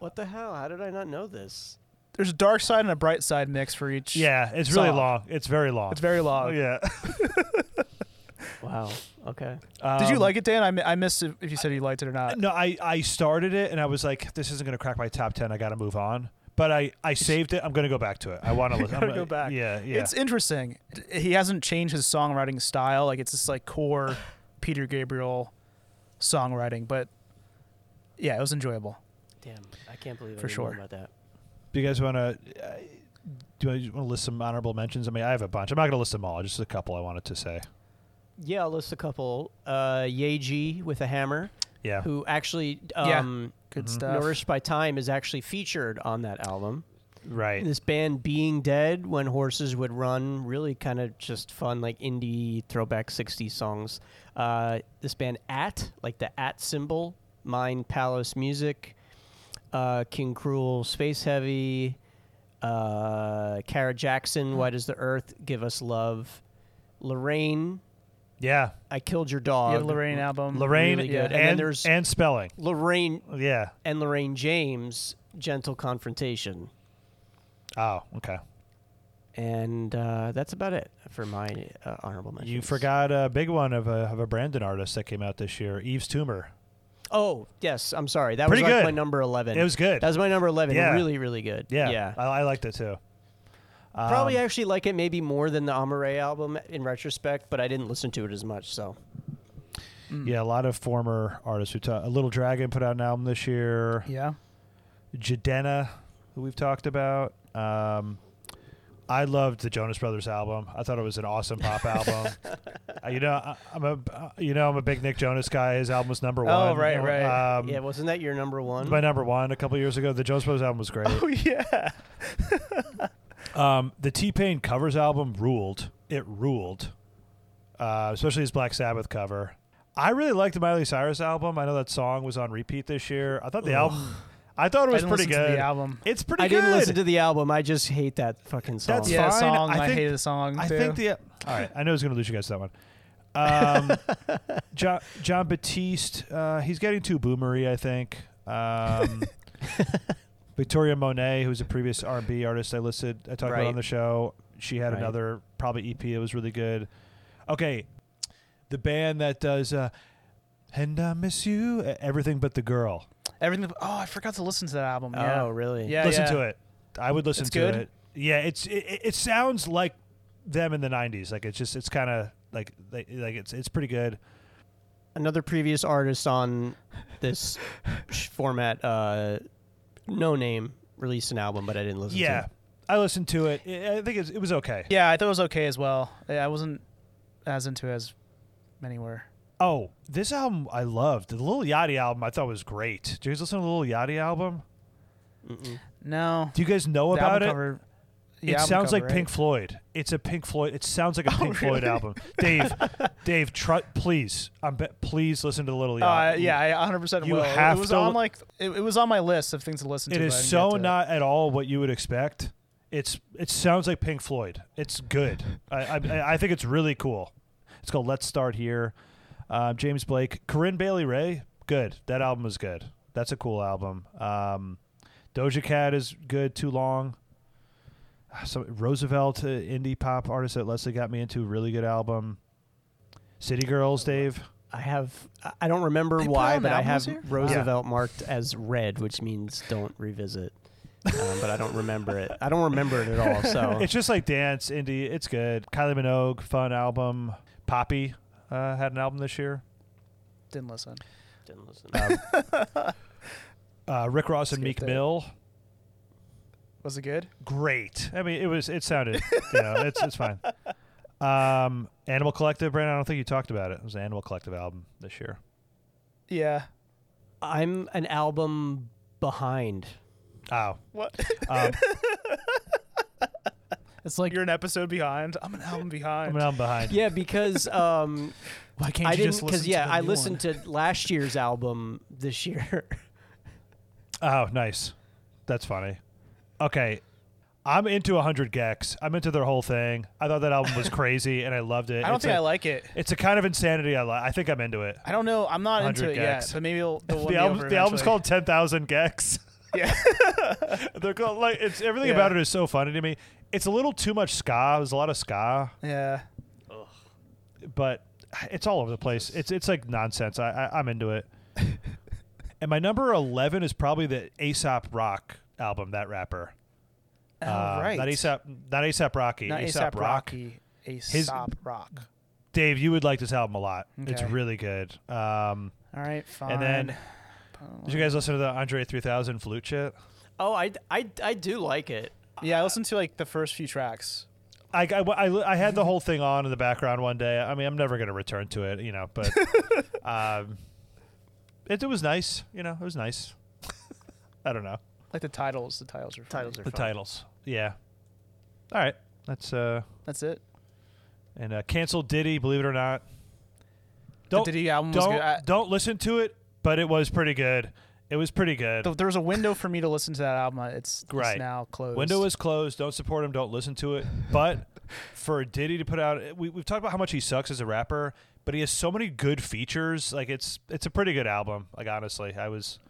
what the hell? How did I not know this? There's a dark side and a bright side mix for each. Yeah, it's really Song. long. It's very long. It's very long. yeah. [laughs] Wow. Okay. Did you Um, like it, Dan? I, mi- I missed if if you said you liked it or not. No, I I started it and I was like, this isn't going to crack my top ten. I got to move on. But I I saved it. I'm going to go back to it. I want to [laughs] listen. I'm go gonna- go back. Yeah, yeah. It's interesting. He hasn't changed his songwriting style. Like it's just like core [sighs] Peter Gabriel songwriting. But yeah, it was enjoyable. Damn. I can't believe I For didn't know sure. about that. Do you guys want to? Uh, do you want to list some honorable mentions? I mean, I have a bunch. I'm not going to list them all. Just a couple I wanted to say. Yeah, I'll list a couple. Uh, Yeji with a hammer, Yeah. who actually Yeah. um, Good Mhm. stuff. Nourished by Time is actually featured on that album. Right. This band Being Dead, When Horses Would Run, really kind of just fun, like indie throwback 60s songs. Uh, this band At, like the At symbol, Mind Palace Music, uh, King Krule, Space Heavy, uh, Kara Jackson, Why Does the Earth Give Us Love, L'Rain, Yeah. I Killed Your Dog. Yeah, L'Rain album. L'Rain really good. and And then there's- and spelling. L'Rain Yeah. and Loraine James, Gentle Confrontation. Oh, okay. And uh, that's about it for my uh, honorable mention. You forgot a big one of a of a Brandon artist that came out this year, Yves Tumor. Oh, yes. I'm sorry. That Pretty was like good. my number 11. It was good. That was my number 11. Yeah. Really, really good. Yeah, Yeah. I, I liked it too. Probably Um, actually like it maybe more than the Amaarae album in retrospect, but I didn't listen to it as much. So yeah, a lot of former artists who talk. A Little Dragon put out an album this year. Yeah. Jadena, who we've talked about. Um, I loved the Jonas Brothers album. I thought it was an awesome pop [laughs] album. Uh, you know, I, I'm a uh, you know I'm a big Nick Jonas guy. His album was number one. Oh, right, right. Um, yeah, wasn't that your number one? my number one a couple years ago. The Jonas Brothers album was great. Oh [laughs] yeah. [laughs] Um, the T Pain covers album ruled. It ruled, uh, especially his Black Sabbath cover. I really liked the Miley Cyrus album. I know that song was on repeat this year. I thought the album, I thought it I was didn't pretty listen to good. the album. It's pretty good. I good. didn't listen to the album. I just hate that fucking song. That's yeah, fine. song. I I, think- hated the song I too. think the all right. I know I was going to lose you guys to that one. Um, [laughs] John Jon Batiste, uh, he's getting too boomery. I think. Um, [laughs] Victoria Monet, who's a previous R&B artist I listed, I talked about on the show. She had Right. another probably EP that was really good. Okay, the band that does uh, "And I Miss You," uh, everything but the girl. Everything. Oh, I forgot to listen to that album. Oh, Yeah. really? Yeah. listen yeah. to it. I would listen It's to good? it. Yeah, it's it, it- it sounds like them in the '90s. Like it's just it's kind of like like like it's it's pretty good. Another previous artist on this format, uh, Noname, released an album, but I didn't listen Yeah, to it. I listened to it. I I think it's, it was okay. Yeah, I thought it was okay as well. Yeah, I wasn't as into it as many were. Oh, this album I loved. The Lil Yachty album I thought was great. Did you guys listen to the Lil Yachty album? Mm-mm. No. Do you guys know The about album it? cover- the it album sounds cover, like right? Pink Floyd. It's a Pink Floyd. It sounds like a [laughs] Oh, Pink Floyd album. Dave, [laughs] Dave, tr- please, I'm be- please listen to the Little Uh, Yachty. yeah, I 100 percent You will. have it was to on like it, it was on my list of things to listen It to. is but I didn't so it. not at all what you would expect. It's it sounds like Pink Floyd. It's good. I, I I think it's really cool. It's called Let's Start Here. Uh, James Blake, Corinne Bailey Rae, good. That album is good. That's a cool album. Um, Doja Cat is good. Too long. So Roosevelt, uh, indie pop artist that Leslie got me into, really good album. City Girls, Dave. I have. I- I don't remember They why, but I have here? Roosevelt marked as red, which means don't revisit. um, [laughs] but I don't remember it. I don't remember it at all. So It's just like dance, indie. It's good. Kylie Minogue, fun album. Poppy uh, had an album this year. Didn't listen. didn't listen. Um, [laughs] uh, Rick Ross and Meek Mill, Was it good? great. I mean, it was. It sounded. You know, it's it's fine. Um, Animal Collective, Brandon. I don't think you talked about it. It was an Animal Collective album this year. Yeah. I'm an album behind. Oh, What? um, [laughs] it's like you're an episode behind. I'm an album behind. I'm an album behind. Yeah, because [laughs] um, Why can't I you didn't. just listen? yeah, to the I new listened one? to last year's album this year. [laughs] Oh, nice. That's funny. Okay. I'm into 100 gecs. I'm into their whole thing. I thought that album was [laughs] crazy and I loved it. I don't It's think a- I like it. It's a kind of insanity I like. I think I'm into it. I don't know. I'm not into 100 it yet, gecs. but maybe it'll, it'll win the me album, over the album's eventually. called 10,000 gecs. Yeah. [laughs] They're called like it's everything Yeah. about it is so funny to me. It's a little too much ska. There's a lot of ska, Yeah. but it's all over the place. It's it's like nonsense. I, I I'm into it. [laughs] and my number 11 is probably the Aesop Rock album. That rapper. Oh, Uh, right. Not Aesop. Not Aesop Rocky. Not Aesop ASAP Rock. Rocky. ASAP Rock. Dave, you would like this album a lot. It's Okay. really good. Um, All right. Fine. and then did you guys listen to the Andre 3000 flute shit? oh, I, I, I do like it. yeah, I listened to like the first few tracks. I, I, I, I had the whole thing on in the background one day. I mean, I'm never going to return to it, you know, but [laughs] um, it, it was nice. You know, it was nice. [laughs] I don't know. Like the titles. The titles are funny. Titles are The fun. titles. Yeah. All right. That's, uh, That's it. and uh, canceled Diddy, believe it or not. The Diddy album was don't, good. I- don't listen to it, but it was pretty good. It was pretty good. Th- there was a window for me to listen to that album. It's, it's Right. now closed. Window is closed. Don't support him. Don't listen to it. But [laughs] for Diddy to put out, we, we've talked about how much he sucks as a rapper, but he has so many good features. Like it's it's a pretty good album. Like honestly, I was.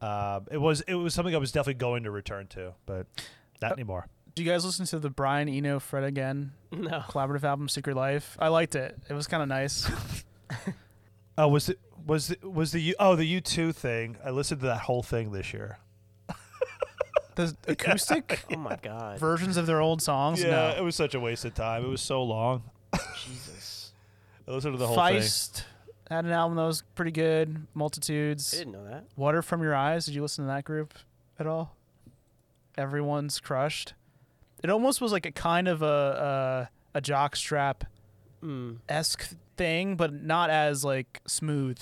Uh, it was it was something I was definitely going to return to, but not Uh, anymore. Do you guys listen to the Brian Eno Fred again No. collaborative album Secret Life? I liked it. It was kind of nice. [laughs] Oh, was it was the was the U- oh the U two thing? I listened to that whole thing this year. [laughs] The acoustic [laughs] Oh my god. versions of their old songs. Yeah, no. it was such a waste of time. It was so long. Jesus. I listened to the whole thing. Feist had an album that was pretty good. Multitudes. I didn't know that. Water from Your Eyes. Did you listen to that group at all? Everyone's crushed. It almost was like a kind of a a, a jockstrap Mm. esque thing, but not as like smooth.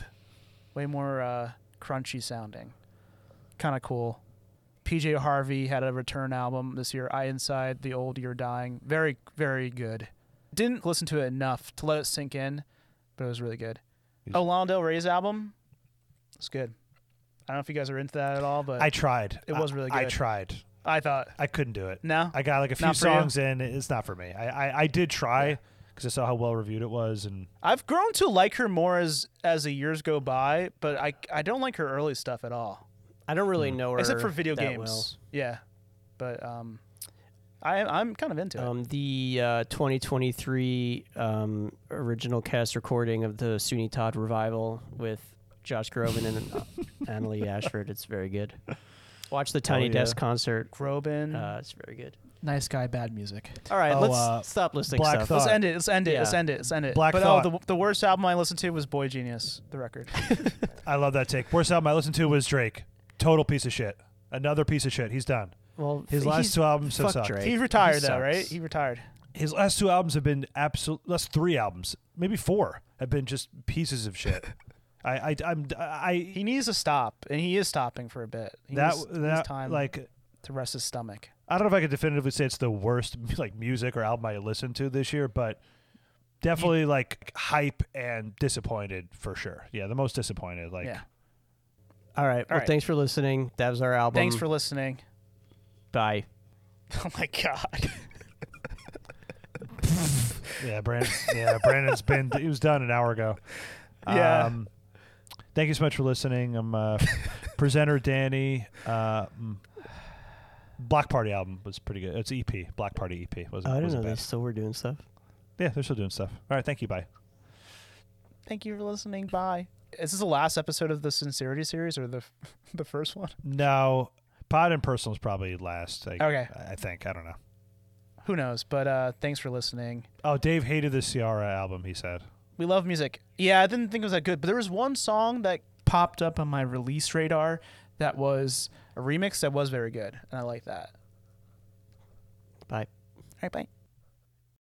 Way more uh, crunchy sounding. Kind of cool. PJ Harvey had a return album this year. I Inside, The Old Year Dying. Very, very good. Didn't listen to it enough to let it sink in, but it was really good. Oh, Lana Del Rey's album. It's good. I don't know if you guys are into that at all, but I tried. It was really I tried. I thought I couldn't do it. No? I got like a few for you? songs in. It's not for me. I I, I did try because I saw how well reviewed it was, and I've grown to like her more as as the years go by, but I I don't like her early stuff at all. I don't really know her except for video that games. well. Yeah, but um, I I'm kind of into it. Um, the uh, 2023 um, original cast recording of the Sweeney Todd revival with Josh Groban and [laughs] uh, Annaleigh Ashford. It's very good. Watch the Tiny yeah. Desk concert. Groban, Uh, it's very good. Nice guy, bad music. All right, Oh, let's uh, stop listing Black stuff. Thought. let's end it. Let's end it. Let's Yeah. end it. Let's end it. Black but Thought. oh, the the worst album I listened to was Boy Genius, the record. [laughs] [laughs] I love that take. Worst album I listened to was Drake. Total piece of shit. Another piece of shit. He's done. Well, His f- last he's- two albums have fuck sucked. Drake. he retired though, sucks. right? He retired. His last two albums have been absolute. Last three albums, maybe four, have been just pieces of shit. [laughs] I I I'm I He needs to stop, and he is stopping for a bit. He that needs, needs that time like to rest his stomach. I don't know if I could definitively say it's the worst [laughs] like music or album I listened to this year, but definitely like hype and disappointed for sure. Yeah, the most disappointed. Like yeah. All right. Well, right. thanks for listening. That was our album. Thanks for listening. Bye. [laughs] Oh my god. [laughs] yeah, Brandon. yeah, Brandon's been. He was done an hour ago. Yeah. Um, thank you so much for listening. I'm uh, presenter Danny. Uh, Block Party album was pretty good. It's EP. Black Party EP wasn't. Oh, I didn't wasn't know they bad. still were doing stuff. Yeah, they're still doing stuff. All right, thank you. Bye. Thank you for listening. Bye. Is this the last episode of the Sincerity series or the [laughs] the first one? No, Pod and Personal is probably last. I, Okay. I think. I don't know. Who knows? But uh, thanks for listening. Oh, Dave hated the Ciara album. He said. We love music. Yeah, I didn't think it was that good, but there was one song that popped up on my release radar that was a remix that was very good, and I like that. Bye. All right, bye.